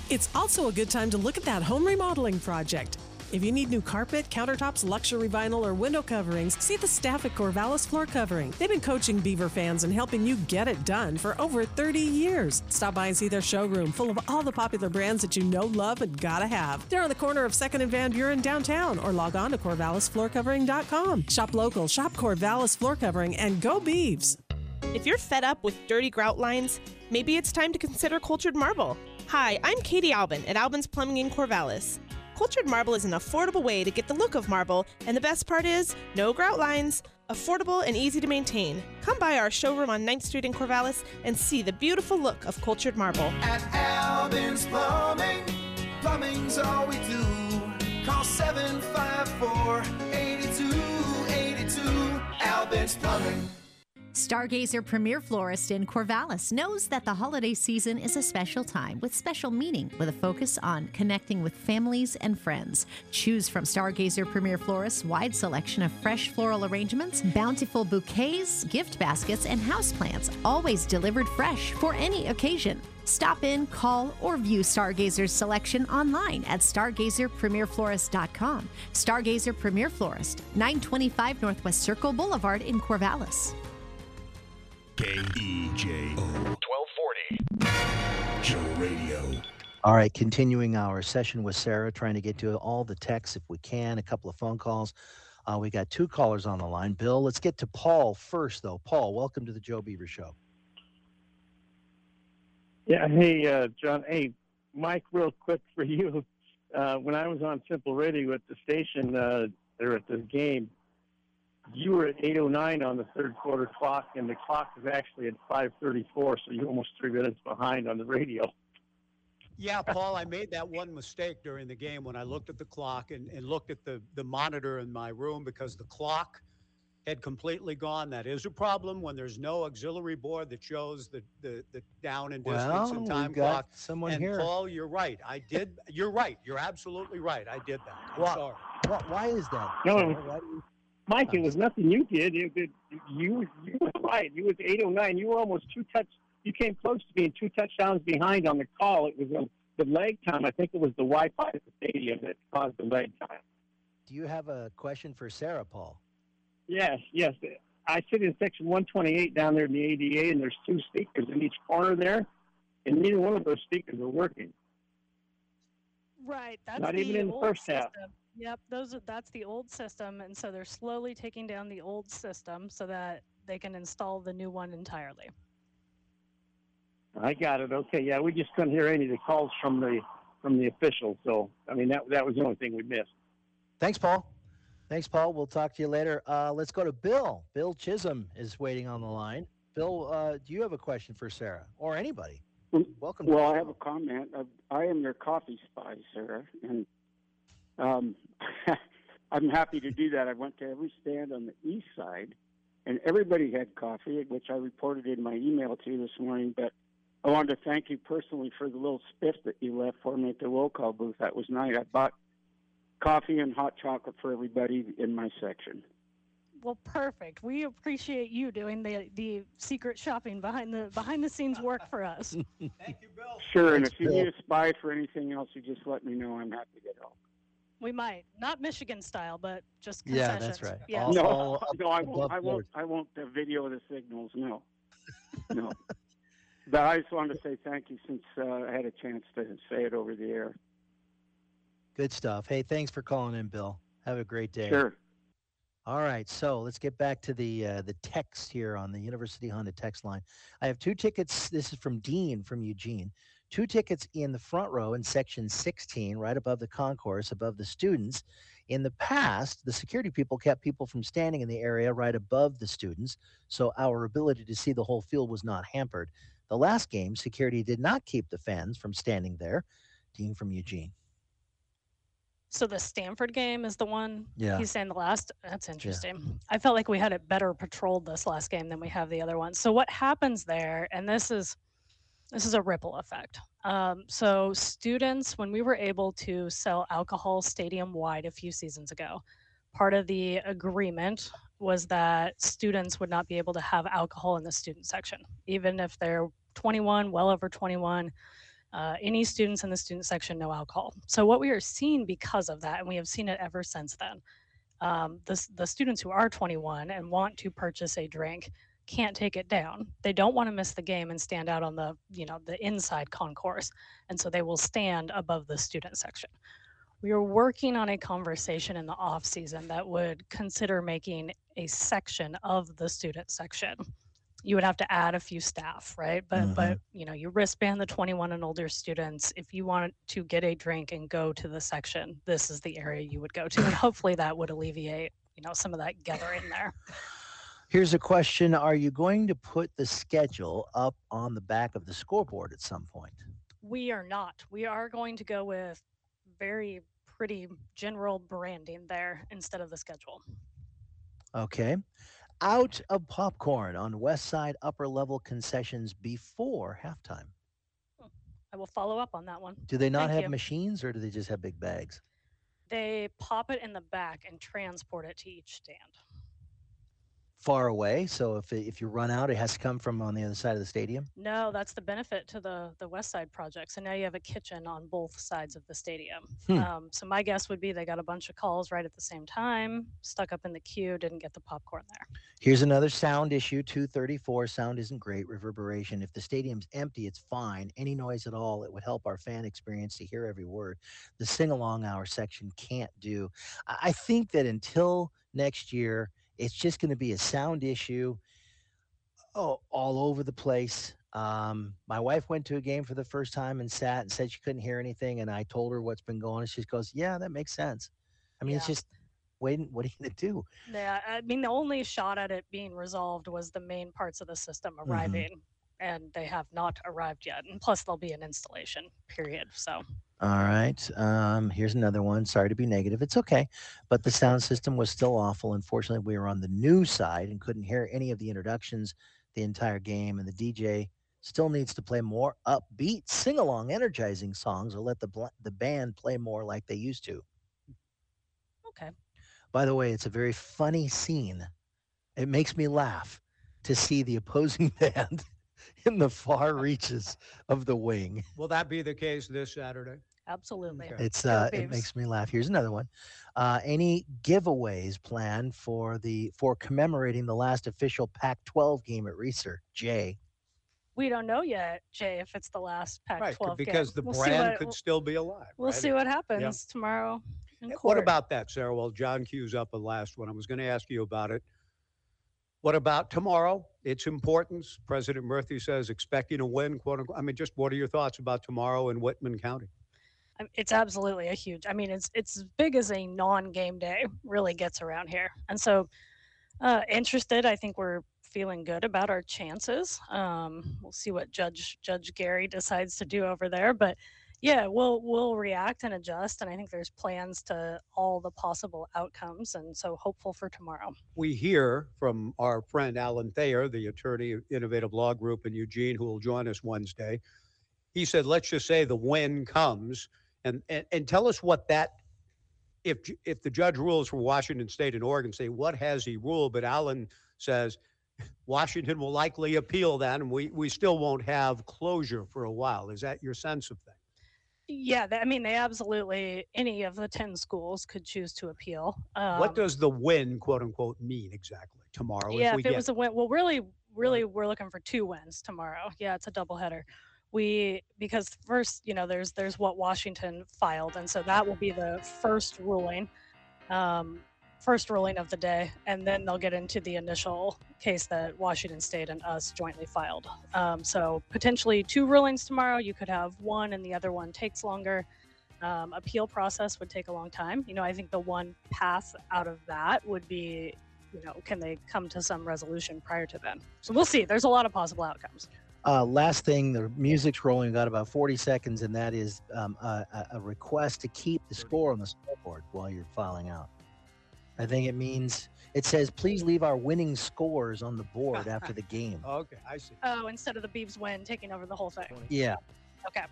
It's also a good time to look at that home remodeling project. If you need new carpet, countertops, luxury vinyl, or window coverings, see the staff at Corvallis Floor Covering. They've been coaching Beaver fans and helping you get it done for over 30 years. Stop by and see their showroom full of all the popular brands that you know, love, and gotta have. They're on the corner of 2nd and Van Buren downtown, or log on to CorvallisFloorCovering.com. Shop local, shop Corvallis Floor Covering, and go Beavs. If you're fed up with dirty grout lines, maybe it's time to consider cultured marble. Hi, I'm Katie Albin at Albin's Plumbing in Corvallis. Cultured marble is an affordable way to get the look of marble, and the best part is no grout lines, affordable and easy to maintain. Come by our showroom on 9th Street in Corvallis and see the beautiful look of cultured marble. At Albin's Plumbing, plumbing's all we do. Call 754 8282. Albin's Plumbing. Stargazer Premier Florist in Corvallis knows that the holiday season is a special time with special meaning with a focus on connecting with families and friends. Choose from Stargazer Premier Florist's wide selection of fresh floral arrangements, bountiful bouquets, gift baskets, and houseplants, always delivered fresh for any occasion. Stop in, call, or view Stargazer's selection online at stargazerpremierflorist.com. Stargazer Premier Florist, 925 Northwest Circle Boulevard in Corvallis. KEJO 1240. Joe Radio. All right, continuing our session with Sarah, trying to get to all the texts if we can, a couple of phone calls. Uh, we got two callers on the line. Bill, let's get to Paul first, though. Paul, welcome to the Joe Beaver Show. Yeah, hey, uh, John. Hey, Mike, real quick for you. Uh, when I was on Simple Radio at the station uh, or at the game, you were at 8:09 on the third quarter clock, and the clock is actually at 5:34, so you're almost three minutes behind on the radio. Yeah, Paul, I made that one mistake during the game when I looked at the clock and, and looked at the, the monitor in my room because the clock had completely gone. That is a problem when there's no auxiliary board that shows the, the, the down and distance Well, and we've time got clock. someone and here. Paul, you're right. I did. You're right. You're absolutely right. I did that. I'm Wha- sorry. Why, why is that? No, Sarah? it was- Why do you- Mike, it was nothing you did. It, it, you you were right. You was 8:09. You were almost two touch. You came close to being two touchdowns behind on the call. It was um, the leg time. I think it was the Wi-Fi at the stadium that caused the leg time. Do you have a question for Sarah, Paul? Yes, yes. I sit in section 128 down there in the ADA, and there's two speakers in each corner there, and neither one of those speakers are working. Right. That's Not the even in the old first half. System. Yep. Those are, that's the old system, and so they're slowly taking down the old system so that they can install the new one entirely. I got it. Okay, yeah, we just couldn't hear any of the calls from the from the officials. So, I mean, that that was the only thing we missed. Thanks, Paul. Thanks, Paul. We'll talk to you later. Uh, let's go to Bill. Bill Chisholm is waiting on the line. Bill, uh, do you have a question for Sarah or anybody? Welcome. Well, I have a comment. Uh, I am your coffee spy, Sarah, and um, I'm happy to do that. I went to every stand on the east side, and everybody had coffee, which I reported in my email to you this morning. But I wanted to thank you personally for the little spiff that you left for me at the roll call booth. That was nice. I bought coffee and hot chocolate for everybody in my section. Well, perfect. We appreciate you doing the the secret shopping behind the behind the scenes work for us. Thank you, Bill. Sure, and Thanks, if you Bill. need a spy for anything else, you just let me know. I'm happy to get help. We might not Michigan style, but just Yeah, concessions. that's right. Yeah. no, all no, I won't. I won't. I won't uh, video the signals. No, no. But I just wanted to say thank you since uh, I had a chance to say it over the air. Good stuff. Hey, thanks for calling in, Bill. Have a great day. Sure. All right, so let's get back to the uh, the text here on the University Honda text line. I have two tickets. This is from Dean from Eugene. Two tickets in the front row in section 16, right above the concourse, above the students. In the past, the security people kept people from standing in the area right above the students, so our ability to see the whole field was not hampered. The last game, security did not keep the fans from standing there. Dean from Eugene. So the Stanford game is the one Yeah. he's saying the last. That's interesting. I felt like we had it better patrolled this last game than we have the other one. So what happens there, and this is this is a ripple effect. Um, so students, when we were able to sell alcohol stadium wide a few seasons ago, part of the agreement was that students would not be able to have alcohol in the student section, even if they're 21, well over 21 uh, any students in the student section no alcohol. So what we are seeing because of that, and we have seen it ever since then, um, the, the students who are 21 and want to purchase a drink can't take it down. They don't want to miss the game and stand out on the you know the inside concourse, and so they will stand above the student section. We are working on a conversation in the off season that would consider making a section of the student section you would have to add a few staff, right? But but mm-hmm. you know, you wristband the 21 and older students. If you want to get a drink and go to the section, this is the area you would go to, and hopefully that would alleviate you know some of that gathering there. Here's a question Are you going to put the schedule up on the back of the scoreboard at some point? We are not. We are going to go with very pretty general branding there instead of the schedule. Okay. Out of popcorn on West Side upper level concessions before halftime. I will follow up on that one. Do they not Thank have you. machines or do they just have big bags? They pop it in the back and transport it to each stand. Far away. So if, if you run out, it has to come from on the other side of the stadium? No, that's the benefit to the the West Side project. So now you have a kitchen on both sides of the stadium. Hmm. Um, so my guess would be they got a bunch of calls right at the same time, stuck up in the queue, didn't get the popcorn there. Here's another sound issue 234. Sound isn't great. Reverberation. If the stadium's empty, it's fine. Any noise at all, it would help our fan experience to hear every word. The sing along hour section can't do. I I think that until next year, it's just going to be a sound issue oh, all over the place. Um, my wife went to a game for the first time and sat and said she couldn't hear anything. And I told her what's been going on. And she goes, Yeah, that makes sense. I mean, it's just waiting. What are you going to do? Yeah, I mean the only shot at it being resolved was the main parts of the system Mm-hmm. And they have not arrived yet. And plus, there'll be an installation period. So All right. Um, here's another one. Sorry to be negative. It's okay. But the sound system was still awful. Unfortunately, we were on the new side and couldn't hear any of the introductions the entire game. And the DJ still needs to play more upbeat, sing along, energizing songs or let the, bl- the band play more like they used to. okay. By the way, it's a very funny scene. It makes me laugh to see the opposing band in the far reaches of the wing. Will that be the case this Saturday? Absolutely. It's uh, it makes me laugh. Here's another one. Uh, any giveaways planned for the for commemorating the last official Pac-12 game at Reser? Jay. We don't know yet, Jay, if it's the last Pac-12 because game. the We'll brand what- could still be alive. We'll right? see what happens tomorrow. In Eh, court. What about that, Sarah? Well, John Q's up a last one. I was going to ask you about it. What about tomorrow? Its importance. President Murthy says expecting a win, quote unquote. I mean, just what are your thoughts about tomorrow in Whitman County? Um, It's absolutely a huge. I mean, it's it's as big as a non-game day really gets around here, and so uh, interested. I think we're feeling good about our chances. Um, we'll see what Judge Judge Gary decides to do over there, but Yeah, we'll we'll react and adjust, and I think there's plans to all the possible outcomes, and so hopeful for tomorrow. We hear from our friend Alan Thayer, the attorney of Innovative Law Group in Eugene, who will join us Wednesday. He said, let's just say the when comes, and and, and tell us what that. If if the judge rules for Washington State and Oregon say what has he ruled? But Alan says Washington will likely appeal that, and we we still won't have closure for a while. Is that your sense of things? Yeah, they, I mean, they absolutely any of the ten schools could choose to appeal. Um, what does the win, quote unquote, mean exactly tomorrow? yeah, we if it get- was a win, well, really, really, we're looking for two wins tomorrow. Yeah, it's a doubleheader. We because first, you know, there's there's what Washington filed, and so that will be the first ruling, um, first ruling of the day, and then they'll get into the initial case that Washington State and us jointly filed. Um, so potentially two rulings tomorrow. You could have one, and the other one takes longer. Um, appeal process would take a long time. You know, I think the one path out of that would be you know, can they come to some resolution prior to then? So we'll see. There's a lot of possible outcomes. Uh, last thing, the music's rolling. We've got about 40 seconds, and that is um, a, a- a request to keep the score on the scoreboard while you're filing out. I think it means it says, please leave our winning scores on the board after the game. Oh, okay, I see. Oh, instead of the Beavs win taking over the whole thing. Yeah. Okay.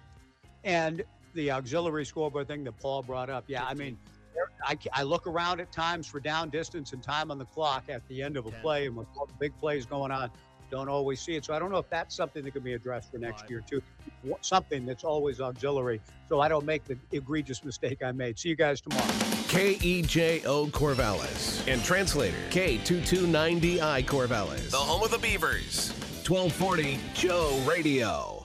And the auxiliary scoreboard thing that Paul brought up, yeah, I mean, I, I look around at times for down distance and time on the clock at the end of a play, and with all the big plays going on, don't always see it. So I don't know if that's something that could be addressed for next year too. Something that's always auxiliary, so I don't make the egregious mistake I made. See you guys tomorrow. KEJO Corvallis and translator K229DI Corvallis. The home of the Beavers. 1240 Joe Radio.